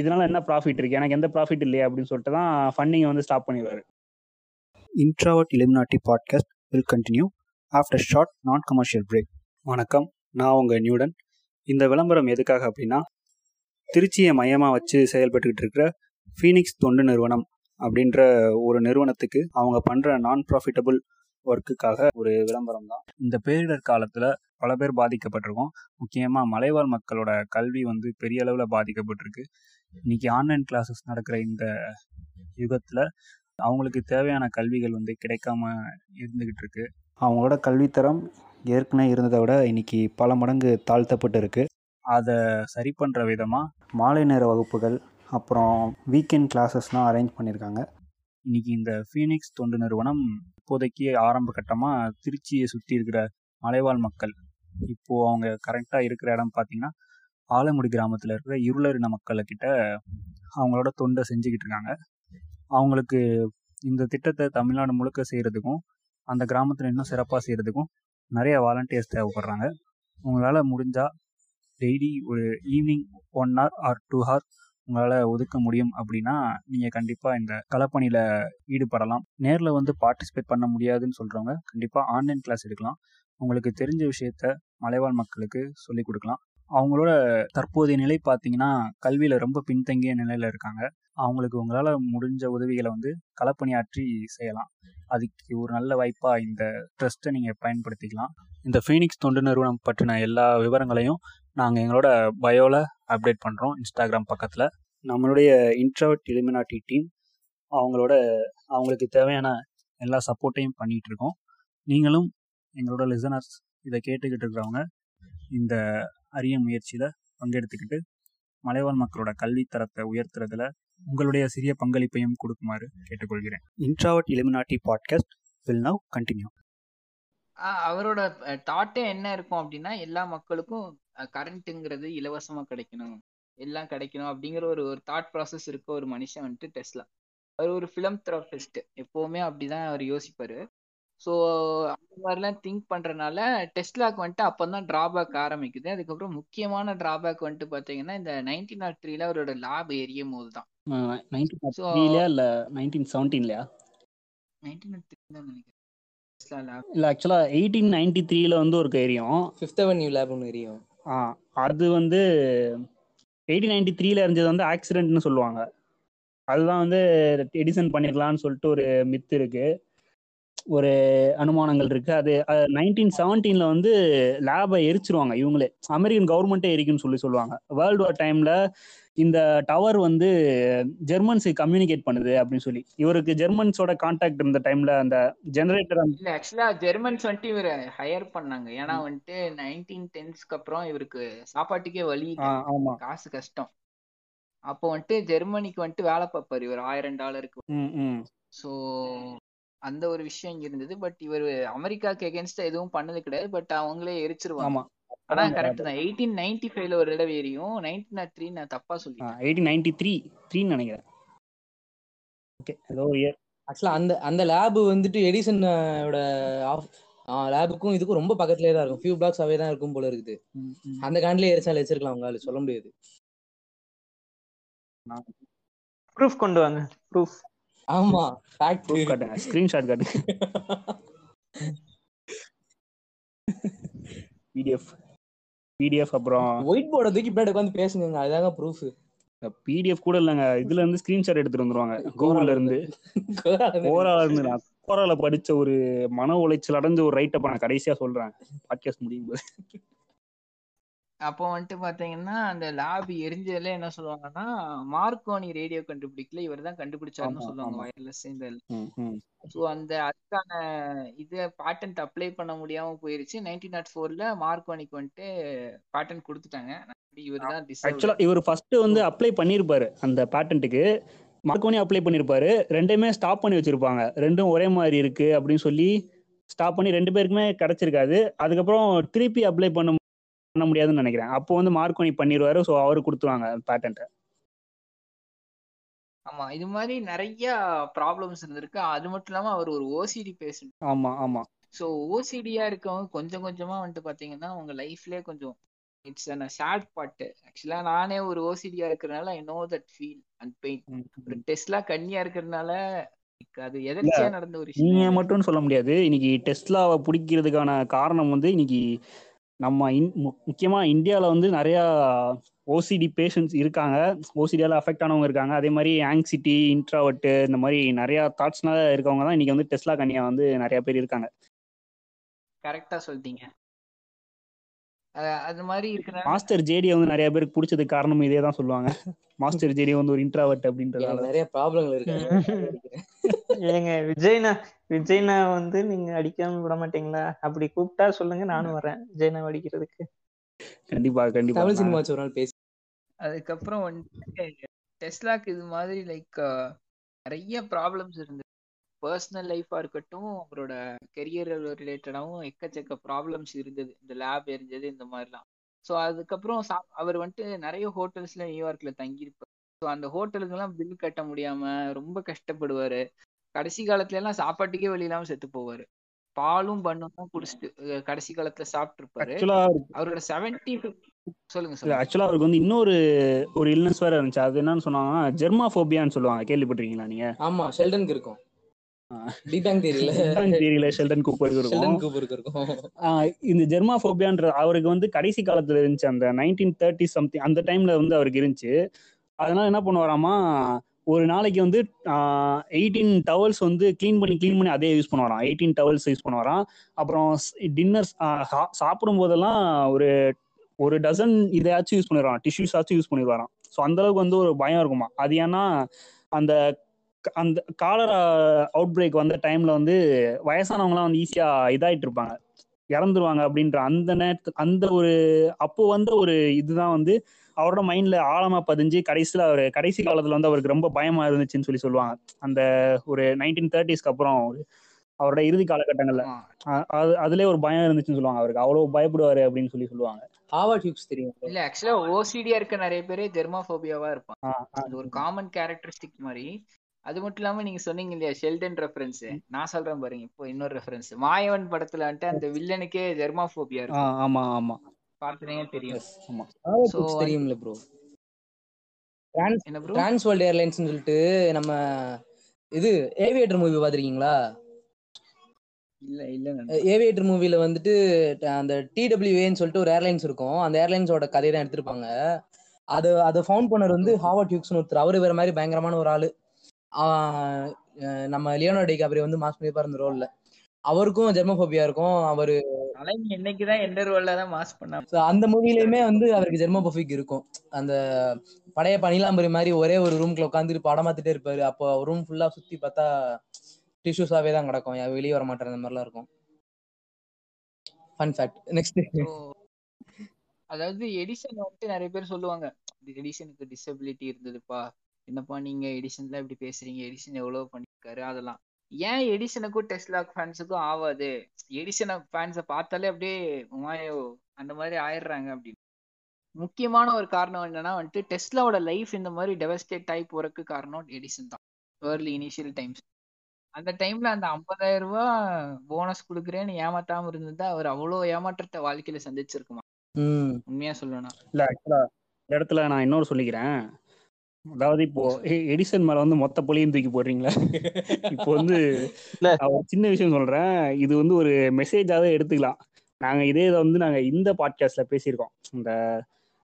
S2: இதனால என்ன ப்ராஃபிட் இருக்கு எனக்கு எந்த ப்ராஃபிட் இல்லையா அப்படின்னு சொல்லிட்டு தான் ஃபண்டிங்கை வந்து ஸ்டாப் பண்ணிடுவாரு
S1: Introvert Illuminati podcast will continue after short நான் கமர்ஷியல் பிரேக் வணக்கம். நான் உங்கள் நியூடன். இந்த விளம்பரம் எதுக்காக அப்படின்னா திருச்சியை மையமாக வச்சு செயல்பட்டுக்கிட்டு இருக்கிற ஃபீனிக்ஸ் தொண்டு நிறுவனம் அப்படின்ற ஒரு நிறுவனத்துக்கு அவங்க பண்ணுற நான் ப்ராஃபிட்டபுள் ஒர்க்குக்காக ஒரு விளம்பரம் தான். இந்த பேரிடர் காலத்தில் பல பேர் பாதிக்கப்பட்டிருக்கோம். முக்கியமாக மலைவாழ் மக்களோட கல்வி வந்து பெரிய அளவில் பாதிக்கப்பட்டிருக்கு. இன்றைக்கி ஆன்லைன் கிளாஸஸ் நடக்கிற இந்த யுகத்தில் அவங்களுக்கு தேவையான கல்விகள் வந்து கிடைக்காம இருந்துக்கிட்டு இருக்கு. அவங்களோட கல்வித்தரம் ஏற்கனவே இருந்ததை விட இன்னைக்கு பல மடங்கு தாழ்த்தப்பட்டு இருக்கு அதை சரி பண்ணுற விதமாக மாலை நேர வகுப்புகள் அப்புறம் வீக்கெண்ட் கிளாஸஸ்லாம் அரேஞ்ச் பண்ணியிருக்காங்க இன்னைக்கு இந்த ஃபீனிக்ஸ் தொண்டு நிறுவனம் இப்போதைக்கு ஆரம்ப கட்டமாக திருச்சியை சுற்றி இருக்கிற மலைவாழ் மக்கள். இப்போது அவங்க கரெக்டாக இருக்கிற இடம் பார்த்தீங்கன்னா ஆலங்குடி கிராமத்தில் இருக்கிற இருளரின மக்கள்கிட்ட அவங்களோட தொண்டை செஞ்சுக்கிட்டு இருக்காங்க. அவங்களுக்கு இந்த திட்டத்தை தமிழ்நாடு முழுக்க செய்கிறதுக்கும் அந்த கிராமத்தில் இன்னும் சிறப்பாக செய்கிறதுக்கும் நிறைய வாலண்டியர்ஸ் தேவைப்படுறாங்க. உங்களால் முடிஞ்சால் டெய்லி ஒரு evening one hour or two hour உங்களால் ஒதுக்க முடியும் அப்படின்னா நீங்கள் கண்டிப்பாக இந்த களப்பணியில் ஈடுபடலாம். நேரில் வந்து பார்ட்டிசிபேட் பண்ண முடியாதுன்னு சொல்கிறவங்க கண்டிப்பாக ஆன்லைன் கிளாஸ் எடுக்கலாம். உங்களுக்கு தெரிஞ்ச விஷயத்த மலைவாழ் மக்களுக்கு சொல்லிக் கொடுக்கலாம். அவங்களோட தற்போதைய நிலை பார்த்தீங்கன்னா கல்வியில் ரொம்ப பின்தங்கிய நிலையில் இருக்காங்க. அவங்களுக்கு உங்களால் முடிஞ்ச உதவிகளை வந்து களப்பணியாற்றி செய்யலாம். அதுக்கு ஒரு நல்ல வாய்ப்பாக இந்த ட்ரஸ்ட்டை நீங்கள் பயன்படுத்திக்கலாம். இந்த ஃபீனிக்ஸ் தொண்டு நிறுவனம் பற்றின எல்லா விவரங்களையும் நாங்கள் எங்களோட பயோவில் அப்டேட் பண்ணுறோம் இன்ஸ்டாகிராம் பக்கத்தில். நம்மளுடைய இன்ட்ரவர்ட் இலுமினாட்டி டீம் அவங்களோட அவங்களுக்கு தேவையான எல்லா சப்போர்ட்டையும் பண்ணிகிட்டு இருக்கோம். நீங்களும் எங்களோட லிசனர்ஸ் இதை கேட்டுக்கிட்டு இருக்கிறவங்க இந்த அரிய முயற்சியில் பங்கெடுத்துக்கிட்டு மலைவாழ் மக்களோட கல்வித்தரத்தை உயர்த்துறதுல உங்களுடைய சிறிய பங்களிப்பையும் கொடுக்குமாறு கேட்டுக்கொள்கிறேன். Introvert Illuminati podcast will now continue
S5: ஆஹ் அவரோட தாட்டே என்ன இருக்கும் அப்படின்னா எல்லா மக்களுக்கும் கரண்ட்டுங்கிறது இலவசமா கிடைக்கணும். எல்லாம் கிடைக்கணும் அப்படிங்கிற ஒரு ஒரு தாட் ப்ராசஸ் இருக்க ஒரு மனுஷன் வந்துட்டு டெஸ்லா. அவர் ஒரு ஃபிலம் தெரபிஸ்ட் எப்பவுமே அப்படிதான் அவர் யோசிப்பாரு. ஸோ அந்த மாதிரிலாம் திங்க் பண்றதுனால டெஸ்லாக்கு வந்துட்டு அப்பதான் டிராபேக் ஆரம்பிக்குது. அதுக்கப்புறம் முக்கியமான டிராபேக் வந்துட்டு பாத்தீங்கன்னா இந்த நைன்டீன் நாட் த்ரீல அவரோட லாப் எரியும் போது தான்
S2: இல்லை ஆக்சுவலாக எயிட்டீன் நைன்டி த்ரீல வந்து ஒரு எரியும்.
S3: ஃபிஃப்த் அவென்யூ லேப் ஒன்று எரியும்.
S2: ஆ அது வந்து எயிட்டீன் நைன்டி த்ரீல இருந்தது வந்து ஆக்சிடென்ட்னு சொல்லுவாங்க. அதுதான் வந்து எடிசன் பண்ணிடலாம்னு சொல்லிட்டு ஒரு மித்து இருக்கு. ஒரு அனுமானங்கள் இருக்கு. அது நைன்டீன் செவன்டீன்ல வந்து லேபை எரிச்சிருவாங்க இவங்களே. அமெரிக்கன் கவர்மெண்ட்டே எரிக்குன்னு சொல்லி சொல்லுவாங்க. வேர்ல்டு வார் டைம்ல இந்த டவர் வந்து ஜெர்மன்ஸுக்கு கம்யூனிகேட் பண்ணுது அப்படின்னு சொல்லி. இவருக்கு ஜெர்மன்ஸோட கான்டாக்ட் இருந்த டைம்ல அந்த ஜெனரேட்டர்
S5: இல்ல ஆக்சுவலா ஜெர்மன்ஸ் வந்துட்டு இவரை ஹையர் பண்ணாங்க. ஏன்னா வந்துட்டு நைன்டீன் டென்ஸ்க்கு அப்புறம் இவருக்கு சாப்பாட்டுக்கே வழி.
S2: ஆமா.
S5: காசு கஷ்டம். அப்போ வந்துட்டு ஜெர்மனிக்கு வந்துட்டு வேலை பார்ப்பாரு இவர் ஆயிரம் டாலருக்கு. ஸோ அந்த ஒரு விஷயம் இங்க இருந்தது. பட் இவர் அமெரிக்காக்கு எகென்ஸ்டா எதுவும் பண்ணது கிடையாது. பட் அவங்களே எரிச்சிருவாங்க. ஆனா கரெக்ட் தான். எயிட்டீன் நைன்டி ஃபைவ்ல ஒரு தடவை எரியும் நைன்டீன் நாட் த்ரீ நான் தப்பா சொல்லிட்டேன்.
S2: எயிட்டீன் நைன்டி த்ரீ த்ரீன்னு நினைக்கிறேன். ஓகே ஏதோ இயர்
S3: ஆக்சுவலா அந்த அந்த லேப் வந்துட்டு எடிசனோட லேபுக்கும் இதுக்கும் ரொம்ப பக்கத்துலயே தான் இருக்கும். ஃபியூ பிளாக்ஸ் அவே தான் இருக்கும் போல இருக்குது. அந்த காண்டிலே எரிச்சால் வச்சிருக்கலாம் அவங்களால சொல்ல முடியாது.
S4: ப்ரூஃப் கொண்டு வாங்க ப்ரூஃப்
S3: ஆமா ஃபேக்ட்
S2: ப்ரூஃப் காட்டுங்க ஸ்கிரீன்ஷாட் காட்டுங்க. பிடிஎஃப் பிடிஎஃப் அப்புறம்
S3: ஒயிட் போர்டை தூக்கி பின்னாடி உட்காந்து பேசுங்க அதுதாங்க ப்ரூஃப்
S2: பிடிஎஃப் கூட இல்லைங்க. இதுல இருந்து ஸ்கிரீன்ஷாட் எடுத்துட்டு வந்துருவாங்க. கூகுள்ல இருந்து. கோரால இருந்து நான் கோரால படிச்ச ஒரு மன உளைச்சல் அடைஞ்ச ஒரு ரைட்டை நான் கடைசியா சொல்றேன். பாட்காஸ்ட் முடியும் போது.
S5: அப்போ வந்துட்டு பாத்தீங்கன்னா அந்த லேப் எரிஞ்சதுல என்ன சொல்லுவாங்கன்னா மார்க்கோனி ரேடியோ கண்டுபிடிக்கல இவர் தான் கண்டுபிடிச்சாருன்னு சொல்லுவாங்க. வயர்லெஸ் இந்த. ஸோ அந்த அதுக்கான இது பேட்டன்ட் அப்ளை பண்ண முடியாம போயிருச்சு. நைன்டீன் நாட் ஃபோர்ல மார்க்கோனிக்கு வந்துட்டு பேட்டன்ட் கொடுத்துட்டாங்க.
S2: ஆக்சுவலா இவர் ஃபர்ஸ்ட் வந்து அப்ளை பண்ணிருப்பாரு அந்த பேட்டன்ட்டுக்கு மார்க்கோனி அப்ளை பண்ணிருப்பாரு. ரெண்டுமே ஸ்டாப் பண்ணி வச்சிருப்பாங்க. ரெண்டும் ஒரே மாதிரி இருக்கு அப்படின்னு சொல்லி ஸ்டாப் பண்ணி ரெண்டு பேருக்குமே கிடைச்சிருக்காது. அதுக்கப்புறம் திருப்பி அப்ளை பண்ண பண்ண முடியாதுன்னு நினைக்கிறேன். அப்போ வந்து மார்க்கோனி பண்ணிடுவாரு ஸோ அவரு கொடுத்துருவாங்க பேட்டன்ட்டை
S5: ஆமா இது மாதிரி நிறைய ப்ராப்ளம்ஸ் இருந்திருக்கு. அது மட்டும் இல்லாம அவர் ஒரு ஓசிடி பேஷண்ட்
S2: ஆமா ஆமா.
S5: ஸோ ஓசிடியா இருக்கவங்க கொஞ்சம் கொஞ்சமா வந்துட்டு பாத்தீங்கன்னா அவங்க லைஃப்லயே கொஞ்சம் இட்ஸ் அ சேட் பார்ட் ஆக்சுவலா நானே ஒரு ஓசிடியா இருக்கிறதுனால I know that feel and pain ஒரு. டெஸ்ட்லா கண்ணியா இருக்கிறதுனால அது எதர்ச்சியா நடந்த ஒரு
S2: நீங்க
S5: விஷயம்
S2: மட்டும் சொல்ல முடியாது. இன்னைக்கு டெஸ்லாவை பிடிக்கிறதுக்கான காரணம் வந்து இன்னைக்கு நம்ம இன் முக்கியமாக இந்தியாவில் வந்து நிறையா ஓசிடி பேஷண்ட்ஸ் இருக்காங்க. ஓசிடியால் அஃபெக்ட் ஆனவங்க இருக்காங்க. அதே மாதிரி ஆங்ஸிட்டி இன்ட்ராவட்டு இந்த மாதிரி நிறையா தாட்ஸ்னால இருக்கவங்க தான் இன்றைக்கி வந்து டெஸ்லா கனியா வந்து நிறையா பேர் இருக்காங்க.
S5: கரெக்டாக சொல்லிட்டீங்க. அது மாதிரி இருக்கிறனால
S2: மாஸ்டர் ஜேடி வந்து நிறைய பேருக்கு பிடிச்சதுக்கு காரணம் இதே தான் சொல்லுவாங்க மாஸ்டர் ஜேடி வந்து ஒரு இன்ட்ராவர்ட் அப்படின்றதால
S3: நிறைய ப்ராப்ளங்கள் இருக்கு.
S4: ஏங்க விஜய்னா விஜய்னா வந்து நீங்க அடிக்காம விட மாட்டீங்களா? அப்படி கூப்பிட்டா சொல்லுங்க நானும் வரேன் விஜய்னா அடிக்கிறதுக்கு.
S2: கண்டிப்பா கண்டிப்பா.
S3: தமிழ் சினிமா ஒரு நாள் பேசி.
S5: அதுக்கப்புறம் வந்துட்டு டெஸ்லாக்கு இது மாதிரி லைக் நிறைய ப்ராப்ளம்ஸ் இருந்தது பர்சனல் லைஃபா இருக்கட்டும் அவரோட கெரியர் ரிலேட்டடாகவும் எக்கச்சக்க ப்ராப்ளம்ஸ் இருந்தது. இந்த லேப் எரிஞ்சது இந்த மாதிரிலாம். ஸோ அதுக்கப்புறம் சா- அவர் வந்துட்டு நிறைய ஹோட்டல்ஸ்ல நியூயார்க்ல தங்கியிருப்பார். ஸோ அந்த ஹோட்டலுக்கெல்லாம் பில் கட்ட முடியாம ரொம்ப கஷ்டப்படுவாரு. கடைசி காலத்துல எல்லாம் சாப்பாட்டுக்கே வழி இல்லாம செத்து போவாரு. பாலும் பண்ணும் தான் குடிச்சிட்டு கடைசி காலத்துல சாப்பிட்டு இருப்பாரு
S2: ஆக்சுவலா
S5: அவரோட செவன்டி சொல்லுங்க
S2: ஆக்சுவலா அவருக்கு வந்து இன்னொரு ஒரு இல்னஸ் வேற இருந்துச்சு. அது என்னன்னு சொன்னாங்கன்னா ஜெர்மாஃபோபியான்னு சொல்லுவாங்க. கேள்விப்பட்டிருக்கீங்களா நீங்க?
S3: ஆமா ஷெல்டனுக்கு இருக்கும்.
S2: இந்த ஜெர்மாஃபோபியான்ற அவருக்கு வந்து கடைசி காலத்துல இருந்துச்சு. அந்த நைன்டீன் தேர்ட்டி சம்திங் அந்த டைம்ல வந்து அவருக்கு இருந்துச்சு. அதனால என்ன பண்ணுவாராமா ஒரு நாளைக்கு வந்து எயிட்டீன் டவல்ஸ் வந்து க்ளீன் பண்ணி க்ளீன் பண்ணி அதே யூஸ் பண்ணுவாராம். எயிட்டீன் டவல்ஸ் யூஸ் பண்ணுவாராம். அப்புறம் டின்னர் சாப்பிடும் போதெல்லாம் ஒரு ஒரு டசன் இதையாச்சும் யூஸ் பண்ணிடுவாராம். டிஷ்யூஸ் ஆச்சும் யூஸ் பண்ணிடுவாராம். ஸோ அந்த அளவுக்கு வந்து ஒரு பயம் இருக்குமா? அது ஏன்னா அந்த அந்த காலரா அவுட் பிரேக் வந்த டைம்ல வந்து வயசானவங்கலாம் வந்து ஈஸியா இதாயிட்டு இருப்பாங்க. இறந்துருவாங்க அப்படின்ற அந்த நேரத்து அந்த ஒரு அப்போ வந்த ஒரு இதுதான் வந்து அவரோட மைண்ட்ல ஆழமா பதிஞ்சு கடைசியில அவர் கடைசி காலத்துல வந்து அவருக்கு ரொம்ப பயமா இருந்துச்சுன்னு சொல்லி சொல்லுவாங்க. அந்த ஒரு நைன்டீன் தேர்ட்டிஸ்க்கு அப்புறம் அவரோட இறுதி காலகட்டங்கள்ல. அது அதுலயே ஒரு பயம் இருந்துச்சுன்னு சொல்லுவாங்க. அவருக்கு அவ்வளவு பயப்படுவாரு அப்படின்னு சொல்லி சொல்லுவாங்க.
S3: ஹாவர்ட் ஹியூக்ஸ் தெரியும்.
S5: இல்ல ஆக்சுவலா ஓசிடியா இருக்க நிறைய பேரு ஜெர்மாபோபியாவா இருப்பாங்க. அது ஒரு காமன் கேரக்டரிஸ்டிக் மாதிரி. அது மட்டும் இல்லாம நீங்க சொன்னீங்க இல்லையா ஷெல்டன் ரெஃபரன்ஸ் நான் சொல்றேன் பாருங்க இப்போ இன்னொரு ரெஃபரன்ஸ் மாயவன் படத்துல வந்துட்டு அந்த வில்லனுக்கே ஜெர்மாபோபியா
S2: ஆ,
S5: இருக்கும்.
S2: ஆமா ஆமா.
S5: பார்த்தீங்கன்னா தெரியும்.
S2: ஆமா.
S3: ஹியூக்ஸ் தெரியும்ல ப்ரோ டிரான்ஸ்
S5: என்ன ப்ரோ
S3: டிரான்ஸ் வேர்ல்ட் ஏர்லைன்ஸ் சொல்லிட்டு நம்ம இது ஏவியேட்டர் மூவி பாத்திருக்கீங்களா
S5: இல்ல இல்ல
S3: ஏவியேட்டர் மூவில வந்துட்டு அந்த டிடபிள்யூஏன்னு சொல்லிட்டு ஒரு ஏர்லைன்ஸ் இருக்கும். அந்த ஏர்லைன்ஸோட கதையை தான் எடுத்திருப்பாங்க. அது அதை ஃபவுண்ட் பண்ணவர் வந்து ஹாவர்ட் ஹியூக்ஸ்னு ஒருத்தர். அவரு வேற மாதிரி பயங்கரமான ஒரு ஆளு. நம்ம லியோனோ டிகாப்ரியோ வந்து மாஸ் பண்ணியிருப்பார் அந்த ரோல்ல அவருக்கும் ஜெர்மோபோபியா இருக்கும். அவரு
S5: இன்னைக்குதான் எந்த ரோல்ல தான் மாஸ் பண்ணா
S3: so அந்த மூவிலயுமே வந்து அவருக்கு ஜெர்மோபோபிக் இருக்கும். அந்த பழைய பனிலாம்பரி மாதிரி ஒரே ஒரு ரூம்குள்ள உட்காந்துட்டு படம் பார்த்துட்டே இருப்பாரு. அப்போ ரூம் ஃபுல்லா சுத்தி பார்த்தா டிஷ்யூஸாவே தான் கிடக்கும். வெளியே வர மாட்டார். அந்த மாதிரிலாம் இருக்கும். ஃபன் ஃபேக்ட் நெக்ஸ்ட்
S5: அதாவது எடிசன் வந்துட்டு நிறைய பேர் சொல்லுவாங்க எடிசனுக்கு டிசபிலிட்டி இருந்ததுப்பா. என்னப்பா நீங்க எடிசன்ல இப்படி பேசுறீங்க? எடிசன் எவ்வளவு பண்ணிருக்காரு? அதெல்லாம். ஏன் எடிசனுக்கும் டெஸ்லா ஃபேன்ஸுக்கும் ஆகாது எடிசன் ஃபேன்ஸை பார்த்தாலே அப்படியே உமாயோ அந்த மாதிரி ஆயிடுறாங்க அப்படின்னு. முக்கியமான ஒரு காரணம் என்னன்னா வந்துட்டு டெஸ்லாவோட லைஃப் இந்த மாதிரி டெவஸ்டேட் ஆகி போறதுக்கு காரணம் எடிசன் தான். ஏர்லி இனிஷியல் டைம்ஸ் அந்த டைம்ல அந்த 50000 ரூபாய் போனஸ் கொடுக்குறேன்னு ஏமாத்தாம இருந்திருந்தா அவர் அவ்வளவு ஏமாற்றத்தை வாழ்க்கையில சந்திச்சிருக்குமா? உண்மையா சொல்லணும்னா.
S2: இல்ல ஆக்சுவலா இந்த இடத்துல நான் இன்னொரு சொல்லிக்கிறேன். அதாவது இப்போ எடிசன் மேல வந்து மொத்த பொலியும் தூக்கி போடுறீங்களா? இப்போ வந்து ஒரு சின்ன விஷயம் சொல்றேன். இது வந்து ஒரு மெசேஜாவே எடுத்துக்கலாம். நாங்க இதே இதை வந்து நாங்க இந்த பாட்காஸ்ட்ல பேசியிருக்கோம். இந்த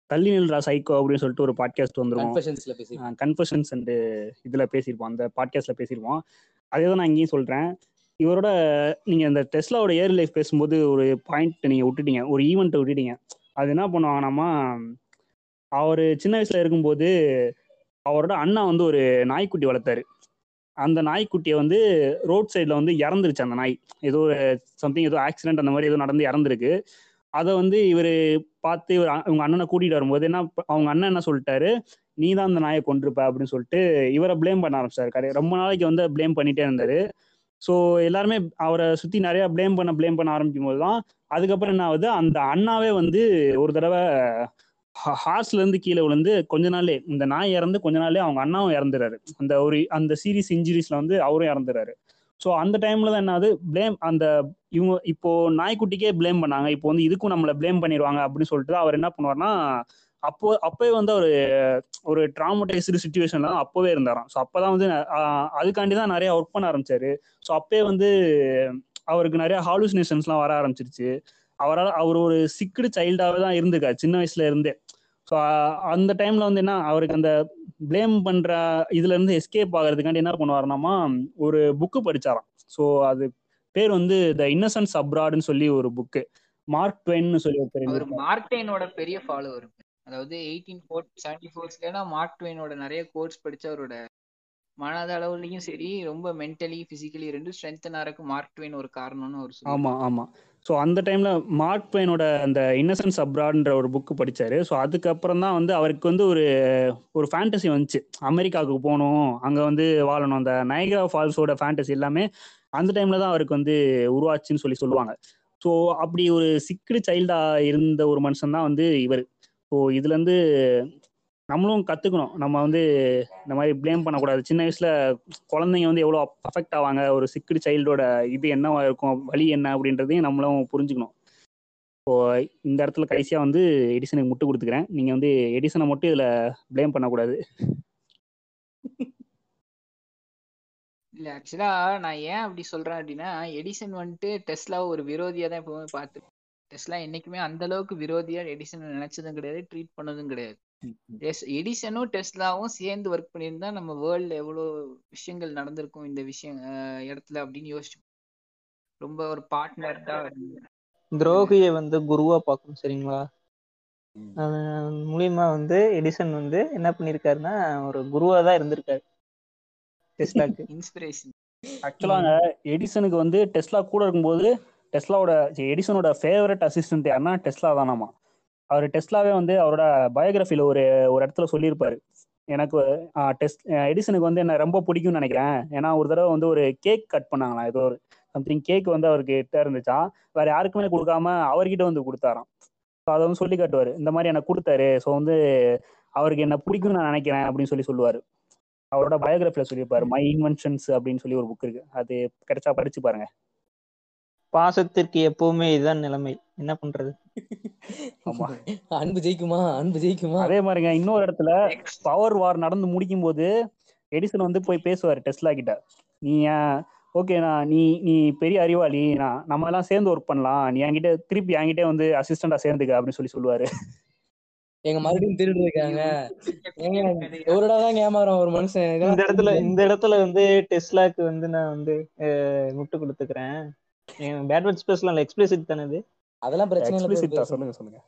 S2: தள்ளி நில்றா சைக்கோ அப்படின்னு சொல்லிட்டு ஒரு பாட்காஸ்ட்
S3: பேசி
S2: கன்ஃபஷன்ஸ் அண்ட் இதில் பேசியிருப்போம். அந்த பாட்காஸ்ட்டில் பேசியிருப்போம். அதே தான் நான் இங்கேயும் சொல்கிறேன் இவரோட நீங்கள் அந்த டெஸ்லாவோட இயர் லைஃப் பேசும்போது ஒரு பாயிண்ட் நீங்கள் விட்டுட்டீங்க. ஒரு ஈவெண்ட்டை விட்டுட்டீங்க. அது என்ன பண்ணுவாங்கன்னாமா அவர் சின்ன வயசில் இருக்கும்போது அவரோட அண்ணா வந்து ஒரு நாய்க்குட்டி வளர்த்தாரு. அந்த நாய்க்குட்டியை வந்து ரோட் சைடில் வந்து இறந்துருச்சு அந்த நாய். ஏதோ ஒரு சம்திங் ஏதோ ஆக்சிடென்ட் அந்த மாதிரி ஏதோ நடந்து இறந்துருக்கு. அதை வந்து இவர் பார்த்து இவர் அவங்க இவங்க அண்ணனை கூட்டிகிட்டு வரும்போது என்ன அவங்க அண்ணன் என்ன சொல்லிட்டாரு? நீ தான் அந்த நாயை கொண்டிருப்ப அப்படின்னு சொல்லிட்டு இவரை ப்ளேம் பண்ண ஆரம்பிச்சாரு. கரை ரொம்ப நாளைக்கு வந்து ப்ளேம் பண்ணிட்டே இருந்தார். ஸோ எல்லாருமே அவரை சுற்றி நிறையா ப்ளேம் பண்ண ப்ளேம் பண்ண ஆரம்பிக்கும் போது தான் அதுக்கப்புறம் என்ன ஆகுது? அந்த அண்ணாவே வந்து ஒரு தடவை ஹார்ஸ்ல இருந்து கீழே விழுந்து கொஞ்ச நாளே இந்த நாய் இறந்து கொஞ்ச நாளே அவங்க அண்ணாவும் இறந்துறாரு. அந்த ஒரு அந்த சீரியஸ் இன்ஜுரிஸ்ல வந்து அவரும் இறந்துறாரு. ஸோ அந்த டைம்ல தான் என்னது? ப்ளேம் அந்த இவங்க இப்போ நாய்க்குட்டிக்கே ப்ளேம் பண்ணாங்க. இப்போ வந்து இதுக்கும் நம்மளை ப்ளேம் பண்ணிடுவாங்க அப்படின்னு சொல்லிட்டு அவர் என்ன பண்ணுவார்னா அப்போ அப்பவே வந்து அவர் ஒரு ட்ராமடைஸ்டு சுச்சுவேஷன்ல தான் அப்போவே இருந்தாராம். ஸோ அப்போதான் வந்து அதுக்காண்டி தான் நிறைய ஒர்க் பண்ண ஆரம்பிச்சாரு. ஸோ அப்பவே வந்து அவருக்கு நிறைய ஹாலுசினேஷன்ஸ்லாம் வர ஆரம்பிச்சிருச்சு. அவரால் அவர் ஒரு சிக்குடு சைல்டாகவே தான் இருந்திருக்காரு. சின்ன வயசுல இருந்தே. ஸோ அந்த டைம்ல வந்து என்ன அவருக்கு அந்த ப்ளேம் பண்ற இதுல இருந்து எஸ்கேப் ஆகிறதுக்காண்டி என்ன பண்ணுவாருனாமா ஒரு புக்கு படிச்சாராம். ஸோ அது பேர் வந்து த இன்னசென்ஸ் அப்ராட்னு சொல்லி ஒரு புக்கு மார்க் ட்வென்னு சொல்லி எழுதியிருக்காரு.
S5: மார்க் ட்வைனோட பெரிய ஃபாலோவர் அதாவது எயிட்டீன் ஃபோர் செவன்டி ஃபோர்ஸ்ல மார்க் ட்வைனோட நிறைய கோர்ஸ் படிச்சு அவரோட மனத அளவுலயும் சரி ரொம்ப மென்டலி பிசிக்கலி ரெண்டும் ஸ்ட்ரென்தன் ஆறக்கு மார்க் ட்வைன் ஒரு காரணம்னு சொல்லி
S2: ஆமா ஆமா. ஸோ அந்த டைம்ல மார்க் ட்வைனோட அந்த இன்னசென்ஸ் அப்ராட்ன்ற ஒரு புக்கு படிச்சாரு. ஸோ அதுக்கப்புறம் தான் வந்து அவருக்கு வந்து ஒரு ஒரு ஃபேண்டசி வந்துச்சு. அமெரிக்காவுக்கு போகணும் அங்கே வந்து வாழணும். அந்த நைகரா ஃபால்ஸோட ஃபேண்டசி எல்லாமே அந்த டைம்ல தான் அவருக்கு வந்து உருவாச்சுன்னு சொல்லி சொல்லுவாங்க. ஸோ அப்படி ஒரு சிக்கடு சைல்டா இருந்த ஒரு மனுஷன் தான் வந்து இவர். ஸோ இதுல இருந்து நம்மளும் கத்துக்கணும். நம்ம வந்து இந்த மாதிரி ப்ளேம் பண்ணக்கூடாது. சின்ன வயசுல குழந்தைங்க வந்து எவ்வளோ அஃபெக்ட் ஆவாங்க? ஒரு சிக்கடு சைல்டோட இது என்னவா இருக்கும்? வழி என்ன? அப்படின்றதையும் நம்மளும் புரிஞ்சுக்கணும். இப்போ இந்த இடத்துல கடைசியா வந்து எடிசனுக்கு முட்டு கொடுத்துக்கிறேன். நீங்க வந்து எடிசனை மட்டும் இதுல ப்ளேம் பண்ணக்கூடாது.
S5: இல்ல ஆக்சுவலா நான் ஏன் அப்படி சொல்றேன் அப்படின்னா எடிசன் வந்துட்டு டெஸ்லாவை ஒரு விரோதியா தான் எப்பவுமே பார்த்து டெஸ்லா என்னைக்குமே அந்த அளவுக்கு விரோதியா எடிசன் நினைச்சதும் கிடையாது ட்ரீட் பண்ணதும் கிடையாது. எஸ் எடிசனும் டெஸ்லாவும் சேர்ந்து ஒர்க் பண்ணியிருந்தா நம்ம வேர்ல்ட்ல எவ்வளவு விஷயங்கள் நடந்திருக்கும் இந்த விஷயம் இடத்துல அப்படின்னு யோசிச்சு. ரொம்ப ஒரு பார்ட்னர் தான்
S4: துரோகியை வந்து குருவா பார்க்கணும் சரிங்களா? அதன் மூலியமா வந்து எடிசன் வந்து என்ன பண்ணிருக்காருன்னா ஒரு குருவா தான் இருந்திருக்காரு. டெஸ்லாக்கு.
S5: இன்ஸ்பிரேஷன்
S2: ஆக்சுவலாங்க எடிசனுக்கு வந்து டெஸ்லா கூட இருக்கும்போது டெஸ்லாவோட எடிசனோட ஃபேவரட் அசிஸ்டன்ட் யாருன்னா டெஸ்லா தானாமா. அவர் டெஸ்லாவே வந்து அவரோட பயோகிராஃபில ஒரு ஒரு இடத்துல சொல்லியிருப்பாரு. எனக்கு டெஸ்ட் எடிசனுக்கு வந்து என்ன ரொம்ப பிடிக்கும்னு நினைக்கிறேன். ஏன்னா ஒரு தடவை வந்து ஒரு கேக் கட் பண்ணாங்களாம் ஏதோ ஒரு சம்திங் கேக் வந்து அவருக்கு கிட்ட இருந்துச்சா வேற யாருக்குமே கொடுக்காம அவர்கிட்ட வந்து கொடுத்தாராம். ஸோ அதை வந்து சொல்லி காட்டுவார். இந்த மாதிரி எனக்கு கொடுத்தாரு. ஸோ வந்து அவருக்கு என்ன பிடிக்கும்னு நான் நினைக்கிறேன் அப்படின்னு சொல்லி சொல்லுவார். அவரோட பயோகிராஃபில சொல்லியிருப்பாரு. மை இன்வென்ஷன்ஸ் அப்படின்னு சொல்லி ஒரு புக் இருக்கு. அது கிடைச்சா படிச்சு பாருங்க.
S4: பாசத்திற்கு எப்பவுமே இதுதான் நிலைமை. என்ன பண்றது?
S2: ஆமா.
S3: அன்பு ஜெயிக்குமா? அன்பு ஜெயிக்குமா?
S2: அதே மாதிரிங்க இன்னொரு இடத்துல பவர் வார் நடந்து முடிக்கும் போது எடிசன் வந்து போய் பேசுவார் டெஸ்லா கிட்ட. நீ ஓகேண்ணா நீ நீ பெரிய அறிவாளி நான் நம்ம எல்லாம் சேர்ந்து ஒர்க் பண்ணலாம். நீ என்கிட்ட திருப்பி என்கிட்ட வந்து அசிஸ்டண்டா சேர்ந்துக்க அப்படின்னு சொல்லி சொல்லுவாரு.
S3: எங்க மறுபடியும் திருடு இருக்காங்க. எவரோட தான் ஏமாறும் ஒரு மனுஷன்.
S4: இந்த இடத்துல இந்த இடத்துல வந்து டெஸ்லாக்கு வந்து நான் வந்து முட்டு கொடுத்துக்கிறேன். பேட் வேர்ட்ஸ் பேசலாம் எக்ஸ்பிளிசிட் தானே
S3: அதெல்லாம் பிரச்சனை இல்ல
S2: சொல்லுங்க சொல்லுங்க.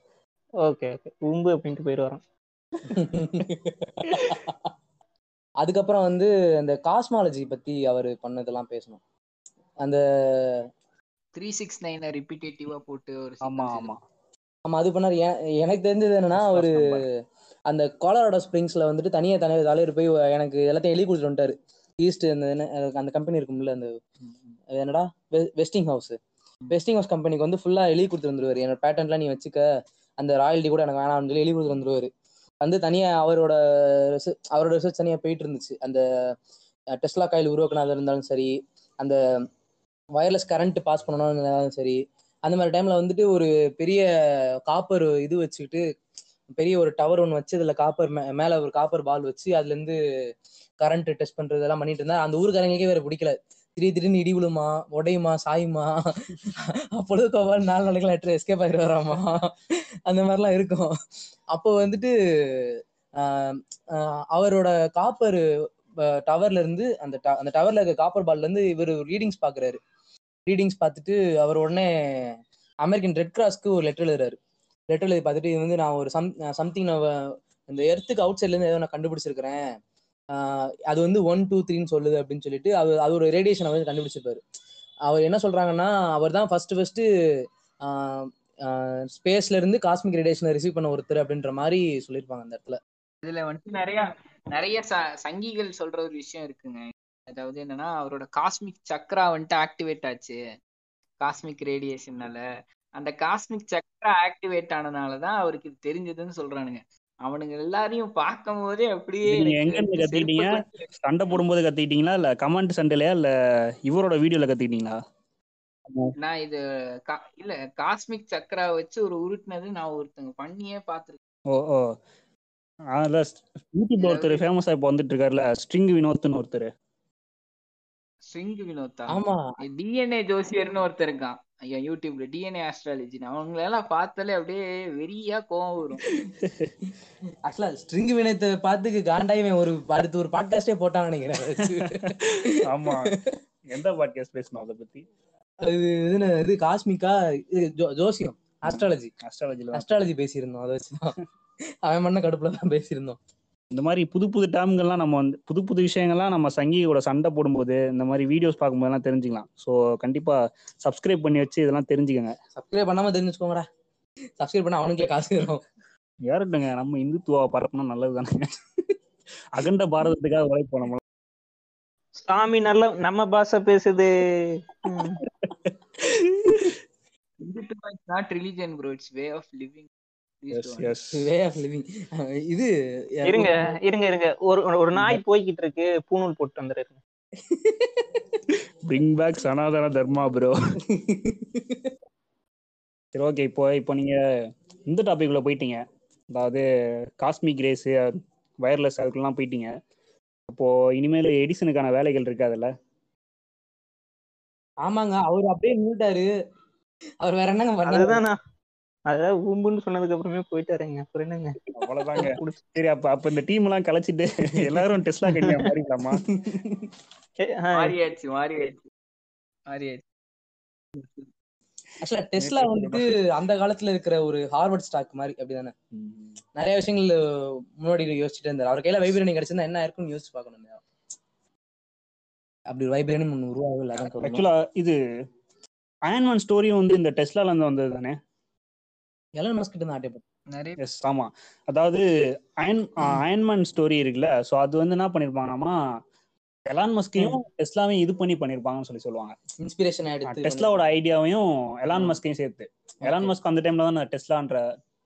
S4: Okay okay. உம்பு அப்படின்ட்டு போயிட்டு வரோம்.
S3: அதுக்கப்புறம் வந்து அந்த காஸ்மாலஜி பத்தி அவர் பண்ணதெல்லாம் பேசணும். அந்த
S5: த்ரீ சிக்ஸ் நைனை ரிப்பீட்டேட்டிவா போட்டு ஒரு
S2: ஆமா ஆமா.
S3: ஆமா அது பண்ணாரு. எனக்கு தெரிஞ்சது என்னன்னா ஒரு அந்த கொலராடோ ஸ்ப்ரிங்ஸ்ல வந்துட்டு தனியா தனியா தலைவர் போய் எனக்கு எல்லாத்தையும் எழுதி கொடுத்துட்டு வந்துட்டாரு. ஈஸ்ட் அந்த என்ன- அந்த கம்பெனி இருக்கும்ல அந்த என்னடா? வெ- வெஸ்டிங் ஹவுஸ் வெஸ்டிங் ஹவுஸ் கம்பெனிக்கு வந்து ஃபுல்லா எழுதி கொடுத்து வந்துருவாரு. என்னோட பேட்டன்லாம் நீ வச்சுக்க அந்த ராயல்டி கூட எனக்கு வேணாம்னு சொல்லி எழுதி கொடுத்து வந்துருவாரு. வந்து தனியா அவரோட அவரோட ரிசர்ச் தனியா போயிட்டு இருந்துச்சு. அந்த டெஸ்லா காயில் உருவாக்குனதா இருந்தாலும் சரி அந்த வயர்லெஸ் கரண்ட் பாஸ் பண்ணணும் இருந்தாலும் சரி அந்த மாதிரி டைம்ல வந்துட்டு ஒரு பெரிய காப்பர் இது வச்சுக்கிட்டு பெரிய ஒரு டவர் ஒன்று வச்சு அதுல காப்பர் மேல ஒரு காப்பர் பால் வச்சு அதுல இருந்து கரண்ட் டெஸ்ட் பண்றது எல்லாம் பண்ணிட்டு இருந்தா அந்த ஊருக்காரங்களுக்கே வேற பிடிக்கல. திடீர் திடீர்னு இடி விழுமா உடையுமா சாயுமா? அப்பொழுது கோபால் நாலு நாளைக்கு லெட்டர் எஸ்கேப் ஆகிட்டு வராமா அந்த மாதிரிலாம் இருக்கும். அப்போ வந்துட்டு அவரோட காப்பர் டவர்ல இருந்து அந்த அந்த டவர்ல இருக்க காப்பர் பால்ல இருந்து இவர் ரீடிங்ஸ் பாக்குறாரு. ரீடிங்ஸ் பார்த்துட்டு அவர் உடனே அமெரிக்கன் ரெட் கிராஸ்க்கு ஒரு லெட்டர் எழுதுறாரு. லெட்டர் எழுதி பார்த்துட்டு இது வந்து நான் ஒரு சம் சம்திங் நான் இந்த எர்த்துக்கு அவுட் சைட்ல இருந்து ஏதோ நான் கண்டுபிடிச்சிருக்கிறேன். அது வந்து ஒன் டூ த்ரீன்னு சொல்லுது அப்படின்னு சொல்லிட்டு அது அது ஒரு ரேடியேஷன் வந்து கண்டுபிடிச்சிருப்பாரு. அவர் என்ன சொல்றாங்கன்னா அவர் தான் ஃபர்ஸ்ட் ஃபர்ஸ்ட் ஸ்பேஸ்ல இருந்து காஸ்மிக் ரேடியேஷனை ரிசீவ் பண்ண ஒருத்தர் அப்படின்ற மாதிரி சொல்லியிருப்பாங்க அந்த இடத்துல.
S5: இதுல வந்துட்டு நிறைய நிறைய ச- சங்கிகள் சொல்ற ஒரு விஷயம் இருக்குங்க. அதாவது என்னன்னா அவரோட காஸ்மிக் சக்ரா வந்துட்டு ஆக்டிவேட் ஆச்சு. காஸ்மிக் ரேடியேஷன்னால அந்த காஸ்மிக் சக்ரா ஆக்டிவேட் ஆனதுனாலதான் அவருக்கு இது தெரிஞ்சதுன்னு சொல்றானுங்க. அவனுங்க எல்லாரையும் பார்க்கும் போதே அப்படியே
S2: எங்க இருந்து கத்துக்கிட்டீங்க?
S5: கொண்டு-
S2: சண்டை போடும்போது கத்துக்கிட்டீங்களா? இல்ல கமெண்ட் சண்டையிலயா? இல்ல இவரோட வீடியோல கத்துக்கிட்டீங்களா?
S5: நான் இது கா- இல்ல காஸ்மிக் சக்ரா வச்சு ஒரு உருட்டுனது நான் ஒருத்தங்க பண்ணியே பார்த்திருக்கேன்.
S2: ஓ ஓ. அதுல யூடியூப்ல ஒருத்தர் ஃபேமஸா இப்போ வந்துட்டு இருக்காருல்ல ஸ்ட்ரிங் வினோத்னு ஒருத்தர்.
S5: ஸ்விங் வினோத்தா?
S3: ஆமா.
S5: டிஎன்ஏ ஜோசியர்னு ஒருத்தர் இருக்கான். ஐயா யூடியூப்ல டிஎன்ஏ ஆஸ்ட்ராலஜி அவங்கள எல்லாம் பார்த்தாலே அப்படியே வெறியா கோவம் வரும்.
S3: ஆக்சுவலா ஸ்ட்ரிங் வினயத்தை பார்த்துக்கு காண்டாயிவன் ஒரு அடுத்து ஒரு பாட்காஸ்டே போட்டான்னு நினைக்கிறேன்.
S2: ஆமா. எந்த பாட்காஸ்ட் பேசணும் அதை பத்தி?
S3: அது இது என்ன, இது காஸ்மிக்கா? இது ஜோ- ஜோசியம் ஆஸ்ட்ராலஜி
S2: அஸ்ட்ராலஜில
S3: அஸ்ட்ராலஜி பேசியிருந்தோம் அதை வச்சுதான். அவன் பண்ண கடுப்புல தான் பேசியிருந்தோம்.
S2: இந்த மாதிரி புது புது டேர்ம்கள்லாம் நம்ம வந்து புது புது விஷயங்கள்லாம் நம்ம சங்கியோட சண்டை போடும்போது இந்த மாதிரி வீடியோஸ் பார்க்கும்போதெல்லாம் தெரிஞ்சுக்கலாம். ஸோ கண்டிப்பா சப்ஸ்கிரைப் பண்ணி வச்சு இதெல்லாம் தெரிஞ்சுக்கங்க.
S3: சப்ஸ்கிரைப் பண்ணாம தெரிஞ்சுக்கோங்கடா. சப்ஸ்கிரைப் பண்ணா அவனுக்கே காசு வரும்.
S2: யாருட்டுங்க நம்ம இந்துத்துவா பரப்புனா நல்லது தானே அகண்ட பாரதத்துக்காக உழைப்போம் நம்ம
S4: சாமி நல்ல நம்ம பாஷை பேசுது.
S5: Not religion bro it's way of living
S2: yes yes
S3: way of living இது
S4: இருங்க இருங்க இருங்க. ஒரு ஒரு நாய் போய்கிட்டு இருக்கு பூணூல் போட்டு வந்துருக்கு
S2: bring back Sanatana Dharma bro சரி ஓகே இப்போ இப்போ நீங்க இந்த டாபிக் உள்ள போயிட்டீங்க. அதாவது காஸ்மிக் ரேஸ் வயர்லெஸ் அதுக்கெல்லாம் போயிட்டீங்க. அப்போ இனிமேல் எடிசனுக்கான வேலைகள் இருக்காதுல்ல?
S3: ஆமாங்க அவர் அப்படியே நின்னுட்டாரு. அவர் வேற என்னங்க பண்ணாரு
S4: அதான் ஊம்புன்னு சொன்னதுக்கு அப்புறமே போயிட்டாருங்க அப்புறம் என்னங்க?
S2: அவ்வளவுதாங்க. சரி அப்ப அப்ப இந்த டீம் எல்லாம் கலைச்சிட்டு எல்லாரும் டெஸ்லா கட்டியா? மாறிக்கலாமா
S5: மாறியாச்சு மாறியாச்சு. மாறியாச்சு.
S3: ஆக்சுவலா டெஸ்லா வந்துட்டு அந்த காலத்துல இருக்கிற ஒரு ஹார்வர்ட் ஸ்டாக் மாதிரி அப்படிதானே? நிறைய விஷயங்கள் முன்னாடி யோசிச்சுட்டு இருந்தாரு. அவர் கையில வைப்ரேனிங் கிடைச்சிருந்தா என்ன இருக்கும்னு யோசிச்சு பார்க்கணும் அப்படி வைப்ரேனியம் ஒண்ணு உருவாகல
S2: ஆக்சுவலா இது அயன்மேன் ஸ்டோரியும் வந்து இந்த டெஸ்லால இருந்து வந்தது தானே?
S3: எலன் மஸ்கிட்ட தான் ஆட்டே
S5: நிறைய
S2: எஸ் ஆமா. அதாவது அயன் அயன்மேன் ஸ்டோரி இருக்குல்ல ஸோ அது வந்து என்ன பண்ணிருப்பாங்கன்னாமா எலான் மஸ்கையும் டெஸ்லாவையும் இது பண்ணி பண்ணிருப்பாங்கன்னு சொல்லி சொல்லுவாங்க.
S3: இன்ஸ்பிரேஷன் எடுத்து
S2: டெஸ்லாவோட ஐடியாவையும் எலான் மஸ்கையும் சேர்த்து. எலான் மஸ்க் அந்த டைம்ல தான் டெஸ்லான்ற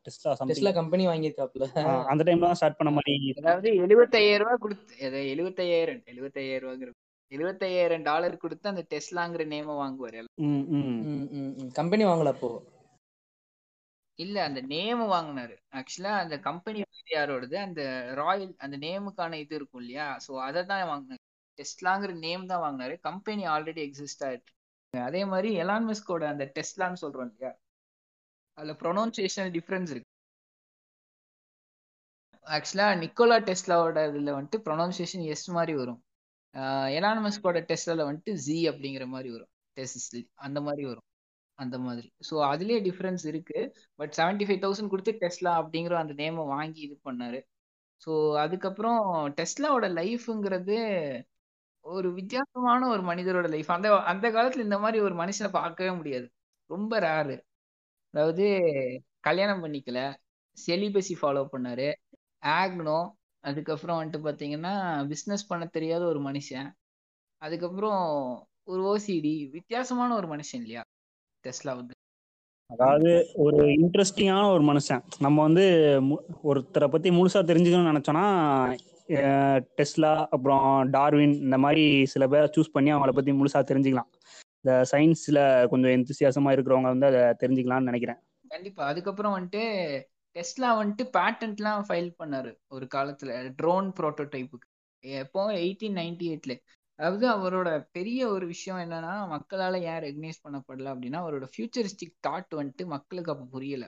S2: டெஸ்லா
S3: டெஸ்லா கம்பெனி வாங்கியிருக்காப்ல.
S2: அந்த டைம்ல தான் ஸ்டார்ட் பண்ண மாதிரி
S5: அதாவது எழுபத்தையாயிரம் ரூபாய் கொடுத்து எழுபத்தையாயிரம் எழுபத்தையாயிரம் ரூபாங்கிற எழுபத்தையாயிரம் டாலர் கொடுத்து அந்த டெஸ்லாங்கிற நேம வாங்குவாரு
S2: ம், ம்.
S3: கம்பெனி வாங்கல அப்போ.
S5: இல்ல அந்த நேம் வாங்கினாரு. ஆக்சுவலா அந்த கம்பெனி யாரோடது? அந்த ராயல் அந்த நேமுக்கான இது இருக்கும் இல்லையா? ஸோ அதை தான் வாங்கினாரு. டெஸ்ட்லாங்கிற நேம் தான் வாங்கினாரு. கம்பெனி ஆல்ரெடி எக்ஸிஸ்ட் ஆயிட்டு அதே மாதிரி எலான்மெஸ்கோட அந்த டெஸ்ட்லான்னு சொல்றோம் இல்லையா? அதுல ப்ரொனவுன்சியேஷன் டிஃப்ரென்ஸ் இருக்கு. ஆக்சுவலா நிக்கோலா டெஸ்லாவோட இதுல வந்துட்டு ப்ரொனவுன்சியேஷன் எஸ் மாதிரி வரும். எலான்மெஸ்கோட மஸ்கோட வந்துட்டு ஜி அப்படிங்கிற மாதிரி வரும். டெஸ்ட் அந்த மாதிரி வரும். அந்த மாதிரி. ஸோ அதுலேயே டிஃப்ரென்ஸ் இருக்கு. பட் செவன்டி ஃபைவ் தௌசண்ட் கொடுத்து டெஸ்லா அப்படிங்கிற அந்த நேமை வாங்கி இது பண்ணாரு. ஸோ அதுக்கப்புறம் டெஸ்லாவோட லைஃப்ங்கிறது ஒரு வித்தியாசமான ஒரு மனிதரோட லைஃப் அந்த அந்த காலத்தில் இந்த மாதிரி ஒரு மனுஷனை பார்க்கவே முடியாது. ரொம்ப ரேரு அதாவது கல்யாணம் பண்ணிக்கல. செலிபஸி ஃபாலோ பண்ணாரு. ஆக்னோ அதுக்கப்புறம் வந்துட்டு பார்த்தீங்கன்னா பிஸ்னஸ் பண்ண தெரியாத ஒரு மனுஷன். அதுக்கப்புறம் ஒரு ஓசிடி வித்தியாசமான ஒரு மனுஷன் இல்லையா? டெஸ்லா வந்து
S2: அதாவது ஒரு இன்ட்ரெஸ்டிங்கான ஒரு மனுஷன். நம்ம வந்து ஒருத்தரை பத்தி முழுசா தெரிஞ்சுக்கணும்னு நினைச்சோம்னா டெஸ்லா அப்புறம் டார்வின் இந்த மாதிரி சில பேரை சூஸ் பண்ணி அவங்கள பத்தி முழுசா தெரிஞ்சுக்கலாம். இந்த சயின்ஸ்ல கொஞ்சம் எந்தசியாசமா இருக்கிறவங்க வந்து அதை தெரிஞ்சுக்கலாம்னு நினைக்கிறேன்.
S5: கண்டிப்பா. அதுக்கப்புறம் வந்துட்டு டெஸ்லா வந்துட்டு பேட்டன்ட்லாம் ஃபைல் பண்ணாரு ஒரு காலத்துல. ட்ரோன் ப்ரோட்டோடைப்புக்கு எப்போ எயிட்டீன் நைன்டி எயிட்ல அதாவது அவரோட பெரிய ஒரு விஷயம் என்னன்னா மக்களால ஏன் ரெகனைஸ் பண்ணப்படல அப்படின்னா அவரோட ஃபியூச்சரிஸ்டிக் தாட் வந்துட்டு மக்களுக்கு அப்போ புரியல.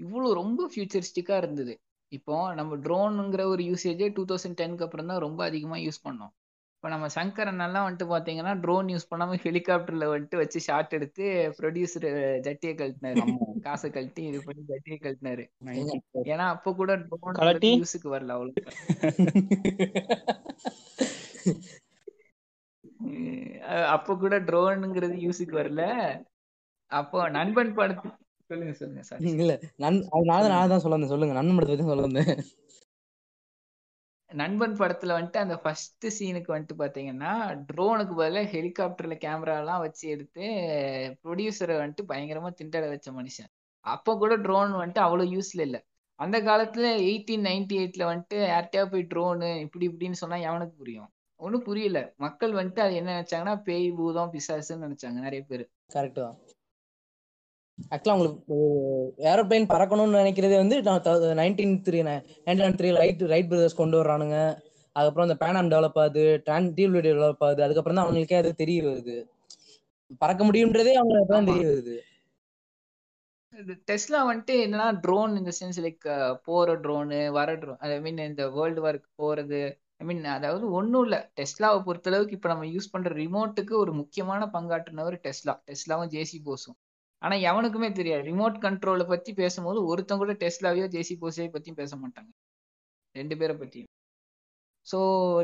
S5: இவ்வளோ ரொம்ப ஃபியூச்சரிஸ்டிக்கா இருந்தது. இப்போ நம்ம ட்ரோனுங்கிற ஒரு யூசேஜே டூ தௌசண்ட் டென்க்கு அப்புறம் தான் ரொம்ப அதிகமா யூஸ் பண்ணோம். இப்போ நம்ம சங்கரன் எல்லாம் வந்துட்டு பாத்தீங்கன்னா ட்ரோன் யூஸ் பண்ணாம ஹெலிகாப்டர்ல வந்துட்டு வச்சு ஷாட் எடுத்து ப்ரொடியூசர் ஜட்டியை கழட்டினாரு. காசை கழட்டி இது பண்ணி ஜட்டியை கழட்டினாரு. ஏன்னா அப்ப கூட ட்ரோன்? யூஸுக்கு வரல அவ்வளவு அஹ் அப்ப கூட ட்ரோனுங்கிறது யூஸுக்கு வரல. அப்போ நண்பன் படத்து சொல்லுங்க சொல்லுங்க சார்
S3: இல்ல நன் அதனால நான் தான் சொல்ல சொல்லுங்க நன்மை படத்தை பத்தி சொல்ல வந்தேன்.
S5: நண்பன் படத்துல வந்துட்டு அந்த ஃபர்ஸ்ட் சீனுக்கு வந்துட்டு பாத்தீங்கன்னா ட்ரோனுக்கு பதிலா ஹெலிகாப்டர்ல கேமரா எல்லாம் வச்சு எடுத்து ப்ரொடியூசரை வந்துட்டு பயங்கரமா திண்டாட வச்ச மனுஷன். அப்ப கூட ட்ரோன் வந்துட்டு அவ்வளவு யூஸ்ல இல்ல. அந்த காலத்துல எயிட்டீன் நைன்டி எயிட்ல வந்துட்டு யார்கிட்டயா போய் ட்ரோனு இப்படி இப்படின்னு சொன்னா எவனுக்கு புரியும்? ஒன்றும் புரியல. மக்கள் வந்துட்டு அது என்ன நினைச்சாங்கன்னா பேய் பூதம் பிசாசுன்னு நினைச்சாங்க நிறைய பேர்.
S3: கரெக்ட் தான். ஆக்சுவலா உங்களுக்கு ஏரோப்ளேன் பறக்கணும்னு நினைக்கிறதே வந்து nineteen three nineteen three Wright Wright brothers கொண்டு வர்றானுங்க. அதுக்கப்புறம் அந்த பேனாம் டெவலப் ஆகுது டான் டியூப்லைட் டெவலப் ஆகுது. அதுக்கப்புறம் தான் அவங்களுக்கே அது தெரிய வருது. பறக்க முடியும்ன்றதே அவங்களுக்கு
S5: ஆமா.
S3: தெரிய வருது.
S5: டெஸ்லா வந்துட்டு என்னன்னா ட்ரோன் இந்த சென்ஸ் லைக் போற ட்ரோனு வர ட்ரோன் ஐ மீன் இந்த வேர்ல்டு வார்க்கு போறது ஐ மீன் அதாவது ஒன்றும் இல்லை. டெஸ்லாவை பொறுத்தளவுக்கு இப்போ நம்ம யூஸ் பண்ற ரிமோட்டுக்கு ஒரு முக்கியமான பங்காற்றினவர் டெஸ்லா. டெஸ்லாவும் ஜேசி போஸும் ஆனா எவனுக்குமே தெரியாது. ரிமோட் கண்ட்ரோலை பத்தி பேசும்போது ஒருத்தன் கூட டெஸ்லாவையோ ஜேசி போஸையோ பத்தியும் பேச மாட்டாங்க. ரெண்டு பேரை பத்தியும். ஸோ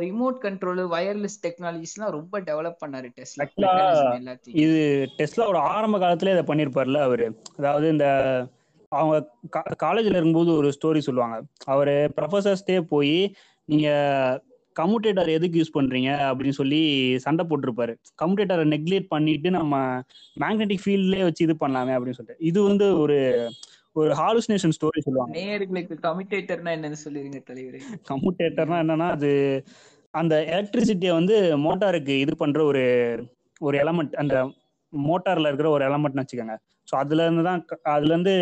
S5: ரிமோட் கண்ட்ரோல் வயர்லெஸ் டெக்னாலஜிஸ்லாம் ரொம்ப டெவலப் பண்ணாரு டெஸ்லா. எல்லாத்தையும்.
S2: இது டெஸ்லாவோட ஆரம்ப காலத்துல இதை பண்ணியிருப்பார்ல அவரு. அதாவது இந்த அவங்க காலேஜ்ல இருக்கும்போது ஒரு ஸ்டோரி சொல்லுவாங்க. அவரு ப்ரொஃபசர்ஸ்டே போய் நீங்க கம்யூட்டேட்டர் எதுக்கு யூஸ் பண்றீங்க அப்படின்னு சொல்லி சண்டை போட்டிருப்பாரு. கம்யூட்டேட்டரை நெக்லெக்ட் பண்ணிட்டு நம்ம மேக்னெட்டிக் ஃபீல்ட்லயே வச்சு இது பண்ணலாமே அப்படின்னு சொல்லிட்டு. இது வந்து ஒரு ஒரு ஹாலுசினேஷன் ஸ்டோரி சொல்லுவாங்க.
S5: நேயர்களுக்கு கமிட்டேட்டர்னா என்னன்னு சொல்லிருங்க தலைவரே.
S2: கம்யூட்டேட்டர்னா என்னன்னா அது அந்த எலக்ட்ரிசிட்டியை வந்து மோட்டாருக்கு இது பண்ற ஒரு ஒரு எலமெண்ட் அந்த மோட்டார்ல இருக்கிற ஒரு எலமெண்ட்னு வச்சுக்கோங்க. ஸோ அதுல இருந்து தான் அதுல இருந்து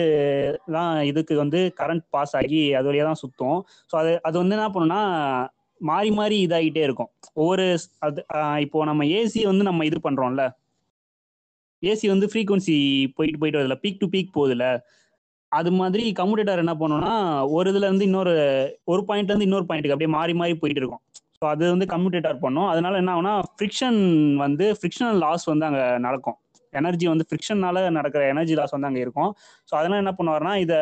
S2: தான் இதுக்கு வந்து கரண்ட் பாஸ் ஆகி அது வழியா தான் சுத்தும். ஸோ அது அது வந்து என்ன பண்ணுன்னா மாறி மாறி இதாகிட்டே இருக்கும். ஒவ்வொரு அது இப்போ நம்ம ஏசி வந்து நம்ம இது பண்றோம்ல. ஏசி வந்து ஃப்ரீக்குவன்சி போயிட்டு போயிட்டு வருதுல பீக் டு பீக் போகுதுல அது மாதிரி கம்யூட்டேட்டர் என்ன பண்ணோம்னா ஒரு இதுல இருந்து இன்னொரு ஒரு பாயிண்ட்ல இருந்து இன்னொரு பாயிண்ட்டுக்கு அப்படியே மாறி மாறி போயிட்டு இருக்கும். ஸோ அது வந்து கம்யூட்டேட்டர் பண்ணும். அதனால என்ன ஆகும்னா ஃப்ரிக்ஷன் வந்து ஃப்ரிக்ஷனல் லாஸ் வந்து அங்கே நடக்கும். எனர்ஜி வந்து ஃப்ரிக்ஷனால நடக்கிற எனர்ஜி லாஸ் வந்து அங்கே இருக்கும். ஸோ அதெல்லாம் என்ன பண்ணுவாருன்னா இதை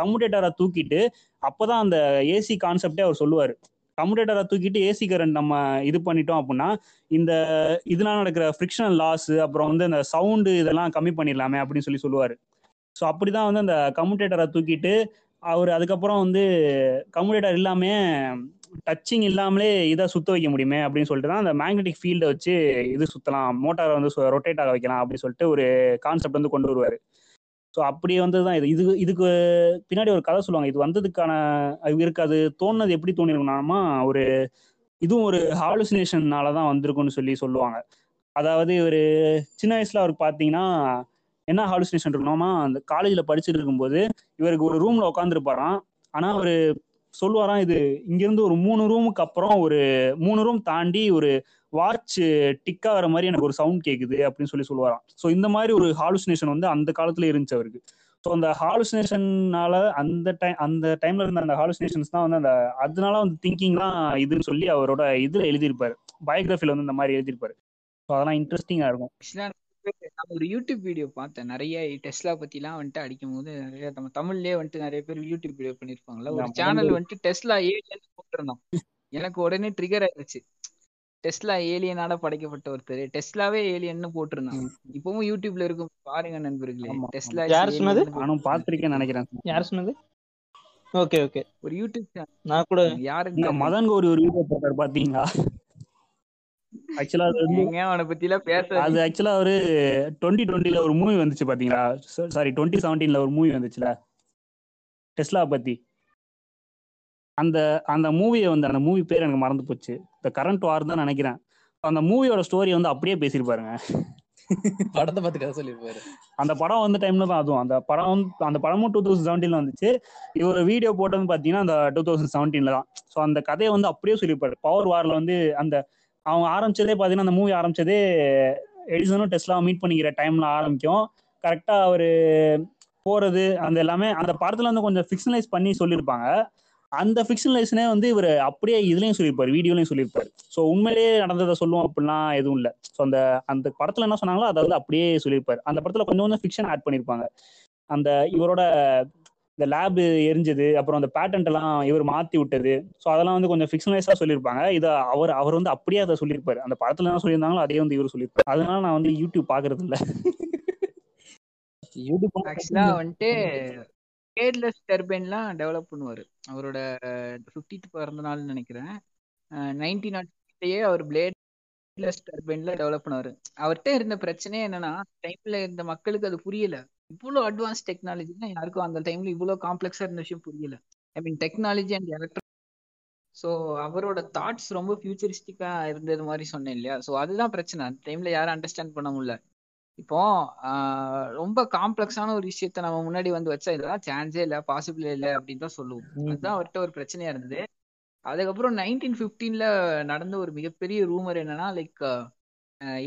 S2: கம்யூட்டேட்டரை தூக்கிட்டு அப்போதான் அந்த ஏசி கான்செப்டே அவர் சொல்லுவார். கம்யூட்டேட்டரை தூக்கிட்டு ஏசி கரண்ட் நம்ம இது பண்ணிட்டோம் அப்படின்னா இந்த இதனால நடக்கிற ஃப்ரிக்ஷனல் லாஸ் அப்புறம் வந்து அந்த சவுண்டு இதெல்லாம் கம்மி பண்ணிடலாமே அப்படின்னு சொல்லி சொல்லுவார். ஸோ அப்படிதான் வந்து அந்த கம்யூட்டேட்டரை தூக்கிட்டு அவர் அதுக்கப்புறம் வந்து கம்யூட்டேட்டர் இல்லாமே டச்சிங் இல்லாமலே இதை சுத்த வைக்க முடியுமே அப்படின்னு சொல்லிட்டு தான் அந்த மேக்னெட்டிக் ஃபீல்டை வச்சு இது சுத்தலாம் மோட்டாரை வந்து ரொட்டேட் ஆக வைக்கலாம் அப்படின்னு சொல்லிட்டு ஒரு கான்செப்ட் வந்து கொண்டு வருவார். ஸோ அப்படி வந்து தான் இது. இது இதுக்கு பின்னாடி ஒரு கதை சொல்லுவாங்க. இது வந்ததுக்கான அது இருக்காது தோணுனது எப்படி தோணிருக்கணும்னா ஒரு இதுவும் ஒரு ஹாலுசினேஷன்னால தான் வந்திருக்கும்னு சொல்லி சொல்லுவாங்க. அதாவது ஒரு சின்ன வயசுல அவருக்கு பார்த்தீங்கன்னா என்ன ஹாலுசினேஷன் இருக்கணுமா அந்த காலேஜில் படிச்சுட்டு இருக்கும்போது இவருக்கு ஒரு ரூம்ல உட்காந்துருப்பாராம் ஆனால் அவர் சொல்லுவாராம் இது இங்கிருந்து ஒரு மூணு ரூமுக்கு அப்புறம் ஒரு மூணு ரூம் தாண்டி ஒரு வாட்ச் டிக் ஆகிற மாதிரி எனக்கு ஒரு சவுண்ட் கேட்குது அப்படின்னு சொல்லி சொல்லுவாராம். ஸோ இந்த மாதிரி ஒரு ஹாலுசினேஷன் வந்து அந்த காலத்துல இருந்துச்சு அவருக்கு. ஸோ அந்த ஹாலுசினேஷன்னால அந்த டைம் அந்த டைம்ல இருந்த அந்த ஹாலுசினேஷன்ஸ் தான் வந்து அந்த அதனால வந்து திங்கிங் தான் இதுன்னு சொல்லி அவரோட இதுல எழுதியிருப்பாரு. பயோகிராஃபில வந்து இந்த மாதிரி எழுதியிருப்பாரு. ஸோ அதெல்லாம் இன்ட்ரெஸ்டிங்கா இருக்கும்.
S5: நான் ஒரு யூடியூப் வீடியோ பார்த்தேன். நிறைய டெஸ்லா பத்திலாம் வந்துட்டு அடிக்கும் போது நிறைய நம்ம தமிழ்லயே வந்துட்டு நிறைய பேர் யூடியூப் வீடியோ பண்ணிருப்பாங்கல்ல ஒரு. சேனல் வந்துட்டு டெஸ்லா ஏலியன் போட்டிருந்தான். எனக்கு உடனே ட்ரிகர் ஆயிடுச்சு டெஸ்லா ஏலியனால படைக்கப்பட்ட ஒருத்தர் டெஸ்லாவே ஏலியன்னு போட்டிருந்தான் இப்பவும் யூடியூப்ல இருக்கும். பாருங்க நண்பர்களே. டெஸ்லா
S4: யார் சொன்னது?
S2: நானும் பார்த்திருக்கேன்னு நினைக்கிறேன்.
S4: யார் சொன்னது? Okay okay.
S5: ஒரு யூடியூப் சேனல்
S4: நான் கூட
S5: தெரியல.
S2: மதன் ஒரு ஒரு வீடியோ போட்டார் பாத்தீங்களா? ஆக்சுவலா அது வந்து
S5: அவனை பத்தி எல்லாம் பேச
S2: அது ஆக்சுவலா ஒரு டுவெண்ட்டி டுவெண்ட்டில ஒரு மூவி வந்துச்சு பாத்தீங்களா? சாரி டுவெண்ட்டி செவன்டீன்ல ஒரு மூவி வந்துச்சுல? டெஸ்லா பத்தி. அந்த அந்த மூவியை வந்து அந்த மூவி பேர் எனக்கு மறந்து போச்சு. இந்த கரண்ட் வார் தான் நினைக்கிறேன். அந்த மூவியோட ஸ்டோரி வந்து அப்படியே பேசியிருப்பாருங்க
S3: படத்தை பார்த்து கதை சொல்லியிருப்பாரு.
S2: அந்த படம் வந்த டைம்ல தான் அதுவும். அந்த படம் வந்து- அந்த படமும் டூ தௌசண்ட் செவன்டீன்ல வந்துச்சு. இவர் வீடியோ போட்டது பாத்தீங்கன்னா அந்த டூ தௌசண்ட் செவன்டீன்ல தான். ஸோ அந்த கதையை வந்து அப்படியே சொல்லியிருப்பாரு. பவர் வார்ல வந்து அந்த அவங்க ஆரம்பிச்சதே பாத்தீங்கன்னா அந்த மூவி ஆரம்பிச்சதே எடிசனும் டெஸ்லா மீட் பண்ணிக்கிற டைம்ல ஆரம்பிக்கும். கரெக்டா அவரு போறது அந்த எல்லாமே அந்த படத்துல வந்து கொஞ்சம் ஃபிக்ஷனலைஸ் பண்ணி சொல்லியிருப்பாங்க. அந்த ஃபிக்ஷனலைஸ்னே வந்து இவர் அப்படியே இதுலயும் சொல்லியிருப்பாரு வீடியோலயும் சொல்லியிருப்பாரு. ஸோ உண்மையிலேயே நடந்ததை சொல்லுவோம் அப்படிலாம் எதுவும் இல்லை. ஸோ அந்த அந்த படத்துல என்ன சொன்னாங்களோ அதை வந்து அப்படியே சொல்லியிருப்பாரு. அந்த படத்துல கொஞ்சம் கொஞ்சம் ஃபிக்ஷன் ஆட் பண்ணியிருப்பாங்க. அந்த இவரோட இந்த லேப் எரிஞ்சது அப்புறம் அந்த பேட்டன்ட் எல்லாம் இவர் மாத்தி விட்டது. ஸோ அதெல்லாம் வந்து கொஞ்சம் ஃபிக்ஷனலைஸா சொல்லியிருப்பாங்க. இதை அவர் அவர் வந்து அப்படியே அதை சொல்லியிருப்பாரு. அந்த படத்துல என்ன சொல்லியிருந்தாங்களோ அதே வந்து இவர் சொல்லியிருப்பாரு. அதனால நான் வந்து யூடியூப் பாக்குறது இல்ல யூடியூப்
S5: ஆக்சுவலா வந்துட்டு கேர்லெஸ் டர்பைன்லாம் டெவலப் பண்ணுவார். அவரோட ஃபிஃப்டித் பிறந்த நாள்னு நினைக்கிறேன் நைன்டீன் நாட்லேயே அவர் பிளேட்லெஸ் டர்பைன்ல டெவலப் பண்ணுவார். அவர்கிட்ட இருந்த பிரச்சனையே என்னன்னா டைம்ல இருந்த மக்களுக்கு அது புரியல. இவ்வளோ அட்வான்ஸ் டெக்னாலஜினா யாருக்கும் அந்த டைம்ல இவ்வளோ காம்ப்ளெக்ஸாக இருந்த விஷயம் புரியல. I mean technology and electric so அவரோட தாட்ஸ் ரொம்ப ஃபியூச்சரிஸ்டிக்காக இருந்தது மாதிரி சொன்னேன் இல்லையா? ஸோ அதுதான் பிரச்சனை. அந்த டைம்ல யாரும் அண்டர்ஸ்டாண்ட் பண்ண முடியல. இப்போ ரொம்ப காம்ப்ளெக்ஸான ஒரு விஷயத்த நம்ம முன்னாடி வந்து வச்சா இதெல்லாம் சான்ஸே இல்லை பாசிபிளே இல்லை அப்படின்னு தான் சொல்லுவோம். அதுதான் அவர்கிட்ட ஒரு பிரச்சனையா இருந்தது. அதுக்கப்புறம் நைன்டீன் ஃபிஃப்டீன்ல நடந்த ஒரு மிகப்பெரிய ரூமர் என்னன்னா லைக்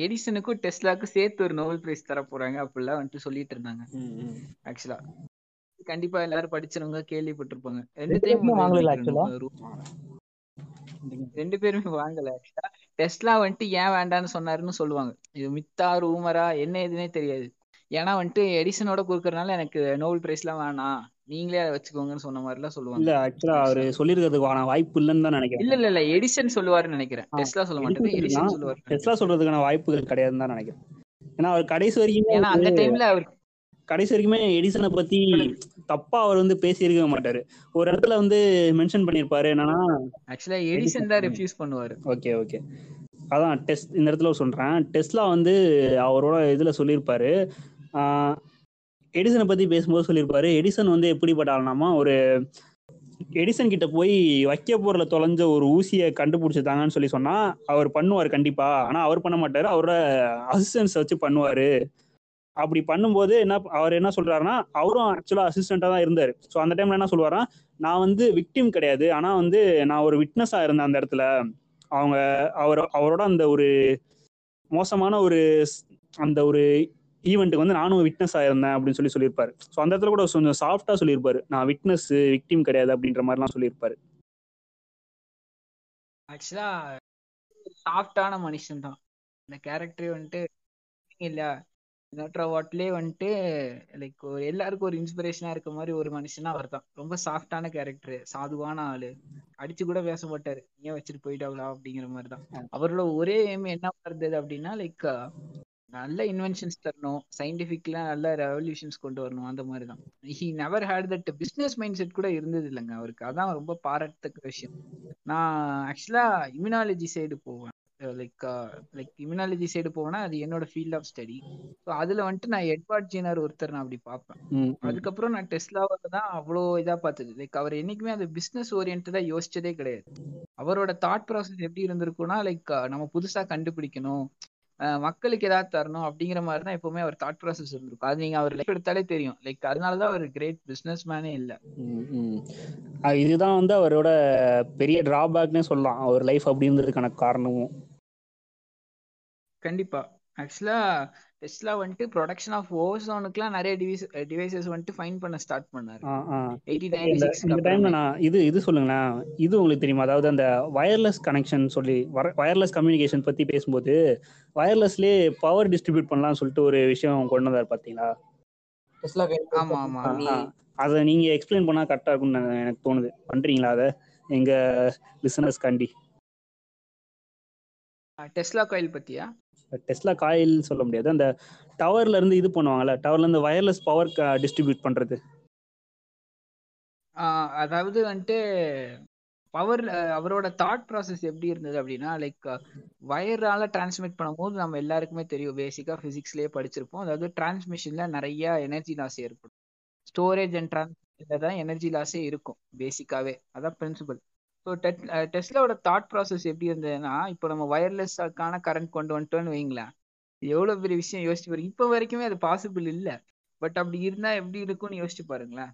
S5: எடிசனுக்கும் டெஸ்லாக்கும் சேர்த்து ஒரு நோபல் பிரைஸ் தர போறாங்க அப்படிலாம் வந்துட்டு சொல்லிட்டு இருந்தாங்க. ஆக்சுவலா. கண்டிப்பா எல்லாரும் படிச்சவங்க கேள்விப்பட்டிருப்பாங்க. ரெண்டு டைம். ரெண்டு பேருமே வாங்கல ஆக்சுவலா. டெஸ்லா வந்துட்டு ஏன் வேண்டாம்னு சொன்னாருன்னு சொல்லுவாங்க. இது மித்தா ரூமரா? என்ன எதுனே தெரியாது. ஏன்னா வந்துட்டு எடிசனோட கொடுக்கறதுனால எனக்கு நோபல் பிரைஸ்லாம் வேணாம். நீங்களே அதை வச்சுக்கோங்கன்னு சொன்ன மாதிரி எல்லாம்
S2: இல்ல
S5: சொல்லுவாங்க
S2: ஆக்சுவலா அவரு சொல்லிருக்கிறதுக்கான வாய்ப்பு இல்லைன்னு தான் நினைக்கிறேன்.
S5: இல்ல இல்ல இல்ல. எடிசன் சொல்லுவாருன்னு நினைக்கிறேன். டெஸ்லா சொல்ல மாட்டேன். எடிசன். சொல்லுவாரு
S2: டெஸ்லா சொல்றதுக்கான வாய்ப்புகள் கிடையாதுன்னு தான் நினைக்கிறேன். ஏன்னா அவர் கடைசி வரைக்குமே
S5: ஏன்னா அந்த டைம்ல அவர்
S2: கடைசி வரைக்குமே எடிசனை பத்தி தப்பா அவர் வந்து பேசியிருக்கவே மாட்டாரு. ஒரு இடத்துல வந்து மென்ஷன் பண்ணியிருப்பாரு என்னன்னா
S5: ஆக்சுவலா எடிசன் தான் ரெஃப்யூஸ் பண்ணுவாரு.
S2: ஓகே ஓகே அதான் டெஸ்ட் இந்த இடத்துல சொல்றேன். டெஸ்லா வந்து அவரோட இதுல சொல்லியிருப்பாரு. எடிசனை பத்தி பேசும்போது சொல்லியிருப்பாரு. எடிசன் வந்து எப்படிப்பட்ட ஆள்னாமா ஒரு எடிசன் கிட்ட போய் வைக்க பொருளை தொலைஞ்ச ஒரு ஊசியை கண்டுபிடிச்சிட்டாங்கன்னு சொல்லி சொன்னா அவர் பண்ணுவார் கண்டிப்பா. ஆனா அவர் பண்ண மாட்டாரு. அவரோட அசிஸ்டன்ஸ் வச்சு பண்ணுவாரு. அப்படி பண்ணும்போது என்ன அவர் என்ன சொல்றாருன்னா அவரும் ஆக்சுவலா அசிஸ்டண்டா தான் இருந்தாரு. ஸோ அந்த டைம்ல என்ன சொல்லுவாரா நான் வந்து விக்டிம் கிடையாது. ஆனா வந்து நான் ஒரு விட்னஸா இருந்தேன் அந்த இடத்துல. அவங்க அவர் அவரோட அந்த ஒரு மோசமான ஒரு அந்த ஒரு ஈவெண்ட்டுக்கு வந்து நானும் விட்னஸ் ஆயிருந்தேன் அப்படின்னு சொல்லி சொல்லியிருப்பாரு. ஸோ அந்த இடத்துல கூட கொஞ்சம் சாஃப்டா சொல்லியிருப்பாரு. நான் விட்னஸ் விக்டிம் கிடையாது அப்படின்ற மாதிரிலாம் சொல்லியிருப்பாரு.
S5: ஆக்சுவலா சாஃப்டான மனுஷன் தான் இந்த கேரக்டரே வந்துட்டு இல்ல. நோட்ரா வாட்லயே வந்துட்டு லைக் ஒரு எல்லாருக்கும் ஒரு இன்ஸ்பிரேஷனா இருக்க மாதிரி ஒரு மனுஷனா அவர் தான் ரொம்ப சாஃப்டான கேரக்டர் சாதுவான ஆளு. அடிச்சு கூட பேச மாட்டாரு. ஏன் வச்சுட்டு போயிட்டாங்களா? அப்படிங்கிற மாதிரி தான் அவரோட ஒரே எய்ம் என்ன இருந்தது அப்படின்னா லைக் நல்ல இன்வென்ஷன்ஸ் தரணும். சயின்டிஃபிக்ல நல்ல ரெவல்யூஷன்ஸ் கொண்டு வரணும். அந்த மாதிரி தான் he never had that business mindset கூட இருந்தது இல்லைங்க. அவருக்கு. அதான் ரொம்ப பாராட்டத்தக்க விஷயம். நான் ஆக்சுவலா இம்யூனாலஜி சைடு போவேன். லைக் லைக் இம்யூனாலஜி சைடு போவேன்னா அது என்னோட ஃபீல்ட் ஆஃப் ஸ்டடி ஸோ அதுல வந்துட்டு நான் எட்வார்ட் ஜீனர் ஒருத்தர் நான் அப்படி பார்ப்பேன். அதுக்கப்புறம் நான் டெஸ்லாவில் தான் அவ்வளோ இதா பார்த்தது. லைக் அவர் என்னைக்குமே அது பிஸ்னஸ் ஓரியன்டா யோசிச்சதே கிடையாது. அவரோட தாட் ப்ராசஸ் எப்படி இருந்திருக்கும்னா லைக் நம்ம புதுசா கண்டுபிடிக்கணும் மக்களுக்கு ஏதாவது தரணும் அப்படிங்கிற மாதிரி தான் எப்பவுமே அவர் தாட் ப்ராசஸ் இருந்திருக்கும். அது நீங்க அவர் லைஃப் எடுத்தாலே தெரியும். லைக் அதனாலதான் அவர் கிரேட் பிசினஸ் மேனே இல்ல.
S2: இதுதான் வந்து அவரோட பெரிய டிராபேக்னே சொல்லலாம். அவர் லைஃப் அப்படி இருந்ததுக்கான காரணமும்.
S5: கண்டிப்பா. ஆக்சுவலா டெஸ்லா வந்துட்டு ப்ரொடக்ஷன் ஆஃப் ஓசோனுக்குலாம் நிறைய டிவைஸ் டிவைசஸ் வந்துட்டு ஃபைன் பண்ண ஸ்டார்ட் பண்ணாரு.
S2: ஆ, ஆ.
S5: எயிட்டீன்
S2: இந்த டைம்ல நான் இது இது சொல்லுங்களேன். இது உங்களுக்கு தெரியுமா? அதாவது அந்த வயர்லெஸ் கனெக்ஷன் சொல்லி வயர்லெஸ் கம்யூனிகேஷன் பத்தி பேசும்போது வயர்லெஸ்லயே பவர் டிஸ்ட்ரிபியூட் பண்ணலாம்னு சொல்லிட்டு ஒரு விஷயம் கொண்டு வந்தார் பாத்தீங்களா
S3: டெஸ்லா
S5: ஆமா ஆமா.
S2: அதை நீங்க எக்ஸ்பிளைன் பண்ணா கரெக்டா இருக்கும்னு எனக்கு தோணுது. பண்றீங்களா அதை? எங்க லிசனர்ஸ் காண்டி
S5: டெஸ்லா காயில் பத்தியா?
S2: டெஸ்லா காயில் சொல்ல முடியாது. அந்த டவர்ல இருந்து இது பண்ணுவாங்கல்ல டவர்ல இருந்து வயர்லெஸ் பவர் டிஸ்ட்ரிபியூட் பண்றது.
S5: ஆஹ் அதாவது வந்துட்டு பவர் அவரோட தாட் ப்ராசஸ் எப்படி இருந்தது அப்படின்னா லைக் வயரால டிரான்ஸ்மிட் பண்ணும்போது நம்ம எல்லாருக்குமே தெரியும். பேசிக்கா பிசிக்ஸ்லயே படிச்சிருப்போம். அதாவது டிரான்ஸ்மிஷன்ல நிறைய எனர்ஜி லாஸ் ஏற்படும். ஸ்டோரேஜ் அண்ட் டிரான்ஸ்மிஷன்ல தான் எனர்ஜி லாஸே இருக்கும் பேசிக்காவே அதான் பிரின்சிபல் ஸோ டெஸ்லாவோட தாட் ப்ராசஸ் எப்படி இருந்ததுன்னா இப்போ நம்ம ஒயர்லெஸ்ஸாக்கான கரண்ட் கொண்டு வந்துட்டோம்னு வைங்களேன் எவ்வளோ எவ்வளவு பெரிய விஷயம் யோசிச்சு பாருங்க. இப்போ வரைக்குமே அது பாசிபிள் இல்லை. பட் அப்படி இருந்தா எப்படி இருக்கும்னு யோசிச்சு பாருங்களேன்.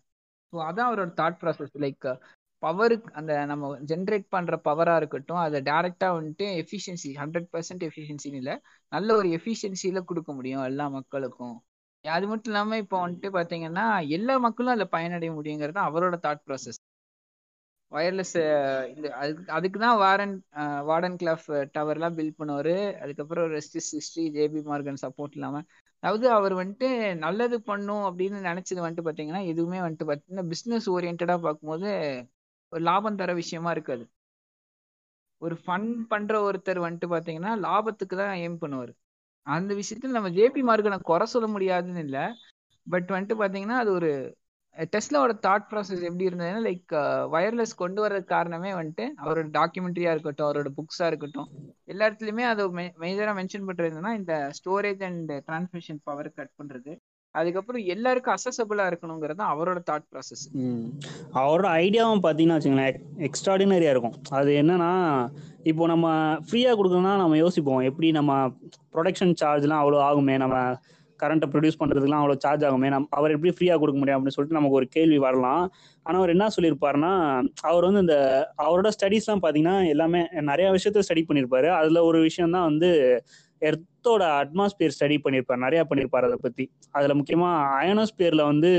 S5: ஸோ அதான் அவரோட தாட் ப்ராசஸ் லைக் பவருக்கு அந்த நம்ம ஜென்ரேட் பண்ற பவரா இருக்கட்டும் அதை டைரக்டா வந்துட்டு எஃபிஷியன்சி ஹண்ட்ரட் பர்சன்ட் எஃபிஷியன்சின்னு இல்லை. நல்ல ஒரு எஃபிஷியன்சியில கொடுக்க முடியும் எல்லா மக்களுக்கும். அது மட்டும் இல்லாம இப்போ வந்துட்டு பாத்தீங்கன்னா எல்லா மக்களும் அதுல பயனடைய முடியுங்கிறது தான் அவரோட தாட் ப்ராசஸ் ஒயர்லெஸ் இந்த அதுக்கு அதுக்கு தான் வாரன் வார்டன் கிளாஃப் டவர்லாம் பில்ட் பண்ணுவார். அதுக்கப்புறம் rest is history JP Morgan support இல்லாமல் அதாவது அவர் வந்துட்டு நல்லது பண்ணும் அப்படின்னு நினைச்சது வந்துட்டு பார்த்தீங்கன்னா எதுவுமே வந்துட்டு பார்த்தீங்கன்னா பிஸ்னஸ் ஓரியன்டாக பார்க்கும்போது ஒரு லாபம் தர விஷயமா இருக்காது ஒரு ஃபன் பண்ற ஒருத்தர் வந்துட்டு பார்த்தீங்கன்னா லாபத்துக்கு தான் எய்ம் பண்ணுவார். அந்த விஷயத்துல நம்ம ஜேபி மார்கனை குறை சொல்ல முடியாதுன்னு இல்லை. பட் வந்துட்டு பார்த்தீங்கன்னா அது ஒரு டெஸ்லாவோட தாட் ப்ராசஸ் எப்படி இருந்ததுன்னா லைக் வயர்லெஸ் கொண்டு வர காரணமே வந்துட்டு அவரோட டாக்குமெண்ட்ரியா இருக்கட்டும் அவரோட புக்ஸா இருக்கட்டும் எல்லா இடத்துலயுமே அது மேஜரா மென்ஷன் பண்றதுன்னா இந்த storage and transmission power cut பண்றது. அதுக்கப்புறம் எல்லாருக்கும் அசசபிளா இருக்கணுங்கிறது தான் அவரோட தாட் ப்ராசஸ்
S2: அவரோட ஐடியாவும் பார்த்தீங்கன்னா வச்சுங்களேன் எக்ஸ்ட்ராடினரியா இருக்கும். அது என்னன்னா இப்போ நம்ம ஃப்ரீயா கொடுக்கணும்னா நம்ம யோசிப்போம் எப்படி நம்ம ப்ரொடக்ஷன் சார்ஜ்லாம் அவ்வளோ ஆகுமே நம்ம கரண்ட்டை ப்ரொடியூஸ் பண்ணுறதுக்குலாம் அவ்வளோ சார்ஜ் ஆகுமே? நம்ம அவர் எப்படி ஃப்ரீயாக கொடுக்க முடியும் அப்படின்னு சொல்லிட்டு நமக்கு ஒரு கேள்வி வரலாம். ஆனால் அவர் என்ன சொல்லியிருப்பாருன்னா அவர் வந்து இந்த அவரோட ஸ்டடீஸ்லாம் பார்த்தீங்கன்னா எல்லாமே நிறையா விஷயத்த ஸ்டடி பண்ணியிருப்பாரு. அதில் ஒரு விஷயம் தான் வந்து எர்த்தோட அட்மாஸ்பியர் ஸ்டடி பண்ணியிருப்பார். நிறையா பண்ணியிருப்பார் அதை பற்றி அதில் முக்கியமாக அயனோஸ்பியரில் வந்து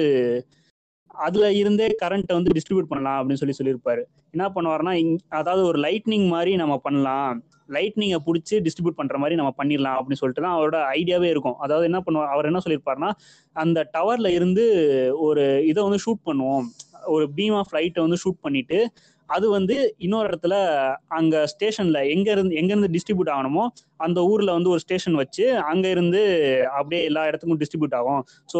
S2: அதுல இருந்தே கரண்ட்டை வந்து டிஸ்ட்ரிபியூட் பண்ணலாம் அப்படின்னு சொல்லி சொல்லியிருப்பாரு. என்ன பண்ணுவாருன்னா இங் அதாவது ஒரு லைட்னிங் மாதிரி நம்ம பண்ணலாம். லைட்னிங்கை பிடிச்சி டிஸ்ட்ரிபியூட் பண்ற மாதிரி நம்ம பண்ணிடலாம் அப்படின்னு சொல்லிட்டு தான் அவரோட ஐடியாவே இருக்கும். அதாவது என்ன பண்ணுவார் அவர் என்ன சொல்லியிருப்பாருன்னா அந்த டவர்ல இருந்து ஒரு இதை வந்து ஷூட் பண்ணுவோம். ஒரு பீம் ஆஃப் லைட்டை வந்து ஷூட் பண்ணிட்டு அது வந்து இன்னொரு இடத்துல அங்க ஸ்டேஷன்ல எங்க இருந்து எங்க இருந்து டிஸ்ட்ரிபியூட் ஆகணுமோ அந்த ஊர்ல வந்து ஒரு ஸ்டேஷன் வச்சு அங்க இருந்து அப்படியே எல்லா இடத்துக்கும் டிஸ்ட்ரிபியூட் ஆகும். ஸோ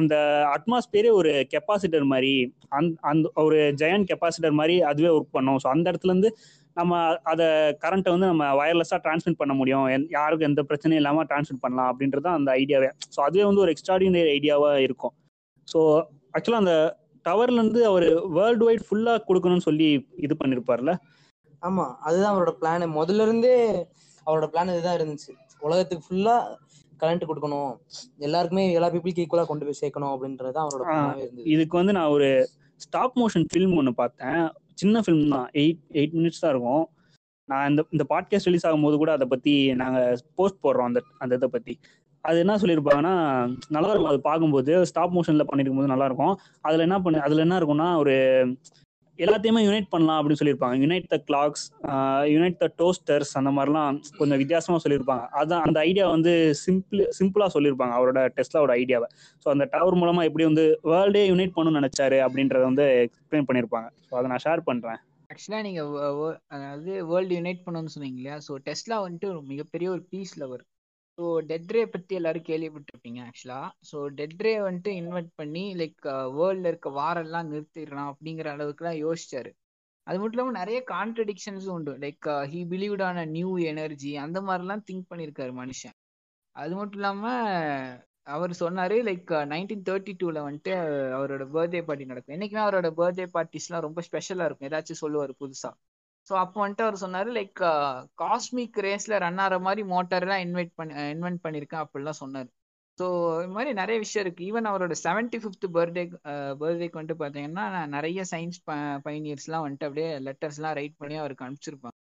S2: அந்த அட்மாஸ்பியரே ஒரு கெப்பாசிட்டர் மாதிரி அந் அந்த ஒரு ஜெயன் கெப்பாசிட்டர் மாதிரி அதுவே ஒர்க் பண்ணும். ஸோ அந்த இடத்துல இருந்து நம்ம அதை கரண்ட்டை வந்து நம்ம வயர்லெஸ்ஸாக டிரான்ஸ்மிட் பண்ண முடியும். யாருக்கும் எந்த பிரச்சனையும் இல்லாமல் டிரான்ஸ்மிட் பண்ணலாம் அப்படின்றது தான் அந்த ஐடியாவே ஸோ அதுவே வந்து ஒரு எக்ஸ்ட்ராடினரி ஐடியாவாக இருக்கும். ஸோ ஆக்சுவலாக அந்த டவர்லேருந்து அவர் வேர்ல்டு வைட் ஃபுல்லாக கொடுக்கணும்னு சொல்லி இது பண்ணியிருப்பார்ல
S3: ஆமா அதுதான் அவரோட பிளான் முதல்ல இருந்தே அவரோட பிளான் இதுதான் இருந்துச்சு. உலகத்துக்கு ஃபுல்லா கரண்ட் கொடுக்கணும். எல்லாருக்குமே எல்லா பீப்புளுக்கு ஈக்குவலா கொண்டு போய் சேர்க்கணும் அப்படின்றது அவரோட இருந்தது.
S2: இதுக்கு வந்து நான் ஒரு ஸ்டாப் மோஷன் ஃபில்ம் ஒன்று பார்த்தேன். சின்ன ஃபிலிம் தான். எயிட் எயிட் மினிட்ஸ் தான் இருக்கும். நான் இந்த இந்த பாட்காஸ்ட் ரிலீஸ் ஆகும்போது கூட அதை பற்றி நாங்கள் போஸ்ட் போடுறோம் அந்த அந்த இதை பற்றி அது என்ன சொல்லியிருப்பாங்கன்னா நல்லா இருக்கும். அது பார்க்கும்போது ஸ்டாப் மோஷனில் பண்ணிருக்கும் போது நல்லா இருக்கும். அதில் என்ன பண்ணு அதில் என்ன இருக்கும்னா ஒரு எல்லாத்தையுமே யுனைட் பண்ணலாம் அப்படின்னு சொல்லியிருப்பாங்க unite the clocks unite the toasters அந்த மாதிரிலாம் கொஞ்சம் வித்தியாசமாக சொல்லியிருப்பாங்க அதான் அந்த ஐடியா வந்து சிம்பிள் சிம்பிளாக சொல்லியிருப்பாங்க அவரோட டெஸ்லாவோட ஐடியாவை ஸோ அந்த டவர் மூலமாக எப்படி வந்து வேர்ல்டே யுனைட் பண்ணணும்னு நினைச்சாரு அப்படின்றத வந்து எக்ஸ்பிளைன் பண்ணியிருப்பாங்க ஸோ அதை நான் ஷேர் பண்ணுறேன்
S5: ஆக்சுவலாக நீங்கள் அதாவது வேர்ல்டு யுனைட் பண்ணணும்னு சொன்னீங்க இல்லையா? ஸோ டெஸ்லா வந்துட்டு ஒரு மிகப்பெரிய ஒரு பீஸ் லவர் ஸோ டெட்ரே பற்றி எல்லாரும் கேள்விப்பட்டிருப்பீங்க ஆக்சுவலா ஸோ டெட்ரே வந்துட்டு இன்வைட் பண்ணி uh, லைக் வேர்ல்டில் இருக்க வாரெல்லாம் நிறுத்திடலாம் அப்படிங்கிற அளவுக்குலாம் யோசிச்சாரு. அது மட்டும் இல்லாமல் நிறைய கான்ட்ரடிக்ஷன்ஸும் உண்டு. Like he believed on a new energy அந்த மாதிரிலாம் திங்க் பண்ணியிருக்காரு மனுஷன். அது மட்டும் இல்லாமல் அவர் சொன்னார் லைக் நைன்டீன் தேர்ட்டி டூவில் வந்துட்டு அவரோட பர்த்டே பார்ட்டி நடக்கும். என்றைக்குமே அவரோட பர்த்டே பார்ட்டிஸ்லாம் ரொம்ப ஸ்பெஷலாக இருக்கும். ஏதாச்சும் சொல்லுவார் புதுசாக ஸோ அப்போ வந்துட்டு அவர் சொன்னாரு லைக் காஸ்மிக் ரேஸ்ல ரன் ஆகிற மாதிரி மோட்டார் எல்லாம் இன்வைட் பண்ணி இன்வென்ட் பண்ணியிருக்கேன் அப்படிலாம் சொன்னார். ஸோ இது மாதிரி நிறைய விஷயம் இருக்கு. ஈவன் அவரோட செவன்டி ஃபிஃப்த் பர்த்டே பர்த்டேக்கு வந்துட்டு பார்த்தீங்கன்னா நிறைய சயின்ஸ் ப பைனியர்ஸ்லாம் வந்துட்டு அப்படியே லெட்டர்ஸ்லாம் ரைட் பண்ணி அவருக்கு அனுப்பிச்சிருப்பாங்க.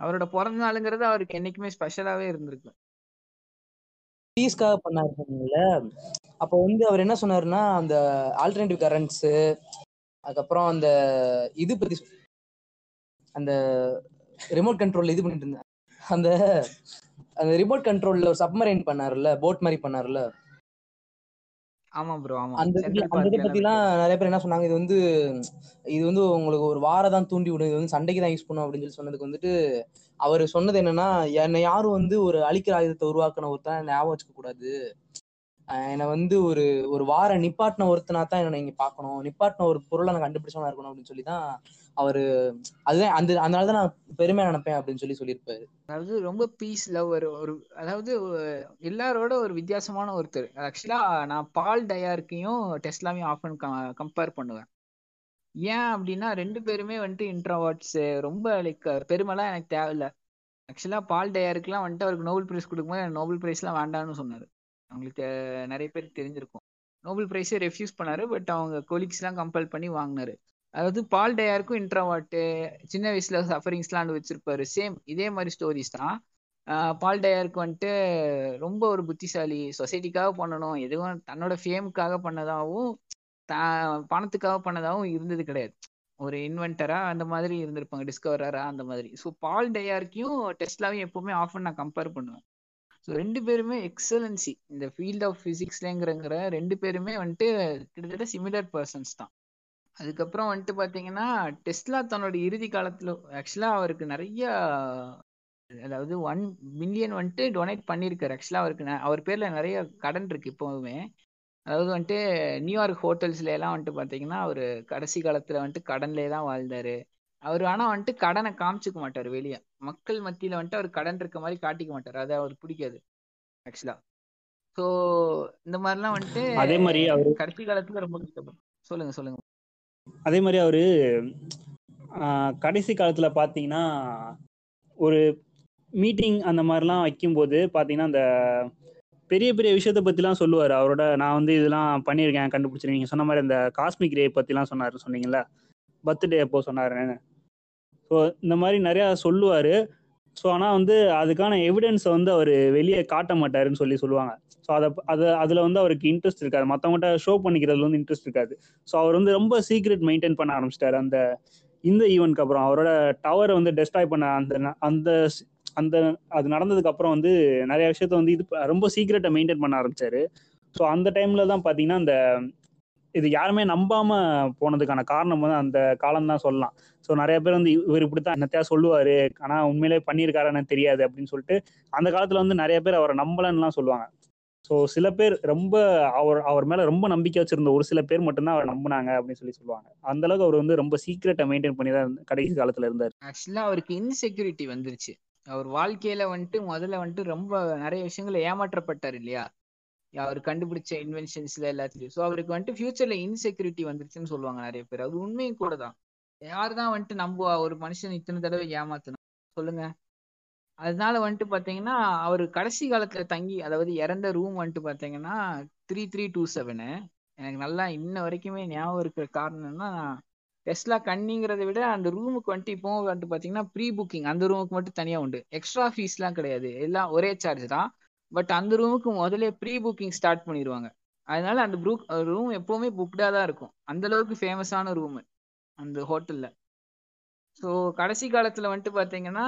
S5: அவரோட பிறந்த நாளுங்கிறது அவருக்கு என்னைக்குமே ஸ்பெஷலாவே இருந்திருக்கு.
S3: பீஸ்க்காக பண்ணாரு அப்போ வந்து அவர் என்ன சொன்னாருன்னா அந்த ஆல்டர்னேட்டிவ் கரண்ட்ஸு அதுக்கப்புறம் அந்த இது பற்றி அந்த ரிமோட் கண்ட்ரோல் இது பண்ணிட்டு இருந்தேன். அந்த அந்த ரிமோட் கண்ட்ரோல்ல ஒரு சப்மரைன் பண்ணாருல்ல போட் மாதிரி பண்ணாருல்ல?
S5: ஆமா ப்ரோ ஆமா.
S3: அந்த
S5: பார்க்ல
S3: பத்திலாம் நிறைய பேர் என்ன சொன்னாங்க இது வந்து இது வந்து உங்களுக்கு ஒரு வார தான் தூண்டி விடும் இது வந்து சண்டைக்கு தான் யூஸ் பண்ணும் அப்படின்னு சொல்லி சொன்னதுக்கு வந்துட்டு அவர் சொன்னது என்னன்னா என்னை யாரும் வந்து ஒரு அழிக்கிற ஆயுதத்தை உருவாக்கின ஒருத்தன் ஞாபகம் வச்சுக்க கூடாது என்னை வந்து ஒரு ஒரு வார நிப்பாட்டின ஒருத்தனா தான் என்ன நீங்க பார்க்கணும். நிப்பாட்டின ஒரு பொருளை நான் கண்டுபிடிச்சவனா இருக்கணும் அப்படின்னு சொல்லி தான் அவரு அதுதான் அந்த அதனால தான் நான் பெருமையா நினைப்பேன் அப்படின்னு சொல்லி சொல்லியிருப்பாரு.
S5: அதாவது ரொம்ப பீஸ் லவர் ஒரு அதாவது எல்லாரோட ஒரு வித்தியாசமான ஒருத்தர். ஆக்சுவலா நான் பால் டயார்க்கையும் டெஸ்லாவையும் ஆஃபன் கம்பேர் பண்ணுவேன். ஏன் அப்படின்னா ரெண்டு பேருமே வந்துட்டு இன்ட்ராவாட்ஸ் ரொம்ப லைக் பெருமைலாம் எனக்கு தேவையில்ல. ஆக்சுவலாக பால் டயாருக்குலாம் வந்துட்டு அவருக்கு நோபல் பிரைஸ் கொடுக்கும்போது எனக்கு நோபல் பிரைஸ்லாம் வேண்டாம்னு சொன்னார். அவங்களுக்கு நிறைய பேருக்கு தெரிஞ்சிருக்கும். நோபல் பிரைஸே ரெஃப்யூஸ் பண்ணாரு பட் அவங்க கொலிக்ஸ்லாம் கம்பல் பண்ணி வாங்கினாரு. அதாவது பால் டயாருக்கும் இன்ட்ராவாட்டு சின்ன வயசுல சஃபரிங்ஸ்லாம் வச்சிருப்பாரு. சேம் இதே மாதிரி ஸ்டோரிஸ் தான். பால் டயாருக்கு வந்துட்டு ரொம்ப ஒரு புத்திசாலி. சொசைட்டிக்காக பண்ணணும். எதுவும் தன்னோட ஃபேமுக்காக பண்ணதாகவும் த பணத்துக்காக பண்ணதாகவும் இருந்தது கிடையாது. ஒரு இன்வென்டரா அந்த மாதிரி இருந்திருப்பாங்க டிஸ்கவரரா அந்த மாதிரி. ஸோ பால் டயார்க்கையும் டெஸ்ட்லாவையும் எப்பவுமே ஆஃபன் நான் கம்பேர் பண்ணுவேன். ஸோ ரெண்டு பேருமே எக்ஸலன்சி இந்த ஃபீல்ட் ஆஃப் ஃபிசிக்ஸ்லங்கிற ரெண்டு பேருமே வந்துட்டு கிட்டத்தட்ட சிமிலர் பர்சன்ஸ் தான். அதுக்கப்புறம் வந்துட்டு பாத்தீங்கன்னா டெஸ்லா தன்னோட இறுதி காலத்துல ஆக்சுவலா அவருக்கு நிறைய அதாவது ஒன் மில்லியன் வந்துட்டு டொனேட் பண்ணியிருக்காரு. ஆக்சுவலா அவருக்கு அவர் பேர்ல நிறைய கடன் இருக்கு இப்போவுமே. அதாவது வந்துட்டு நியூயார்க் ஹோட்டல்ஸ்ல எல்லாம் வந்துட்டு பாத்தீங்கன்னா அவரு கடைசி காலத்துல வந்துட்டு கடன்லயே தான் வாழ்ந்தாரு. அவர் ஆனா வந்துட்டு கடனை காமிச்சுக்க மாட்டாரு வெளியே. மக்கள் மத்தியில வந்துட்டு அவர் கடன் இருக்க மாதிரி காட்டிக்க மாட்டாரு. அது அவருக்கு பிடிக்காது ஆக்சுவலா. சோ இந்த மாதிரிலாம் வந்துட்டு
S2: அதே மாதிரி அவரு
S5: கடைசி காலத்துல ரொம்ப சொல்லுங்க சொல்லுங்க.
S2: அதே மாதிரி அவரு கடைசி காலத்துல பாத்தீங்கன்னா ஒரு மீட்டிங் அந்த மாதிரிலாம் வைக்கும்போது பாத்தீங்கன்னா அந்த பெரிய பெரிய விஷயத்த பத்திலாம் சொல்லுவார். அவரோட நான் வந்து இதெல்லாம் பண்ணியிருக்கேன் கண்டுபிடிச்சிருக்கேன் நீங்க சொன்ன மாதிரி அந்த காஸ்மிக் ரே பத்திலாம் சொன்னாரு சொன்னீங்கல்ல? பர்த்டே அப்போ சொன்னாருன்னு. ஸோ இந்த மாதிரி நிறையா சொல்லுவார். ஸோ ஆனால் வந்து அதுக்கான எவிடன்ஸை வந்து அவர் வெளியே காட்ட மாட்டாருன்னு சொல்லி சொல்லுவாங்க. ஸோ அதை அதை அதில் வந்து அவருக்கு இன்ட்ரெஸ்ட் இருக்காது. மற்றவங்கள்ட்ட ஷோ பண்ணிக்கிறதுல வந்து இன்ட்ரெஸ்ட் இருக்காது. ஸோ அவர் வந்து ரொம்ப சீக்ரெட் மெயின்டைன் பண்ண ஆரம்பிச்சிட்டாரு அந்த இந்த ஈவெண்ட்க்கு அப்புறம். அவரோட டவரை வந்து டெஸ்ட்ராய் பண்ண அந்த ந- அந்த அந்த அது நடந்ததுக்கு அப்புறம் வந்து நிறைய விஷயத்த வந்து இது ப- ரொம்ப சீக்ரெட்டை மெயின்டைன் பண்ண ஆரம்பிச்சாரு. ஸோ அந்த டைம்ல தான் பார்த்தீங்கன்னா அந்த இது யாருமே நம்பாம போனதுக்கான காரணம் வந்து அந்த காலம் தான் சொல்லலாம். ஸோ நிறைய பேர் வந்து இவர் இப்படித்தான் என்னத்தையா சொல்லுவாரு? ஆனா உண்மையிலே பண்ணியிருக்காருன்னு தெரியாது அப்படின்னு சொல்லிட்டு அந்த காலத்துல வந்து நிறைய பேர் அவரை நம்பலன்னுலாம் சொல்லுவாங்க. ஸோ சில பேர் ரொம்ப அவர் அவர் மேல ரொம்ப நம்பிக்கை வச்சிருந்த ஒரு சில பேர் மட்டும்தான் அவர் நம்பினாங்க அப்படின்னு சொல்லி சொல்லுவாங்க. அந்த அளவுக்கு அவர் வந்து ரொம்ப சீக்கிரட்டை மெயின்டைன் பண்ணி தான் கடைசி காலத்துல இருந்தார்.
S5: ஆக்சுவலா அவருக்கு இன்செக்யூரிட்டி வந்துருச்சு. அவர் வாழ்க்கையில வந்துட்டு முதல்ல வந்துட்டு ரொம்ப நிறைய விஷயங்களை ஏமாற்றப்பட்டார் இல்லையா? அவர் கண்டுபிடிச்ச இன்வென்ஷன்ஸ்ல எல்லாத்துலயும். ஸோ அவருக்கு வந்துட்டு ஃபியூச்சர்ல இன்செக்யூரிட்டி வந்துருச்சுன்னு சொல்லுவாங்க நிறைய பேர். அது உண்மையும் கூட தான். யார் தான் வந்துட்டு நம்புவா ஒரு மனுஷன் இத்தனை தடவை ஏமாத்தணும் சொல்லுங்க. அதனால வந்துட்டு பாத்தீங்கன்னா அவர் கடைசி காலத்துல தங்கி அதாவது இறந்த ரூம் வந்துட்டு பாத்தீங்கன்னா த்ரீ த்ரீ டூ செவனு எனக்கு நல்லா இன்ன வரைக்குமே ஞாபகம் இருக்கிற காரணம்னா டெஸ்லா கண்ணிங்கிறத விட அந்த ரூமுக்கு வந்துட்டு இப்போ வந்துட்டு பாத்தீங்கன்னா ப்ரீ புக்கிங் அந்த ரூமுக்கு மட்டும் தனியா உண்டு. எக்ஸ்ட்ரா ஃபீஸ்லாம் கிடையாது. எல்லாம் ஒரே சார்ஜ் தான். பட் அந்த ரூமுக்கு முதல்ல ப்ரீ புக்கிங் ஸ்டார்ட் பண்ணிடுவாங்க அதனால அந்த ப்ரூக் ரூம் எப்பவுமே புக்டா தான் இருக்கும். அந்த அளவுக்கு ஃபேமஸான ரூம் அந்த ஹோட்டல்ல. ஸோ கடைசி காலத்துல வந்துட்டு பாத்தீங்கன்னா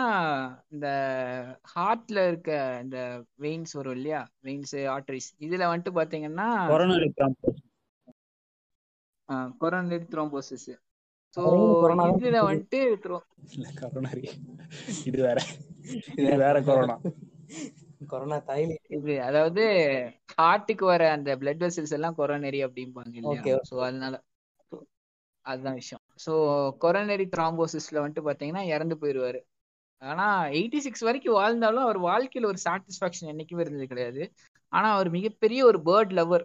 S5: இந்த ஹார்ட்ல இருக்க இந்த வெயின்ஸ் வரும் இல்லையா? வெயின்ஸ் ஆர்டரிஸ் இதுல வந்துட்டு பாத்தீங்கன்னா
S2: கொரோனா
S5: கொரோனரி த்ரோம்போசிஸ் ஸோ இதுல வந்துட்டு
S2: கொரோனா இது வேற. இது வேற கொரோனா
S3: கொரோனா
S5: இது அதாவது ஹார்ட்டுக்கு வர அந்த பிளட் வெசல்ஸ் எல்லாம் கொரோனரி அப்படிம்பாங்க. இல்லையா? ஸோ அதனால so அதுதான் விஷயம். ஸோ கொரோனரி த்ராம்போசிஸ்ல வந்துட்டு பாத்தீங்கன்னா இறந்து போயிடுவாரு ஆனா எயிட்டி சிக்ஸ் வரைக்கும் வாழ்ந்தாலும் அவர் வாழ்க்கையில ஒரு சாட்டிஸ்பாக்சன் என்னைக்குமே இருந்தது கிடையாது. ஆனா அவர் மிகப்பெரிய ஒரு பேர்ட் லவர்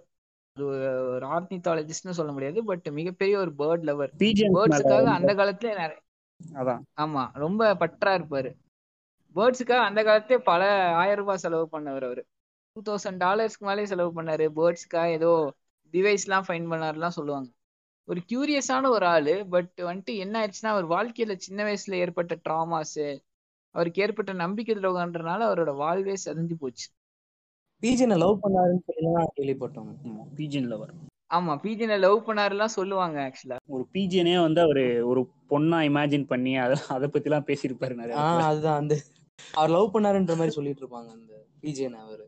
S5: ஒரு ஆர்னித்தாலஜிஸ்ட்னு சொல்ல முடியாது பட் மிகப்பெரிய ஒரு பேர்ட் லவர் பேர்ட்ஸுக்காக அந்த காலத்துல நிறைய
S2: அதான்.
S5: ஆமா ரொம்ப பற்றா இருப்பாரு. பேர்ட்ஸுக்காக அந்த காலத்திலே பல ஆயிரம் ரூபாய் செலவு பண்ணவர் அவரு. டூ தௌசண்ட் டாலர்ஸ்க்கு மேலே செலவு பண்ணாரு. பேர்ட்ஸ்க்காக ஏதோ டிவைஸ்லாம் ஃபைன் பண்ணாருலாம் சொல்லுவாங்க. ஒரு கியூரியஸான ஒரு ஆளு பட் வந்துட்டு என்ன ஆயிடுச்சுன்னா அவர் வாழ்க்கையில சின்ன வயசுல ஏற்பட்ட ட்ராமாஸ் அவருக்கு ஏற்பட்ட நம்பிக்கை துரோகன்றனால அவரோட வாழ்வே செதஞ்சு போச்சு.
S3: பிஜினை லவ் பண்ணாருன்னு சொல்லி தான் கேள்விப்பட்டோம்
S2: பிஜிஎன் லவர்
S5: ஆமா பிஜினை லவ் பண்ணாருலாம் சொல்லுவாங்க ஆக்சுவலா
S2: ஒரு பிஜிஎனே வந்து அவரு ஒரு பொண்ணா இமேஜின் பண்ணி அத அதை பத்தி எல்லாம் பேசியிருப்பாரு நிறைய.
S3: அதுதான் அந்த அவர் லவ் பண்ணாருன்ற மாதிரி சொல்லிட்டு இருப்பாங்க அந்த பிஜிஎன் அவரு.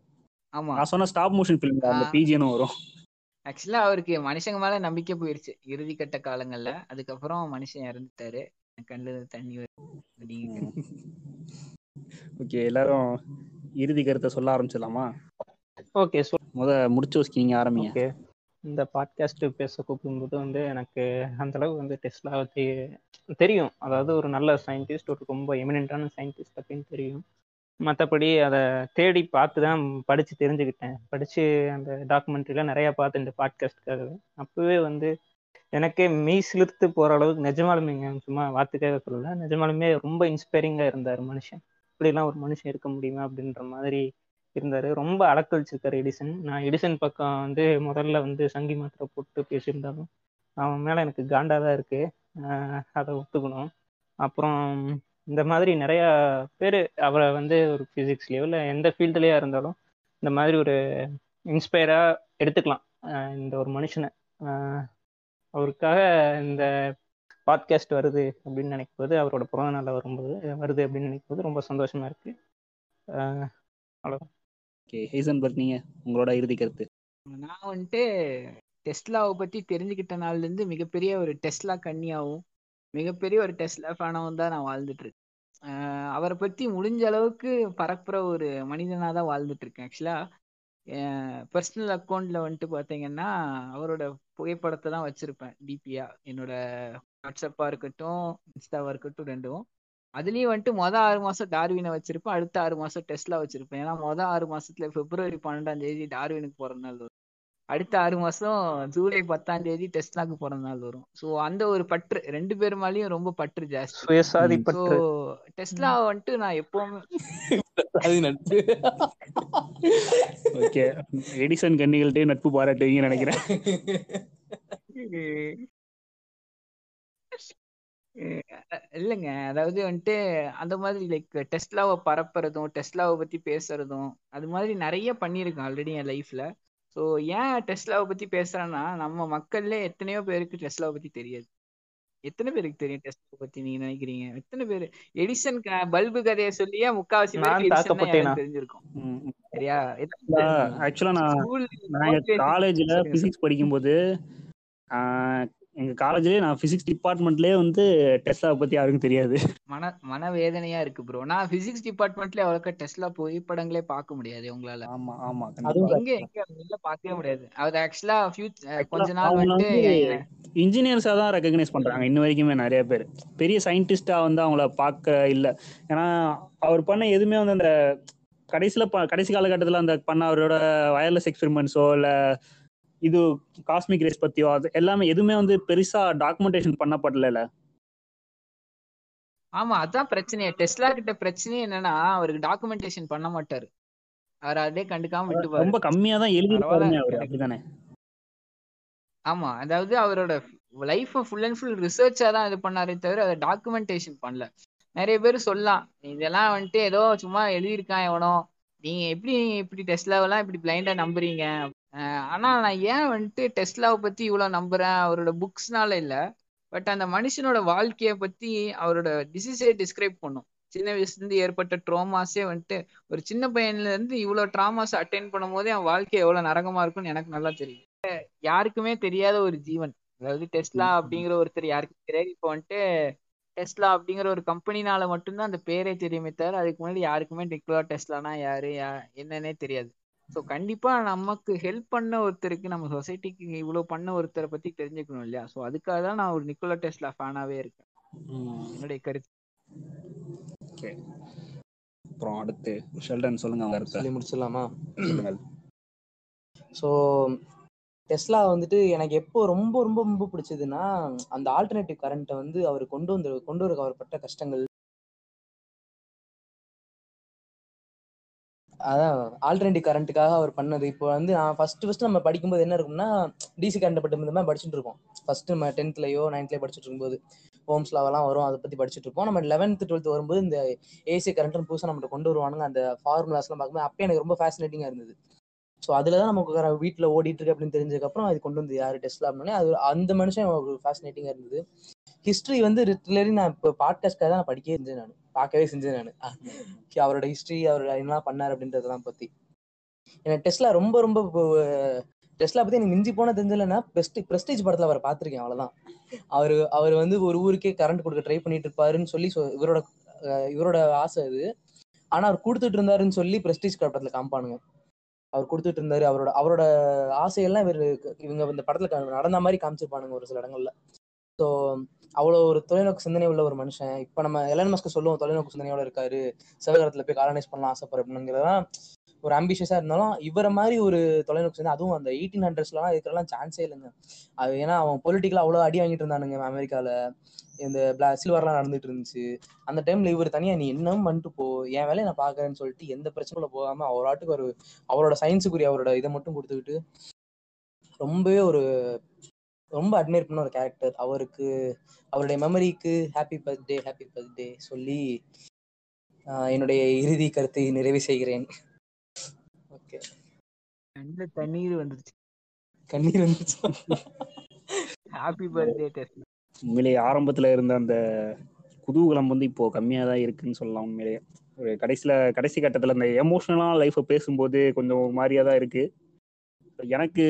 S5: ஆமா.
S2: நான் சொன்ன ஸ்டாப் மோஷன் ஃபிலிம் அந்த
S5: ஆ.
S2: பிஜிஎனும் வரும்.
S5: ஆக்சுவலா அவருக்கு மனுஷங்க மேல நம்பிக்கை போயிருச்சு. இறுதி கட்ட காலங்கள்ல. அதுக்கப்புறம் மனுஷன் இறந்துட்டாரு. கண்ணுல தண்ணி வருது அப்படிங்கிட்டு.
S2: ஓகே எல்லாரும் இறுதி கருத்தை சொல்ல ஆரம்பிச்சிடலாமா?
S4: ஓகே
S2: முத முடிச்சு வச்சுக்கி நீங்க ஆரம்பிங்க.
S4: ஓகே இந்த பாட்காஸ்ட் பேச கூப்பிடும்போது வந்து எனக்கு அந்த அளவு வந்து டெஸ்லா பத்தி தெரியும். அதாவது ஒரு நல்ல சயின்டிஸ்ட் ஒரு ரொம்ப எமினென்ட்டான சயின்டிஸ்ட் அப்படின்னு தெரியும். மற்றபடி அதை தேடி பார்த்து தான் படித்து தெரிஞ்சுக்கிட்டேன். படித்து அந்த டாக்குமெண்ட்ரிலாம் நிறையா பார்த்து இந்த பாட்காஸ்ட்காகவே அப்போவே வந்து எனக்கே மெய் சிலிர்த்து போகிற அளவுக்கு நிஜமாலுமேங்க சும்மா வார்த்தைக்காக சொல்லல. நிஜமாலுமே ரொம்ப இன்ஸ்பைரிங்காக இருந்தார் மனுஷன். இப்படிலாம் ஒரு மனுஷன் இருக்க முடியுமா அப்படின்ற மாதிரி இருந்தார். ரொம்ப அடக்கழிச்சிருக்காரு எடிசன். நான் எடிசன் பக்கம் வந்து முதல்ல வந்து சங்கி மாத்திரை போட்டு பேசியிருந்தாலும் அவன் மேலே எனக்கு காண்டா தான் இருக்கு அதை ஒத்துக்கணும். அப்புறம் இந்த மாதிரி நிறைய பேர் அவரை வந்து ஒரு ஃபிசிக்ஸ்லேயோ இல்லை எந்த ஃபீல்டுலேயே இருந்தாலும் இந்த மாதிரி ஒரு இன்ஸ்பயராக எடுத்துக்கலாம். இந்த ஒரு மனுஷனை. அவருக்காக இந்த பாட்காஸ்ட் வருது அப்படின்னு நினைக்கும் போது அவரோட பிறந்த நாளில் வரும்போது வருது அப்படின்னு நினைக்கும் போது ரொம்ப சந்தோஷமா இருக்கு. அவ்வளோதான்
S2: ஓகே ஹேசன்பர்க் நீங்க உங்களோட இறுதி கருத்து.
S5: நான் வந்துட்டு டெஸ்லாவை பத்தி தெரிஞ்சுக்கிட்ட நாள்ல இருந்து மிகப்பெரிய ஒரு டெஸ்லா கண்ணியாவும் மிகப்பெரிய ஒரு டெஸ்லா ஃபேனாவும் தான் நான் வாழ்ந்துட்டு இருக்கேன் ஆஹ் அவரை பத்தி முடிஞ்ச அளவுக்கு பரப்புற ஒரு மனிதனா தான் வாழ்ந்துட்டு இருக்கேன் ஆக்சுவலா பர்சனல் அக்கௌண்ட்ல வந்துட்டு பாத்தீங்கன்னா அவரோட புகைப்படத்தை தான் வச்சிருப்பேன் டிபியா. என்னோட வாட்ஸ்அப்பா இருக்கட்டும் இன்ஸ்டாவா இருக்கட்டும் ரெண்டும். அதுலயும் வந்துட்டு மொத ஆறு மாசம் டார்வினை வச்சிருப்பேன் அடுத்த ஆறு மாசம் டெஸ்லா வச்சிருப்பேன். ஏன்னா மொத ஆறு மாசத்துல பிப்ரவரி பன்னெண்டாம் தேதி டார்வினுக்கு பிறந்த நாள் வரும். அடுத்த ஆறு மாசம் ஜூலை பத்தாம் தேதி டெஸ்லாக்கு பிறந்த நாள் வரும். ஸோ அந்த ஒரு பற்று ரெண்டு பேர் மேலயும் ரொம்ப பற்று ஜாஸ்தி. டெஸ்லா வந்துட்டு நான் எப்பவுமே
S3: அது நட்பு.
S2: ஓகே. எடிசன் கன்னிகள்ட்டே நட்பு பாராட்டுவீங்கன்னு நினைக்கிறேன்.
S5: இல்லைங்க. அதாவது வந்துட்டு அந்த மாதிரி லைக் டெஸ்லாவை பரப்புறதும் டெஸ்லாவை பத்தி பேசுறதும் அது மாதிரி நிறைய பண்ணியிருக்கேன் ஆல்ரெடி என் லைஃப்ல ஸோ ஏன் டெஸ்லாவை பத்தி பேசுறேன்னா நம்ம மக்கள்ல எத்தனையோ பேருக்கு டெஸ்லாவை பத்தி தெரியாது. எத்தனை பேருக்கு தெரியும் டெஸ்லா பத்தி நீங்க நினைக்கிறீங்க? எத்தனை பேர்? எடிசன் பல்பு கதையை சொல்லியே முக்காவாசி பேருக்கு தெரிஞ்சிருக்கும். சரியா?
S2: ஆக்சுவலா நான் காலேஜ்ல பிசிக்ஸ் படிக்கும்போது எங்க காலேஜ்லயே நான் பிசிக்ஸ் டிபார்ட்மெண்ட்லயே வந்து டெஸ்லாவை பத்தி யாருக்கும் தெரியாது.
S5: மன மனவேதனையா இருக்கு ப்ரோ நான் பிசிக்ஸ் டிபார்ட்மெண்ட்ல அவ்வளோக்கா டெஸ்லா புகைப்படங்களே பார்க்க முடியாது உங்களால.
S2: ஆமா ஆமா
S5: எங்க எங்க பார்க்கவே முடியாது. அது ஆக்சுவலா கொஞ்ச நாள்
S2: வந்து இன்ஜினியர்ஸா தான் ரெக்கக்னைஸ் பண்றாங்க. இன்ன வரைக்குமே நிறைய பேர். பெரிய சயின்டிஸ்டா வந்து அவங்கள பார்க்க இல்ல. ஏன்னா அவர் பண்ண எதுவுமே வந்து அந்த கடைசியில கடைசி காலகட்டத்துல அந்த பண்ண அவரோட வயர்லெஸ் எக்ஸ்பெரிமெண்ட்ஸோ இல்ல இது காஸ்மிக் ரேஸ் பத்தியோ அது எல்லாமே எதுவுமே வந்து பெருசா டாக்குமெண்டேஷன் பண்ணப்படல
S5: ஆமா அதான் பிரச்சனையே. டெஸ்லா கிட்ட பிரச்சனை என்னன்னா அவருக்கு டாக்குமெண்டேஷன் பண்ண மாட்டாரு. அவர் அதே கண்டுக்காம விட்டுப்பாரு
S2: ரொம்ப கம்மியா தான் எழுதி
S5: ஆமா அதாவது அவரோட லைஃப் ஃபுல் அண்ட் ஃபுல் ரிசர்ச்சா தான் இது பண்ணாரே தவிர அதை டாக்குமெண்டேஷன் பண்ணல. நிறைய பேர் சொல்லலாம் இதெல்லாம் வந்துட்டு ஏதோ சும்மா எழுதியிருக்கான் எவனோ. நீங்க எப்படி இப்படி டெஸ்லாவெல்லாம் இப்படி பிளைண்டா நம்புறீங்க? ஆனா நான் ஏன் வந்துட்டு டெஸ்லாவை பத்தி இவ்வளவு நம்புறேன்? அவரோட புக்ஸ்னால இல்ல. பட் அந்த மனுஷனோட வாழ்க்கைய பத்தி அவரோட டிசீஸே டிஸ்கிரைப் பண்ணும். சின்ன வயசுல இருந்து ஏற்பட்ட ட்ரோமாஸே வந்துட்டு ஒரு சின்ன பையன்ல இருந்து இவ்வளவு ட்ராமாஸ் அட்டென்ட் பண்ணும் போதே அவன் வாழ்க்கை எவ்வளவு நரகமா இருக்கும்னு எனக்கு நல்லா தெரியும். யாருக்குமே தெரியாத ஒரு ஜீவன். அதாவது டெஸ்லா. அப்படிங்கிற ஒருத்தர் யாருக்கும் தெரியாது. இப்போ வந்துட்டு டெஸ்லா அப்படிங்கிற ஒரு கம்பெனினால மட்டும்தான் அந்த பேரே தெரியுமே தவிர அதுக்கு முன்னாடி யாருக்குமே நிக்கோலா டெஸ்லானா யாரு என்னன்னே தெரியாது. ஸோ கண்டிப்பா நமக்கு ஹெல்ப் பண்ண ஒருத்தருக்கு நம்ம சொசைட்டிக்கு இவ்வளவு பண்ண ஒருத்தரை பத்தி தெரிஞ்சுக்கணும் இல்லையா? ஸோ அதுக்காக தான் நான் ஒரு நிக்கோலா டெஸ்லா ஃபேனாவே இருக்கேன்.
S2: ம்.
S5: என்னுடைய கருத்து.
S2: ஓகே அப்புறம் அடுத்து ஷெல்டன் சொல்லுங்க
S3: சொல்லி முடிச்சிடலாமா?
S2: சொல்லுங்க
S3: ஸோ டெஸ்லா வந்துட்டு எனக்கு எப்போ ரொம்ப ரொம்ப ரொம்ப பிடிச்சதுன்னா அந்த ஆல்டர்னேட்டிவ் கரண்ட்டை வந்து அவர் கொண்டு வந்து கொண்டு வர அவர் பட்ட கஷ்டங்கள் அதான் ஆல்டர்னேட்டிவ் கரண்ட்டுக்காக அவர் பண்ணது. இப்போ வந்து நான் ஃபர்ஸ்ட் ஃபர்ஸ்ட் நம்ம படிக்கும்போது என்ன இருக்கும்னா டிசி கரண்ட் பட்டு இந்த மாதிரி படிச்சுட்டு இருக்கோம் ஃபர்ஸ்ட் நம்ம டென்த்லயோ நைன்த்லயோ படிச்சுட்டு இருக்கும்போது ஹோம்ஸ் லாவெல்லாம் வரும் அதை பத்தி படிச்சுட்டு இருப்போம். நம்ம லெவன்த் டுவெல்த் வரும்போது இந்த ஏசி கரண்ட்னு புதுசாக நம்மகிட்ட கொண்டு வருவானுங்க. அந்த ஃபார்முலாஸ்லாம் பார்க்கும்போது அப்பயே எனக்கு ரொம்ப ஃபேசினேட்டிங்காக இருந்தது. ஸோ அதில் தான் நமக்கு வீட்டில் ஓடிட்டு இருக்கு அப்படின்னு தெரிஞ்சதுக்கப்புறம் அது கொண்டு வந்து யார் டெஸ்ட்லாம் அப்படின்னே அது அந்த மனுஷன் ஒரு ஃபேசினேட்டிங்காக இருந்தது. ஹிஸ்ட்ரி வந்து லிட்டரலி நான் இப்போ பாட்காஸ்ட்காக தான் நான் படிக்கவே இருந்தேன் நான். பார்க்கவே செஞ்சேன் நான். அவரோட ஹிஸ்ட்ரி அவரோட என்ன பண்ணார் அப்படின்றதெல்லாம் பற்றி எனக்கு டெஸ்லா ரொம்ப ரொம்ப டெஸ்லா பற்றி எனக்கு மிஞ்சி போன தெரிஞ்சலன்னா பெஸ்ட் பிரஸ்டேஜ் படத்தில் அவரை பார்த்துருக்கேன் அவ்வளோதான் அவர் அவர் வந்து ஒரு ஊருக்கே கரண்ட் கொடுக்க ட்ரை பண்ணிட்டு இருப்பாருன்னு சொல்லி இவரோட இவரோட ஆசை அது. ஆனா அவர் கொடுத்துட்டு இருந்தாருன்னு சொல்லி பிரஸ்டீஜ் படத்துல காமிப்பானுங்க. அவர் கொடுத்துட்டு இருந்தாரு அவரோட அவரோட ஆசையெல்லாம் இவர் இவங்க இந்த படத்துல நடந்த மாதிரி காமிச்சிருப்பானுங்க ஒரு சில இடங்கள்ல. ஸோ அவ்வளோ ஒரு தொலைநோக்கு சிந்தனை உள்ள ஒரு மனுஷன். இப்போ நம்ம எலன் மஸ்க்கு சொல்லுவோம் தொலைநோக்கு சிந்தனையோட இருக்காரு. சிவகாரத்தில் போய் காலனைஸ் பண்ணலாம் ஆசைப்படுறதுங்கிறதெல்லாம் ஒரு ஆம்பிஷியஸா இருந்தாலும் இவரை மாதிரி ஒரு தொலைநோக்கு சிந்தனை அதுவும் அந்த எயிட்டீன் ஹண்ட்ரட்ஸ்லாம் இருக்கிறலாம் சான்ஸே இல்லைங்க. அது ஏன்னா அவன் பொலிட்டிக்கலா அவ்வளோ அடி வாங்கிட்டு இருந்தானுங்க அமெரிக்கால. இந்த பிளா சில்வர்லாம் நடந்துட்டு இருந்துச்சு. அந்த டைம்ல இவர் தனியா நீ என்னவும் பண்ணிட்டு போ. என் வேலையை நான் பாக்குறேன்னு சொல்லிட்டு எந்த பிரச்சனைக்குள்ள போகாம அவர் ஆட்டுக்கு ஒரு அவரோட சயின்ஸுக்குரிய அவரோட இதை மட்டும் கொடுத்துக்கிட்டு ரொம்பவே ஒரு ரொம்ப அட்மையர் பண்ண ஒரு கேரக்டர் அவருக்கு அவருடைய மெமரிக்கு ஹாப்பி பர்த்டே ஹாப்பி பர்த்டே சொல்லி என்னுடைய இறுதி கருத்தை நிறைவு செய்கிறேன். ஓகே
S5: கண்ணுல தண்ணீர் வந்துருச்சு.
S3: கண்ணீர் வந்துச்சு.
S5: ஹாப்பி பர்த்டே டெஸ்ட்
S2: உண்மையிலேயே ஆரம்பத்துல இருந்த அந்த குதூகலம் வந்து இப்போ கம்மியா தான் இருக்குன்னு சொல்லலாம் உண்மையிலேயே. ஒரு கடைசியில கடைசி கட்டத்துல இந்த எமோஷனலான லைஃப்பை பேசும்போது கொஞ்சம் ஒரு மாதிரியா தான் இருக்கு. எனக்கு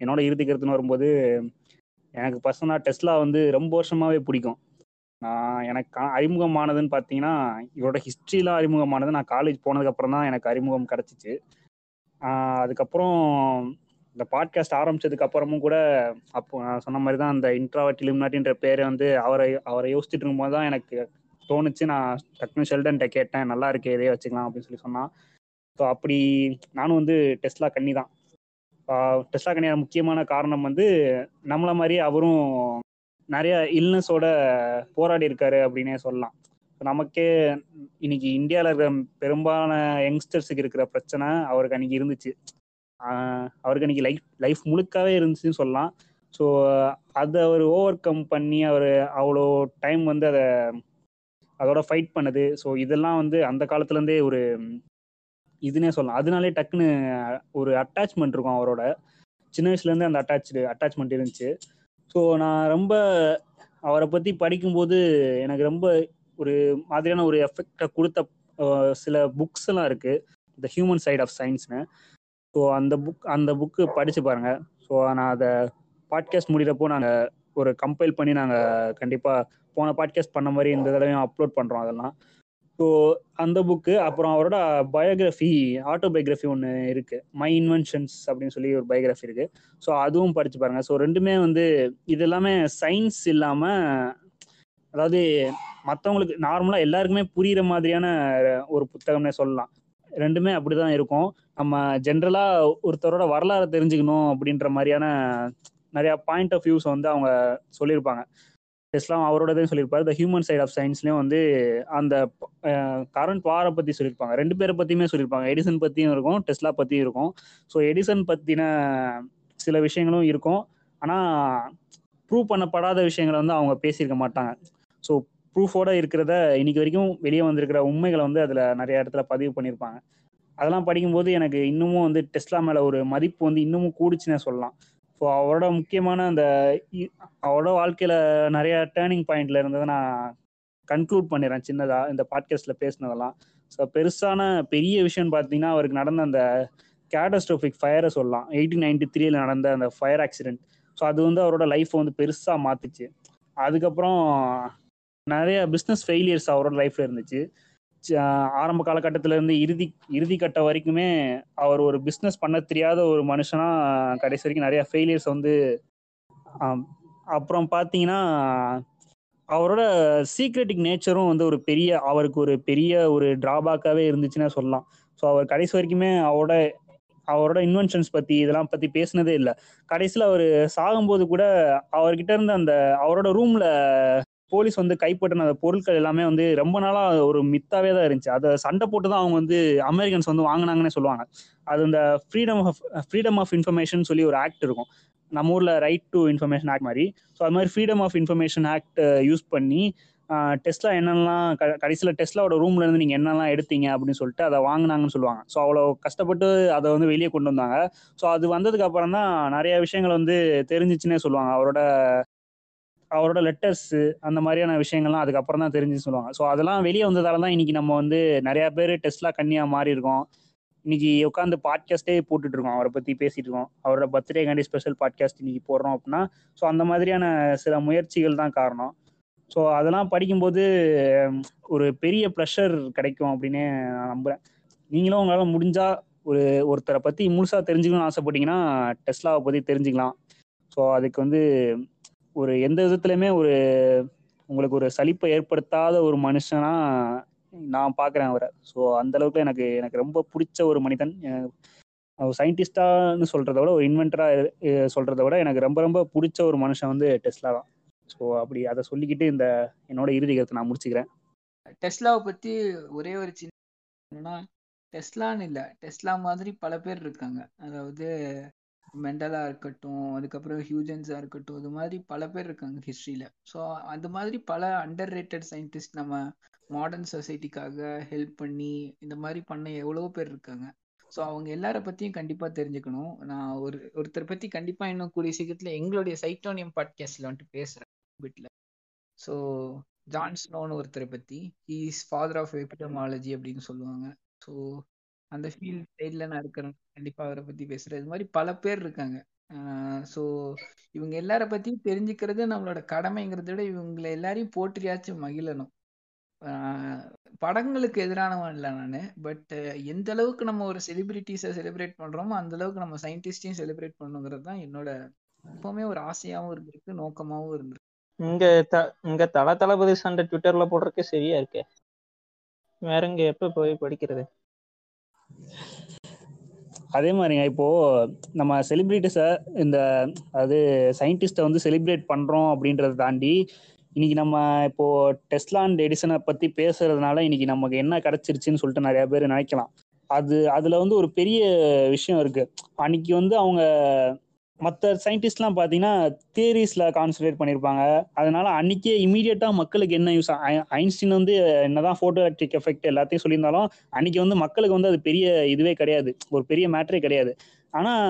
S2: என்னோட இறுதி கருத்துன்னு வரும்போது எனக்கு பர்சனலாக டெஸ்லா வந்து ரொம்ப வருஷமாவே பிடிக்கும். நான் எனக்கு அறிமுகமானதுன்னு பார்த்தீங்கன்னா இவரோட ஹிஸ்ட்ரிலாம் அறிமுகமானது. நான் காலேஜ் போனதுக்கப்புறம் தான் எனக்கு அறிமுகம் கிடச்சிச்சு. அதுக்கப்புறம் இந்த பாட்காஸ்ட் ஆரம்பிச்சதுக்கு அப்புறமும் கூட அப்போ நான் சொன்ன மாதிரி தான் அந்த இன்ட்ராவர்ட் இலுமினாட்டின்ற பேரை வந்து அவரை அவரை யோசிச்சுட்டு இருக்கும்போது தான் எனக்கு தோணுச்சு. நான் டக்குனு ஷெல்டன்ட்ட கேட்டேன் நல்லா இருக்கே இதே வச்சுக்கலாம் அப்படின்னு சொல்லி சொன்னான். ஸோ அப்படி நானும் வந்து டெஸ்லா கண்ணி தான் டெஸ்லா கண்ணியான முக்கியமான காரணம் வந்து நம்மள மாதிரி அவரும் நிறைய இல்னஸோட போராடி இருக்காரு அப்படின்னே சொல்லலாம். நமக்கே இன்னைக்கு இந்தியாவில் இருக்கிற பெரும்பாலான யங்ஸ்டர்ஸுக்கு இருக்கிற பிரச்சனை அவருக்கு அன்னைக்கு இருந்துச்சு. அவருக்கு அன்னைக்கு லைஃப் லைஃப் முழுக்காவே இருந்துச்சுன்னு சொல்லலாம். ஸோ அதை அவர் ஓவர் கம் பண்ணி அவர் அவ்வளோ டைம் வந்து அதை அதோட ஃபைட் பண்ணுது. ஸோ இதெல்லாம் வந்து அந்த காலத்துலேருந்தே ஒரு இதுனே சொல்லலாம். அதனாலே டக்குன்னு ஒரு அட்டாச்மெண்ட் இருக்கும் அவரோட. சின்ன வயசுலேருந்தே அந்த அட்டாச்சு அட்டாச்மெண்ட் இருந்துச்சு. ஸோ நான் ரொம்ப அவரை பற்றி படிக்கும்போது எனக்கு ரொம்ப ஒரு மாதிரியான ஒரு எஃபெக்டை கொடுத்த சில புக்ஸ் எல்லாம் இருக்கு. த ஹியூமன் சைட் ஆஃப் சயின்ஸ்னு ஸோ அந்த புக் அந்த புக்கு படித்து பாருங்க. ஸோ நான் அதை பாட்காஸ்ட் முடிகிறப்போ நாங்கள் ஒரு கம்பைல் பண்ணி நாங்கள் கண்டிப்பாக போன பாட்காஸ்ட் பண்ண மாதிரி இந்த தடவையும் அப்லோட் பண்ணுறோம் அதெல்லாம். ஸோ அந்த புக்கு அப்புறம் அவரோட பயோகிராஃபி ஆட்டோபயோகிராஃபி ஒன்று இருக்கு. மை இன்வென்ஷன்ஸ் அப்படின்னு சொல்லி ஒரு பயோகிராஃபி இருக்கு. ஸோ அதுவும் படிச்சு பாருங்க. ஸோ ரெண்டுமே வந்து இது எல்லாமே சயின்ஸ் இல்லாமல் அதாவது மற்றவங்களுக்கு நார்மலாக எல்லாருக்குமே புரியுற மாதிரியான ஒரு புத்தகம்னே சொல்லலாம். ரெண்டுமே அப்படிதான் இருக்கும். நம்ம ஜென்ரலாக ஒருத்தரோட வரலாறை தெரிஞ்சுக்கணும் அப்படின்ற மாதிரியான நிறைய பாயிண்ட் ஆஃப் வியூஸ் வந்து அவங்க சொல்லியிருப்பாங்க. டெஸ்லாம் அவரோடதையும் சொல்லியிருப்பாரு. த ஹியூமன் சைட் ஆஃப் சயின்ஸ்லேயும் வந்து அந்த கரண்ட் வாரை பற்றி சொல்லியிருப்பாங்க. ரெண்டு பேரை பற்றியுமே சொல்லியிருப்பாங்க. எடிசன் பற்றியும் இருக்கும் டெஸ்லா பற்றியும் இருக்கும். ஸோ எடிசன் பற்றின சில விஷயங்களும் இருக்கும். ஆனால் ப்ரூவ் பண்ணப்படாத விஷயங்களை வந்து அவங்க பேசியிருக்க மாட்டாங்க. ஸோ ப்ரூஃபோட இருக்கிறத இன்னைக்கு வரைக்கும் வெளியே வந்திருக்கிற உண்மைகளை வந்து அதில் நிறைய இடத்துல பதிவு பண்ணியிருப்பாங்க. அதெல்லாம் படிக்கும்போது எனக்கு இன்னமும் வந்து டெஸ்லா மேலே ஒரு மதிப்பு வந்து இன்னமும் கூடுச்சுன்னே சொல்லலாம். ஸோ அவரோட முக்கியமான அந்த இ- அவரோட வாழ்க்கையில நிறைய டேர்னிங் பாயிண்ட்ல இருந்ததை நான் கன்க்ளூட் பண்ணிடுறேன் சின்னதாக இந்த பாட்காஸ்ட்ல பேசினதெல்லாம். ஸோ பெருசான பெரிய விஷயம்னு பார்த்தீங்கன்னா அவருக்கு நடந்த அந்த கேட்டஸ்ட்ரோபிக் ஃபயரை சொல்லலாம். எயிட்டீன் நைன்டி த்ரீல நடந்த அந்த ஃபயர் ஆக்சிடென்ட் ஸோ அது வந்து அவரோட லைஃப்பை வந்து பெருசாக மாத்துச்சு. அதுக்கப்புறம் நிறைய பிஸ்னஸ் ஃபெயிலியர்ஸ் அவரோட லைஃப்ல இருந்துச்சு. ஆரம்ப காலகட்டத்தில இருந்து இறுதி இறுதி கட்ட வரைக்குமே அவர் ஒரு பிஸ்னஸ் பண்ண தெரியாத ஒரு மனுஷனா கடைசி வரைக்கும் நிறைய ஃபெயிலியர்ஸ் வந்து அப்புறம் பார்த்தீங்கன்னா அவரோட சீக்ரெட்டிக் நேச்சரும் வந்து ஒரு பெரிய அவருக்கு ஒரு பெரிய ஒரு டிராபேக்காகவே இருந்துச்சுன்னா சொல்லலாம். ஸோ அவர் கடைசி வரைக்குமே அவரோட அவரோட இன்வென்ஷன்ஸ் பற்றி இதெல்லாம் பற்றி பேசினதே இல்லை. கடைசியில் அவர் சாகும்போது கூட அவர்கிட்ட இருந்து அந்த அவரோட ரூமில் போலீஸ் வந்து கைப்பற்றின அந்த பொருட்கள் எல்லாமே வந்து ரொம்ப நாளாக ஒரு மித்தாவே தான் இருந்துச்சு. அதை சண்டை போட்டு தான் அவங்க வந்து அமெரிக்கன்ஸ் வந்து வாங்கினாங்கன்னே சொல்லுவாங்க. அது இந்த freedom of freedom of information சொல்லி ஒரு ஆக்ட் இருக்கும். நம்ம ஊரில் ரைட் டு இன்ஃபர்மேஷன் ஆக்ட் மாதிரி. ஸோ அது மாதிரி freedom of information act use பண்ணி டெஸ்ட்லா என்னென்னலாம் க கடைசியில் டெஸ்ட்லாவோட ரூம்ல இருந்து நீங்கள் என்னெல்லாம் எடுத்தீங்க அப்படின்னு சொல்லிட்டு அதை வாங்கினாங்கன்னு சொல்லுவாங்க. ஸோ அவ்வளோ கஷ்டப்பட்டு அதை வந்து வெளியே கொண்டு வந்தாங்க. ஸோ அது வந்ததுக்கு அப்புறம் தான் நிறைய விஷயங்கள் வந்து தெரிஞ்சிச்சுன்னே சொல்லுவாங்க. அவரோட அவரோட லெட்டர்ஸ் அந்த மாதிரியான விஷயங்கள்லாம் அதுக்கப்புறம் தான் தெரிஞ்சுன்னு சொல்லுவாங்க. ஸோ அதெல்லாம் வெளியே வந்ததால தான் இன்னைக்கு நம்ம வந்து நிறைய பேர் டெஸ்ட்லாம் கன்னியா மாறி இருக்கோம் இன்னைக்கு உட்காந்து பாட்காஸ்டே போட்டுட்டு இருக்கோம் அவரை பத்தி பேசிட்டு இருக்கோம். அவரோட பர்த்டேக்காண்டி ஸ்பெஷல் பாட்காஸ்ட் இன்னைக்கு போடுறோம் அப்படின்னா ஸோ அந்த மாதிரியான சில முயற்சிகள் தான் காரணம். ஸோ அதெல்லாம் படிக்கும்போது ஒரு பெரிய ப்ரெஷர் கிடைக்கும் அப்படின்னு நான் நம்புறேன். நீங்களும் உங்களால் முடிஞ்சா ஒரு ஒருத்தரை பற்றி முழுசாக தெரிஞ்சுக்கணும்னு ஆசைப்பட்டீங்கன்னா டெஸ்லாவை பற்றி தெரிஞ்சுக்கலாம். ஸோ அதுக்கு வந்து ஒரு எந்த விதத்துலையுமே ஒரு உங்களுக்கு ஒரு சலிப்பை ஏற்படுத்தாத ஒரு மனுஷனா நான் பார்க்குறேன் அவரை. ஸோ அந்த அளவுக்கு எனக்கு எனக்கு ரொம்ப பிடிச்ச ஒரு மனிதன். சயின்டிஸ்டான்னு சொல்றத விட ஒரு இன்வென்டரா சொல்றத விட எனக்கு ரொம்ப ரொம்ப பிடிச்ச ஒரு மனுஷன் வந்து டெஸ்லா தான். ஸோ அப்படி அதை சொல்லிக்கிட்டு இந்த என்னோட இறுதி கருத்தை நான் முடிச்சுக்கிறேன்.
S5: டெஸ்லாவை பத்தி ஒரே ஒரு சின்ன டெஸ்லான்னு இல்லை டெஸ்லா மாதிரி பல பேர் இருக்காங்க. அதாவது மெண்டலா இருக்கட்டும் அதுக்கப்புறம் ஹியூஜன்ஸா இருக்கட்டும் இது மாதிரி பல பேர் இருக்காங்க ஹிஸ்டரியில ஸோ அது மாதிரி பல அண்டர் ரேட்டட் சயின்டிஸ்ட் நம்ம மாடர்ன் சொசைட்டிக்காக ஹெல்ப் பண்ணி இந்த மாதிரி பண்ண எவ்வளவோ பேர் இருக்காங்க. ஸோ அவங்க எல்லார பத்தியும் கண்டிப்பா தெரிஞ்சுக்கணும். நான் ஒரு ஒருத்தர் பத்தி கண்டிப்பா இன்னும் கூடிய சீக்கிரத்துல எங்களுடைய சைட்டோனியம் பாட்காஸ்ட்ல வந்துட்டு பேசுறேன் பிட்ல ஸோ ஜான்ஸ்னோன்னு ஒருத்தரை பத்தி இஸ் ஃபாதர் ஆஃப் எபிடமாலஜி அப்படின்னு சொல்லுவாங்க. ஸோ அந்த ஃபீல்ட் சைடில் நான் இருக்கிறேன். கண்டிப்பா அவரை பத்தி பேசுறேன். இது மாதிரி பல பேர் இருக்காங்க. ஸோ இவங்க எல்லார பற்றியும் தெரிஞ்சுக்கிறது நம்மளோட கடமைங்கிறத விட இவங்களை எல்லாரையும் போற்றியாச்சும் மகிழணும். படங்களுக்கு எதிரானவன் இல்லை நான். பட் எந்த அளவுக்கு நம்ம ஒரு செலிபிரிட்டிஸை செலிப்ரேட் பண்ணுறோமோ அந்த அளவுக்கு நம்ம சயின்டிஸ்டையும் செலிப்ரேட் பண்ணுங்கிறது தான் என்னோட எப்பவுமே ஒரு ஆசையாகவும் இருந்திருக்கு நோக்கமாகவும் இருந்திருக்கு.
S4: இங்க த இங்க தல தளபதி சண்டை ட்விட்டர்ல போடுறதுக்கு சரியா இருக்கே? வேற இங்க எப்ப போய் படிக்கிறது?
S2: அதே மாதிரிங்க இப்போ நம்ம செலிபிரிட்டிஸை இந்த அது சயின்டிஸ்ட்டை வந்து செலிப்ரேட் பண்றோம் அப்படின்றத தாண்டி இன்னைக்கு நம்ம இப்போ டெஸ்லாண்ட் எடிசனை பத்தி பேசுறதுனால இன்னைக்கு நமக்கு என்ன கிடைச்சிருச்சுன்னு சொல்லிட்டு நிறைய பேர் நினைக்கலாம். அது அதுல வந்து ஒரு பெரிய விஷயம் இருக்கு. அன்னைக்கு வந்து அவங்க மற்ற சயின்டிஸ்ட்லாம் பார்த்தீங்கன்னா தியரிஸில் கான்சன்ட்ரேட் பண்ணியிருப்பாங்க அதனால அன்னைக்கே இமீடியட்டாக மக்களுக்கு என்ன யூஸ் ஐன்ஸ்டீன் வந்து என்னதான் ஃபோட்டோ எலக்ட்ரிக் எஃபெக்ட் எல்லாத்தையும் சொல்லியிருந்தாலும் அன்னைக்கு வந்து மக்களுக்கு வந்து அது பெரிய இதுவே கிடையாது. ஒரு பெரிய மேட்டரே கிடையாது. ஆனால்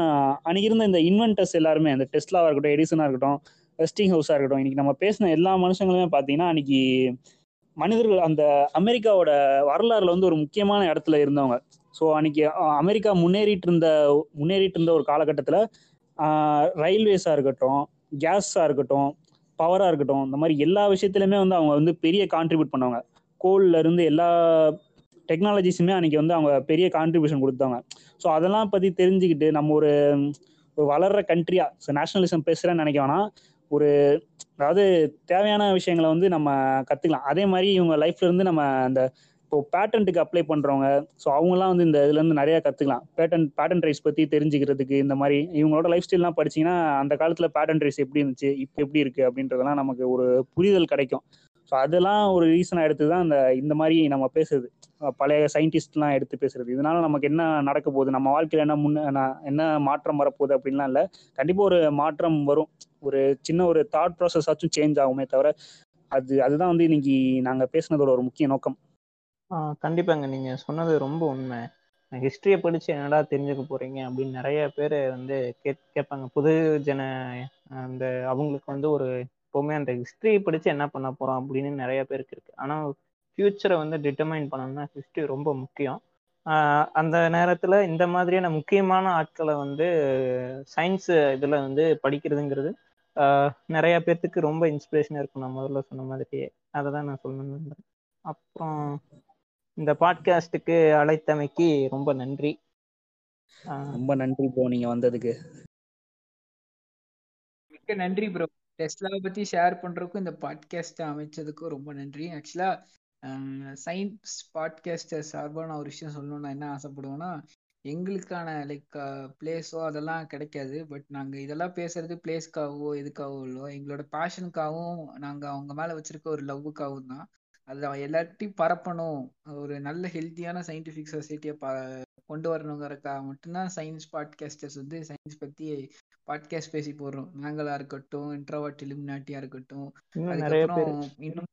S2: அன்னைக்கு இருந்த இந்த இன்வென்டர்ஸ் எல்லாருமே அந்த டெஸ்ட்லாவாக இருக்கட்டும் எடிசனாக இருக்கட்டும் வெஸ்டிங் ஹவுஸாக இருக்கட்டும் இன்னைக்கு நம்ம பேசின எல்லா மனுஷங்களுமே பார்த்தீங்கன்னா அன்னைக்கு மனிதர்கள் அந்த அமெரிக்காவோட வரலாறுல வந்து ஒரு முக்கியமான இடத்துல இருந்தவங்க. ஸோ அன்னைக்கு அமெரிக்கா முன்னேறிட்டு இருந்த முன்னேறிட்டு இருந்த ஒரு காலகட்டத்தில் ரயில்வேஸாக இருக்கட்டும் கேஸாக இருக்கட்டும் பவராக இருக்கட்டும் இந்த மாதிரி எல்லா விஷயத்துலையுமே வந்து அவங்க வந்து பெரிய கான்ட்ரிபியூட் பண்ணுவாங்க. கோல்ல இருந்து எல்லா டெக்னாலஜிஸுமே அன்னைக்கு வந்து அவங்க பெரிய கான்ட்ரிபியூஷன் கொடுத்தாங்க. ஸோ அதெல்லாம் பற்றி தெரிஞ்சுக்கிட்டு நம்ம ஒரு ஒரு வளர்ற கண்ட்ரியா ஸோ நேஷனலிசம் பேசுகிறேன்னு நினைக்க வேணாம். ஒரு அதாவது தேவையான விஷயங்களை வந்து நம்ம கற்றுக்கலாம் அதே மாதிரி இவங்க லைஃப்ல இருந்து நம்ம அந்த இப்போ பேட்டன்ட்டுக்கு அப்ளை பண்ணுறவங்க ஸோ அவங்கலாம் வந்து இந்த இதுலேருந்து நிறையா கற்றுக்கலாம் பேட்டன் பேட்டன் ரைஸ் பற்றி தெரிஞ்சுக்கிறதுக்கு இந்த மாதிரி இவங்களோட லைஃப் ஸ்டைல்லாம் படிச்சீங்கன்னா அந்த காலத்தில் பேட்டன் ரைஸ் எப்படி இருந்துச்சு இப்போ எப்படி இருக்குது அப்படின்றதெல்லாம் நமக்கு ஒரு புரிதல் கிடைக்கும். ஸோ அதெல்லாம் ஒரு ரீசனாக எடுத்து தான் அந்த இந்த மாதிரி நம்ம பேசுறது. பழைய சயின்டிஸ்ட்லாம் எடுத்து பேசுறது. இதனால நமக்கு என்ன நடக்க போகுது நம்ம வாழ்க்கையில் என்ன முன்ன என்ன- என்ன மாற்றம் வரப்போகுது அப்படின்லாம் இல்லை. கண்டிப்பாக ஒரு மாற்றம் வரும். ஒரு சின்ன ஒரு தாட் ப்ராசஸ் ஆச்சும் சேஞ்ச் ஆகுமே தவிர அது அதுதான் வந்து இன்னைக்கு நாங்கள் பேசுனதோட ஒரு முக்கிய நோக்கம்.
S4: கண்டிப்பாங்க. நீங்க சொன்னது ரொம்ப உண்மை. ஹிஸ்டரியை படிச்சு என்னடா தெரிஞ்சுக்க போறீங்க அப்படின்னு நிறைய பேர் வந்து கேட் கேட்பாங்க. புது ஜன அந்த அவங்களுக்கு வந்து ஒரு எப்பவுமே அந்த ஹிஸ்டரியை படிச்சு என்ன பண்ண போறோம் அப்படின்னு நிறைய பேருக்கு இருக்கு. ஆனா ஃபியூச்சரை வந்து டிட்டர்மைன் பண்ணணும்னா ஹிஸ்டரி ரொம்ப முக்கியம். அந்த நேரத்துல இந்த மாதிரியான முக்கியமான ஆட்களை வந்து சயின்ஸ் இதுல வந்து படிக்கிறதுங்கிறது ஆஹ் நிறைய பேர்த்துக்கு ரொம்ப இன்ஸ்பிரேஷனா இருக்கும். நான் முதல்ல சொன்ன மாதிரியே. அதை தான் நான் சொல்லணும்னு விரும்புறேன். அப்புறம் இந்த பாட்காஸ்டுக்கு அழைத்தமைக்கு ரொம்ப நன்றி.
S2: ரொம்ப நன்றி ப்ரோ நீங்க வந்ததுக்கு.
S5: மிக்க நன்றி ப்ரோ டெஸ்லாவை பத்தி ஷேர் பண்றதுக்கும் இந்த பாட்காஸ்ட் அமைச்சதுக்கும் ரொம்ப நன்றி. ஆக்சுவலா சயின்ஸ் பாட்காஸ்டர் சார்பா நான் ஒரு விஷயம் சொல்லணும்னு நான் என்ன ஆசைப்படுவேன்னா எங்களுக்கான லைக் பிளேஸோ அதெல்லாம் கிடைக்காது. பட் நாங்க இதெல்லாம் பேசுறது பிளேஸ்க்காகவோ எதுக்காகவோ இல்லோ எங்களோட பேஷனுக்காகவும் நாங்க அவங்க மேல வச்சிருக்க ஒரு லவ்வுக்காகவும் தான். அது எல்லார்ட்டையும் பரப்பணும். ஒரு நல்ல ஹெல்த்தியான சயின்டிஃபிக் சொசைட்டியை ப கொண்டு வரணுங்கிறதுக்காக மட்டும்தான் சயின்ஸ் பாட்காஸ்டர்ஸ் வந்து சயின்ஸ் பத்தி பாட்காஸ்ட் பேசி போடுறோம். நாங்களா இருக்கட்டும் இன்ட்ரோவர்ட் இலுமினாட்டியா இருக்கட்டும். அதுக்கப்புறம் இன்னும்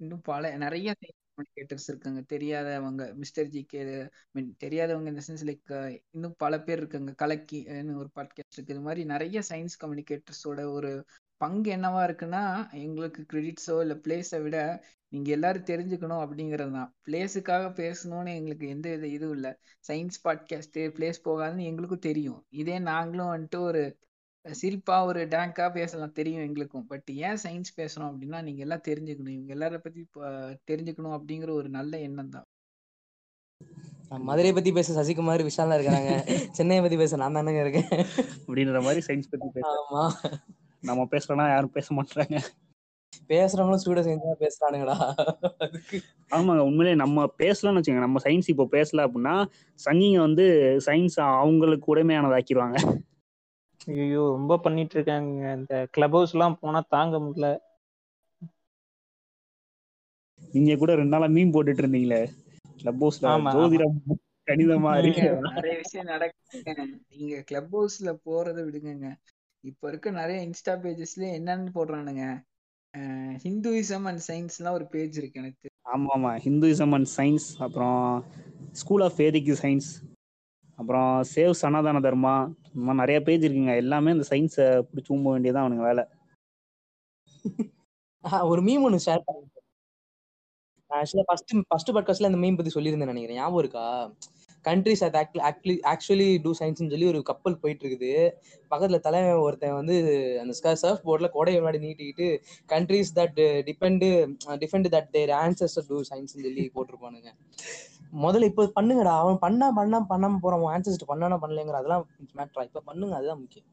S5: இன்னும் பல நிறைய கம்யூனிகேட்டர்ஸ் இருக்காங்க. தெரியாதவங்க மிஸ்டர் ஜி கே மீன் தெரியாதவங்க இந்த சென்ஸ் லைக் இன்னும் பல பேர் இருக்காங்க. கலக்கி ஒரு பாட்காஸ்ட் இருக்கு. இது மாதிரி நிறைய சயின்ஸ் கம்யூனிகேட்டர்ஸோட ஒரு பங்கு என்னவா இருக்குன்னா எங்களுக்கு கிரெடிட்ஸோ இல்லை பிளேஸை விட நீங்க எல்லாரும் தெரிஞ்சுக்கணும் அப்படிங்கிறது தான். பிளேஸுக்காக பேசணும்னு எங்களுக்கு எந்த இது இதுவும் இல்லை. சயின்ஸ் பாட்காஸ்ட் பிளேஸ் போகாதுன்னு எங்களுக்கும் தெரியும். இதே நாங்களும் வந்துட்டு ஒரு சிரிப்பா ஒரு டேங்கா பேசலாம். தெரியும் எங்களுக்கும். பட் ஏன் சயின்ஸ் பேசணும் அப்படின்னா நீங்க எல்லாம் தெரிஞ்சுக்கணும். இவங்க எல்லார பத்தி ப- தெரிஞ்சுக்கணும் அப்படிங்கிற ஒரு நல்ல எண்ணம் தான்.
S3: மதுரையை பத்தி பேச சசிகுமார் விஷாலாம் இருக்கிறாங்க சென்னையை பத்தி பேச நான் தானங்க இருக்கேன்.
S2: அப்படின்ற மாதிரி சயின்ஸ் பத்தி பேச.
S3: ஆமா.
S2: நம்ம பேசலன்னா யாரும் பேச மாட்டாங்க
S3: பேசுறவங்களும் ஸ்டூடெண்ட் சயின்ஸ் அதுக்கு
S2: ஆமாங்க உண்மையிலே நம்ம பேசலன்னு வச்சுக்கோங்க. நம்ம சயின்ஸ் இப்போ பேசல அப்படின்னா சங்கிங்க வந்து சயின்ஸ் அவங்களுக்கு உடைமையானதாக்கிடுவாங்க
S4: ஐயோ ரொம்ப பண்ணிட்டு இருக்காங்க இந்த கிளப் ஹவுஸ் எல்லாம் போனா தாங்க முடியல.
S2: நீங்க கூட ரெண்டு நாளா மீன் போட்டுட்டு இருந்தீங்களே கிளப் ஹவுஸ்ல ஜோதிடம் கணிதம் மாதிரி.
S5: நிறைய விஷயம் நடக்குங்க நீங்க கிளப் ஹவுஸ்ல போறதை விடுங்கங்க. இப்ப இருக்க நிறைய இன்ஸ்டா பேஜஸ்ல என்னன்னு போடுறானுங்க. ஹிந்துயிசம் அண்ட் சயின்ஸ் எல்லாம் ஒரு பேஜ் இருக்கு எனக்கு.
S2: ஆமா ஆமா. ஹிந்துயிசம் அண்ட் சயின்ஸ் அப்புறம் ஸ்கூல் ஆஃப் வேதிக் சயின்ஸ் அப்புறம் சேவ் சனாதன தர்மா இந்த மாதிரி நிறைய பேஜ் இருக்குங்க. எல்லாமே இந்த சயின்ஸை பிடிச்சி ஊம்ப வேண்டியதான் அவனுங்க வேலை.
S3: ஆஹ் ஒரு மீம் ஒன்று ஷேர் பண்ணி. ஆக்சுவலாக ஃபர்ஸ்ட் ஃபர்ஸ்ட் பாட்காஸ்ட்ல அந்த மீம் பத்தி சொல்லியிருந்தேன் நினைக்கிறேன். ஞாபகம் இருக்கா? Countries at actually actually to சயின்ஸ்னு சொல்லி ஒரு கப்பல் போயிட்டு இருக்குது பக்கத்துல தலைவன் ஒருத்தன் வந்து அந்த சர்ஃப் போர்டில் கொடையை முன்னாடி நீட்டிக்கிட்டு countries that depend defend that their answers to சயின்ஸ்னு சொல்லி போட்டிருப்பானுங்க. முதல்ல இப்போ பண்ணுங்கடா. அவன் பண்ணா பண்ணா பண்ணாம போறான். ஆன்சர்ஸ் பண்ணானா பண்ணலங்கிற அதெல்லாம் மேட்ரா இப்போ பண்ணுங்க. அதுதான் முக்கியம்.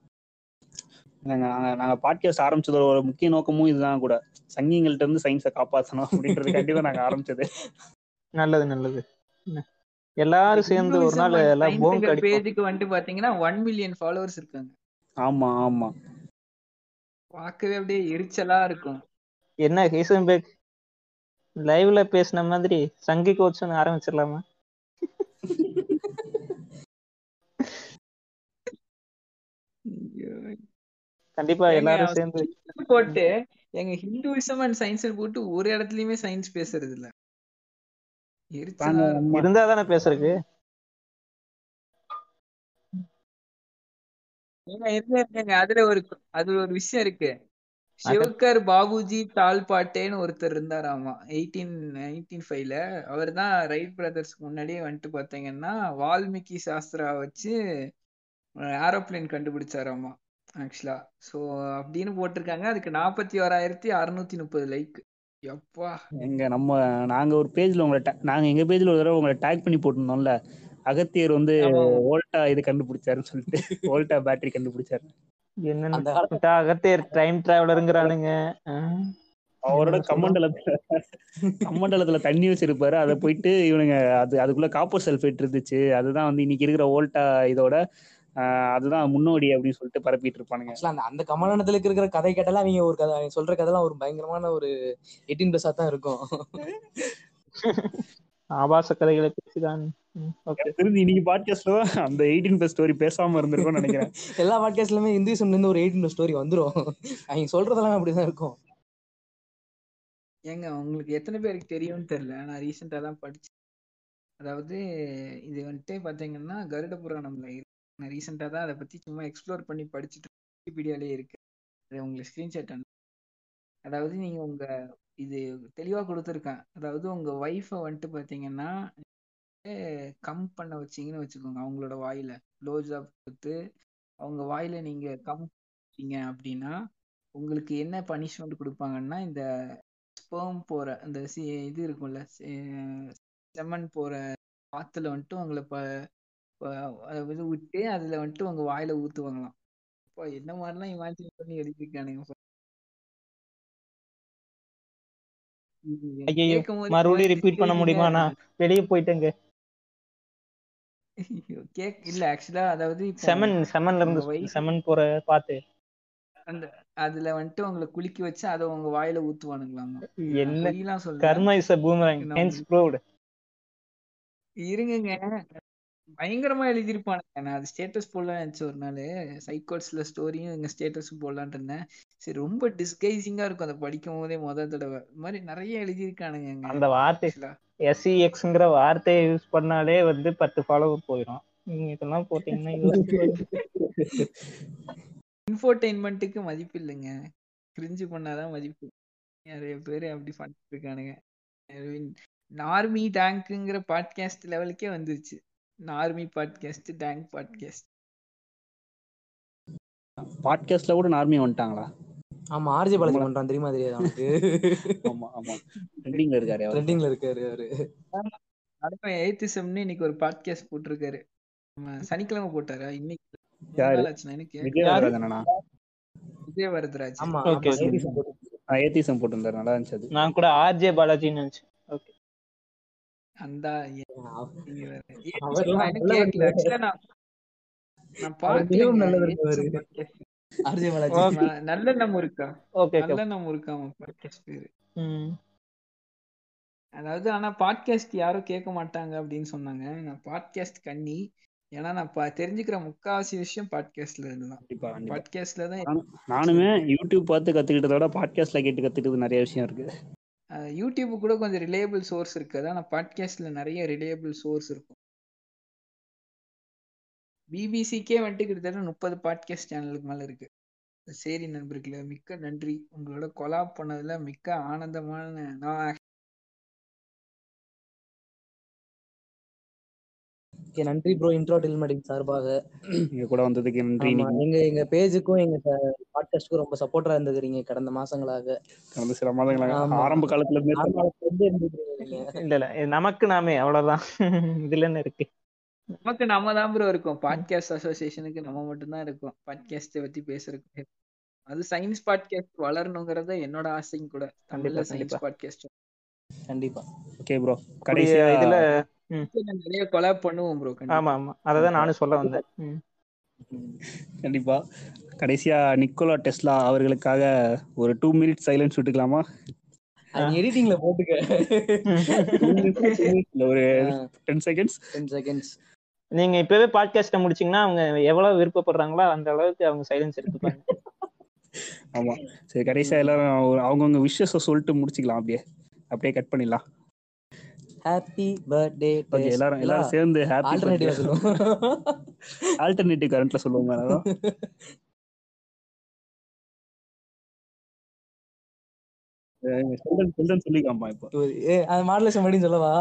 S2: நாங்க நாங்க- நாங்க பாட்காஸ்ட் ஆரம்பிச்சதோட ஒரு முக்கிய நோக்கமும் இதுதான் கூட. சங்கிங்கள்ட்ட இருந்து சயின்ஸை காப்பாற்றணும் அப்படின்றது கண்டிப்பா நாங்க ஆரம்பிச்சது.
S4: நல்லது நல்லது. என்ன? எல்லாரும் சேர்ந்து ஒரு நாள் எல்லாம் போங்க
S5: பேஜுக்கு வந்துட்டு பாத்தீங்கன்னா ஒன் மில்லியன் ஃபாலோவர்ஸ் இருக்காங்க.
S2: ஆமா ஆமா.
S5: பார்க்கவே அப்படியே எரிச்சலா இருக்கும்.
S4: என்ன ஹேசன்பேக் லைவ்ல பேசின மாதிரி சங்கி கோட்ஸ்னு ஆரம்பிச்சிடலாமா? கண்டிப்பா எல்லாரும் சேர்ந்து
S5: போட்டு எங்க ஹிந்துவிசம் அண்ட் சயின்ஸ் போட்டு ஒரு இடத்துலயுமே சயின்ஸ் பேசுறது இல்ல.
S4: இருந்தா தானே பேசுறதுக்கு.
S5: அதுல ஒரு அதுல ஒரு விஷயம் இருக்கு. சிவகர் பாபுஜி தால்பாட்டேன்னு ஒருத்தர் இருந்தாராமா? எயிட்டீன் நைன்டீன் ஃபைவ்ல அவர் தான் ரைட் பிரதர்ஸ்க்கு முன்னாடியே வந்துட்டு பாத்தீங்கன்னா வால்மீகி சாஸ்திரா வச்சு ஏரோப்ளேன் கண்டுபிடிச்சாராமா ஆக்சுவலா சோ அப்படின்னு போட்டிருக்காங்க. அதுக்கு நாற்பத்தி ஓராயிரத்தி அறுநூத்தி முப்பது லைக் எப்பா?
S2: எங்க நம்ம நாங்க ஒரு பேஜ்ல உங்களை நாங்க எங்க பேஜ்ல ஒரு தடவை உங்களை டேக் பண்ணி போட்டிருந்தோம்ல அகத்தியர் வந்து. வோல்டா இது கண்டுபிடிச்சாருன்னு சொல்லிட்டு வோல்டா பேட்டரி கண்டுபிடிச்சாரு.
S4: என்னன்னு விட்டா அகத்தேர் டைம் டிராவலருங்கிறானுங்க
S2: அவரோட
S4: என்ன சொல்றோம்?
S2: கமண்டலத்துல கமண்டலத்துல தண்ணி வச்சிருப்பாரு. அதை போயிட்டு இவனுங்க அது அதுக்குள்ள காப்பர் சல்ஃபேட் இருந்துச்சு. அதுதான் வந்து இன்னைக்கு இருக்கிற வோல்டா இதோட அதுதான் முன்னோடி அப்படின்னு சொல்லிட்டு பரப்பிட்டு இருப்பானுங்க.
S3: அந்த அந்த கமலனத்துல இருக்கிற கதை கேட்டாலும் அவங்க ஒரு கதை அவங்க சொல்ற கதைலாம் ஒரு பயங்கரமான ஒரு எயிட்டீன் பிளஸா தான் இருக்கும்.
S4: ஆபாச கதைகளை பேசிதான்.
S2: தெரிஞ்சு இன்னைக்கு பாட்காஸ்ட்ல தான் அந்த எயிட்டீன் பிளஸ் ஸ்டோரி பேசாம இருந்திருக்கும்னு நினைக்கிறேன்.
S3: எல்லா பாட்காஸ்ட்லயுமே இந்துவிசம்ல இருந்து ஒரு எயிட்டீன் ஸ்டோரி வந்துரும். அவங்க சொல்றதெல்லாம் அப்படிதான் இருக்கும்.
S5: ஏங்க உங்களுக்கு எத்தனை பேருக்கு தெரியும்னு தெரியல. நான் ரீசெண்டா தான் படிச்சேன் அதாவது இது வந்துட்டு பாத்தீங்கன்னா கருட புராணம்ல இருக்கு நான் ரீசெண்டாக தான் அதை பற்றி சும்மா எக்ஸ்ப்ளோர் பண்ணி படிச்சுட்டு விக்கிபீடியாலே இருக்கு. அது உங்களுக்கு ஸ்கிரீன்ஷாட் அதாவது நீங்கள் உங்கள் இது தெளிவாக கொடுத்துருக்கேன். அதாவது உங்கள் ஒய்ஃபை வந்துட்டு பார்த்தீங்கன்னா கம் பண்ண வச்சீங்கன்னு வச்சுக்கோங்க அவங்களோட வாயில். க்ளோஸ்அப் கொடுத்து அவங்க வாயில் நீங்கள் கம் பண்ணீங்க அப்படின்னா உங்களுக்கு என்ன பனிஷ்மெண்ட் கொடுப்பாங்கன்னா இந்த ஸ்பேம் போகிற அந்த சி இது இருக்கும்ல செம்மன் போகிற ஆத்துல வந்துட்டு உங்களை ப- அதை வந்து விட்டு அதுல வந்துட்டு உங்க வாயில ஊத்துவாங்களாம். அப்பா என்ன மாதிரிலாம் இமேஜின் பண்ணி எழுதியிருக்கானுங்க
S4: மறுபடியும் ரிப்பீட் பண்ண முடியுமா நான். வெளியே போயிட்டேங்க.
S5: கேக் இல்ல ஆக்சுவலா அதாவது இப்போ
S4: செமன் செமன்ல இருந்து செமன் போற பாத்து
S5: அந்த அதுல வந்துட்டு உங்களை குலுக்கி வச்சு அதை உங்க வாயில ஊத்துவானுங்களாமா.
S4: என்ன karma is a boomerang hence proved
S5: இருங்கங்க. பயங்கரமா எழுதியிருப்பானுங்க. நான் அது ஸ்டேட்டஸ் போடலாம் நினைச்ச ஒரு நாள் சைக்கோட்ஸ்ல ஸ்டோரியும் எங்க ஸ்டேட்டஸும் போடலான்ட்டு இருந்தேன். சரி ரொம்ப டிஸ்கைசிங்கா இருக்கும் அதை படிக்கும் போதே முத தடவை. இந்த மாதிரி நிறைய எழுதியிருக்கானுங்க
S4: அந்த வார்த்தை எஸ்இஎக்ஸ்ங்கிற வார்த்தையை யூஸ் பண்ணாலே வந்து பத்து ஃபாலோவர் போயிடும் நீங்க இதெல்லாம் போட்டீங்கன்னா.
S5: இன்ஃபோர்டெயின்மெண்ட்டுக்கு மதிப்பு இல்லைங்க. கிரிஞ்சு பண்ணாதான் மதிப்பு. நிறைய பேர் அப்படி பண்ணிட்டு இருக்கானுங்க. நார்மி டேங்க்குங்கிற பாட்காஸ்ட் லெவலுக்கே வந்துருச்சு. Normie podcast tank podcast.
S2: பாட்காஸ்ட்ல கூட நார்மி வந்துட்டாங்களா?
S3: ஆமா ஆர்ஜே பாலாஜி பண்றான் தெரியுமா தெரியாது அவனுக்கு.
S2: ஆமா ஆமா. ட்ரெண்டிங்ல இருக்காரு அவர்.
S3: ட்ரெண்டிங்ல இருக்காரு அவரு.
S5: அடுத்த எய்த்திசம்னு இன்னைக்கு ஒரு பாட்காஸ்ட் போட்டிருக்காரு. சனிக்கிழமை போட்டாரா? இன்னைக்கு எனக்கு
S2: விஜயவரதனா
S5: விஜய் வரதராஜ்
S3: ஆமா
S2: ஏத்திசம் போட்டிருந்தாரு நல்லா இருந்துச்சு
S4: நான் கூட ஆர்ஜே பாலாஜின்னு நினைச்சேன்.
S5: அந்த நல்ல நம்ம இருக்கா? நல்ல நம்ம பாட்காஸ்ட் பேரு? அதாவது ஆனா பாட்காஸ்ட் யாரும் கேட்க மாட்டாங்க அப்படின்னு சொன்னாங்க. நான் பாட்காஸ்ட் கண்ணி. ஏன்னா நான் தெரிஞ்சுக்கிற முக்காவாசி விஷயம் பாட்காஸ்ட்ல இருந்துதான். பாட்காஸ்ட்ல தான்
S2: நானும் யூடியூப் பார்த்து கத்துக்கிட்டத விட பாட்காஸ்ட்ல கேட்டு கத்துக்கிட்டது நிறைய விஷயம் இருக்கு.
S5: யூடியூப் கூட கொஞ்சம் ரிலேபிள் சோர்ஸ் இருக்குது ஆனால் பாட்காஸ்டில் நிறைய ரிலேபிள் சோர்ஸ் இருக்கும். பிபிசிக்கே வந்துட்டு கிட்டத்தட்ட முப்பது பாட்காஸ்ட் சேனலுக்கு மேலே இருக்கு. சரி நண்பர்களே மிக்க நன்றி. உங்களோட கொலாப் பண்ணதில் மிக்க ஆனந்தமான நான்
S3: Okay, நன்றி ப்ரோ இன்ட்ரோ டெல்மெடிங் சார்பாக.
S2: இங்க கூட வந்ததுக்கு நன்றி.
S3: எங்க எங்க பேஜுக்கும் எங்க பாட்காஸ்டுக்கும் ரொம்ப சப்போர்ட்டா இருந்துக்கிறீங்க கடந்த மாசங்களாக.
S2: கடந்த சில மாதங்களாக. ஆரம்ப காலத்துல இருந்தே.
S4: இல்ல இல்ல. நமக்கு நாமே அவ்வளவுதான். இதுல என்ன இருக்கு?
S5: நமக்கு நம்ம தான் ப்ரோ இருக்கோம். பாட்காஸ்ட் அசோசியேஷனுக்கு நம்ம மட்டும்தான் இருக்கோம். பாட்காஸ்ட்டை பத்தி பேசுறதுக்கு. அது சயின்ஸ் பாட்காஸ்ட் வளரணுங்கிறத என்னோட ஆசையும் கூட. தமிழ்ல சயின்ஸ். பாட்காஸ்ட்
S3: கண்டிப்பா.
S2: ஓகே ப்ரோ
S4: கடைசியா
S2: கடைசியா
S4: இதுல
S5: நிறைய கொலாப் பண்ணுவோம் ப்ரோ
S4: ஆமா ஆமா. அததான் நானும் சொல்ல வந்தேன்.
S2: கண்டிப்பா. கடைசியா நிக்கோலா டெஸ்லா அவர்களுக்காக ஒரு டூ மினிட் சைலன்ஸ் விட்டுக்கலாமா?
S3: அது எடிட்டிங்ல போட்டுக்க.
S2: இல்ல ஒரு டென் செகண்ட்ஸ்
S3: டென் செகண்ட்ஸ்
S4: நீங்க இப்பவே பாட்காஸ்ட முடிச்சீங்கன்னா அவங்க எவ்வளவு விருப்பப்படுறாங்களோ அந்த அளவுக்கு அவங்க சைலன்ஸ் எடுத்துப்பாங்க.
S2: ஆமா. சரி கடைசியா எல்லாரும் அவங்கவுங்க விஷஸ சொல்லிட்டு முடிச்சுக்கலாம் அப்படியே. அப்படியே கட் பண்ணிடலாம்.
S3: ஹாப்பி பர்த்டே
S2: ஓகே எல்லாரும் எல்லாரும் சேர்ந்து ஹாப்பி
S3: ஆல்டர்னேட்டிவா சொல்லுவோம்.
S2: ஆல்டர்னேட்டிவ் கரண்ட்ல சொல்லுவாங்க அதான்
S3: மாடலேஷன் மறுபடியும் சொல்லவா?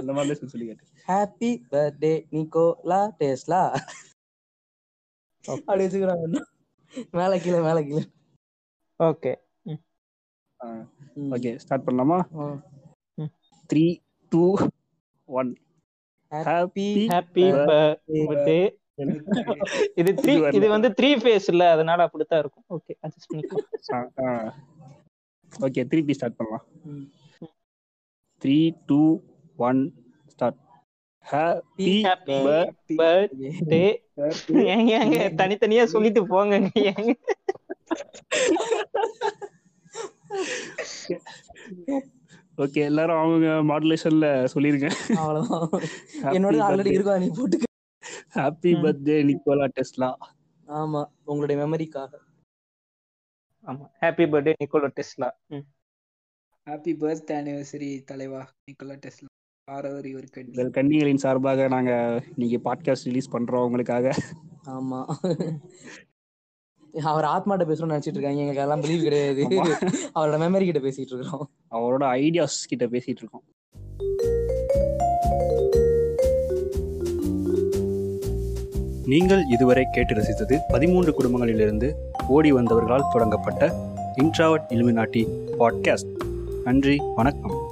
S2: அந்த மாதிரி சொல்லி கேட்டு.
S3: ஹாப்பி பர்த்டே நிக்கோலா டெஸ்லா அப்படி வச்சுக்கிறாங்க மேல கீழே மேல கீழே.
S4: ஓகே
S2: ஓகே ஸ்டார்ட் பண்ணலாமா. Three two one
S3: happy
S4: happy birthday இது த்ரீ இது வந்து த்ரீ ஃபேஸ் இல்ல அதனால அப்படித்தான் இருக்கும். ஓகே அட்ஜஸ்ட் பண்ணிக்கோ
S2: ஓகே திருப்பி ஸ்டார்ட் பண்ணலாம். Three two one start happy
S4: happy birthday ஏங்க ஏங்க தனித்தனியா சொல்லிட்டு போங்க ஏங்க.
S2: ஓகே எல்லாரும் அவங்க மாடுலேஷன்ல சொல்லிருங்க.
S3: அவ்வளவுதான். என்னோட ஆல்ரெடி இருக்கும் நீ போட்டுக்க.
S2: ஹாப்பி பர்த்டே நிக்கோலா டெஸ்லா
S3: ஆமா உங்களுடைய மெமரிக்காக
S4: ஆமா happy birthday Nikola Tesla
S5: happy birthday anniversary தலைவா. நிக்கோலா டெஸ்லா ஆறவர் இவர் கண்ணி.
S2: கன்னிகளின் சார்பாக நாங்க இன்னைக்கு பாட்காஸ்ட் ரிலீஸ் பண்றோம் உங்களுக்காக.
S3: ஆமா. அவர் ஆத்மாட்ட பேசணும்னு நினைச்சிட்டு இருக்காங்க. எங்களுக்கு அதெல்லாம் பிலீவ் கிடையாது. அவரோட மெமரி கிட்ட பேசிட்டு இருக்கோம்
S2: அவரோட ஐடியாஸ் கிட்ட பேசிட்டு இருக்கோம்.
S1: நீங்கள் இதுவரை கேட்டு ரசித்தது பதிமூன்று குடும்பங்களிலிருந்து ஓடி வந்தவர்களால் தொடங்கப்பட்ட இன்ட்ராவட் இலுமினாட்டி பாட்காஸ்ட் நன்றி வணக்கம்.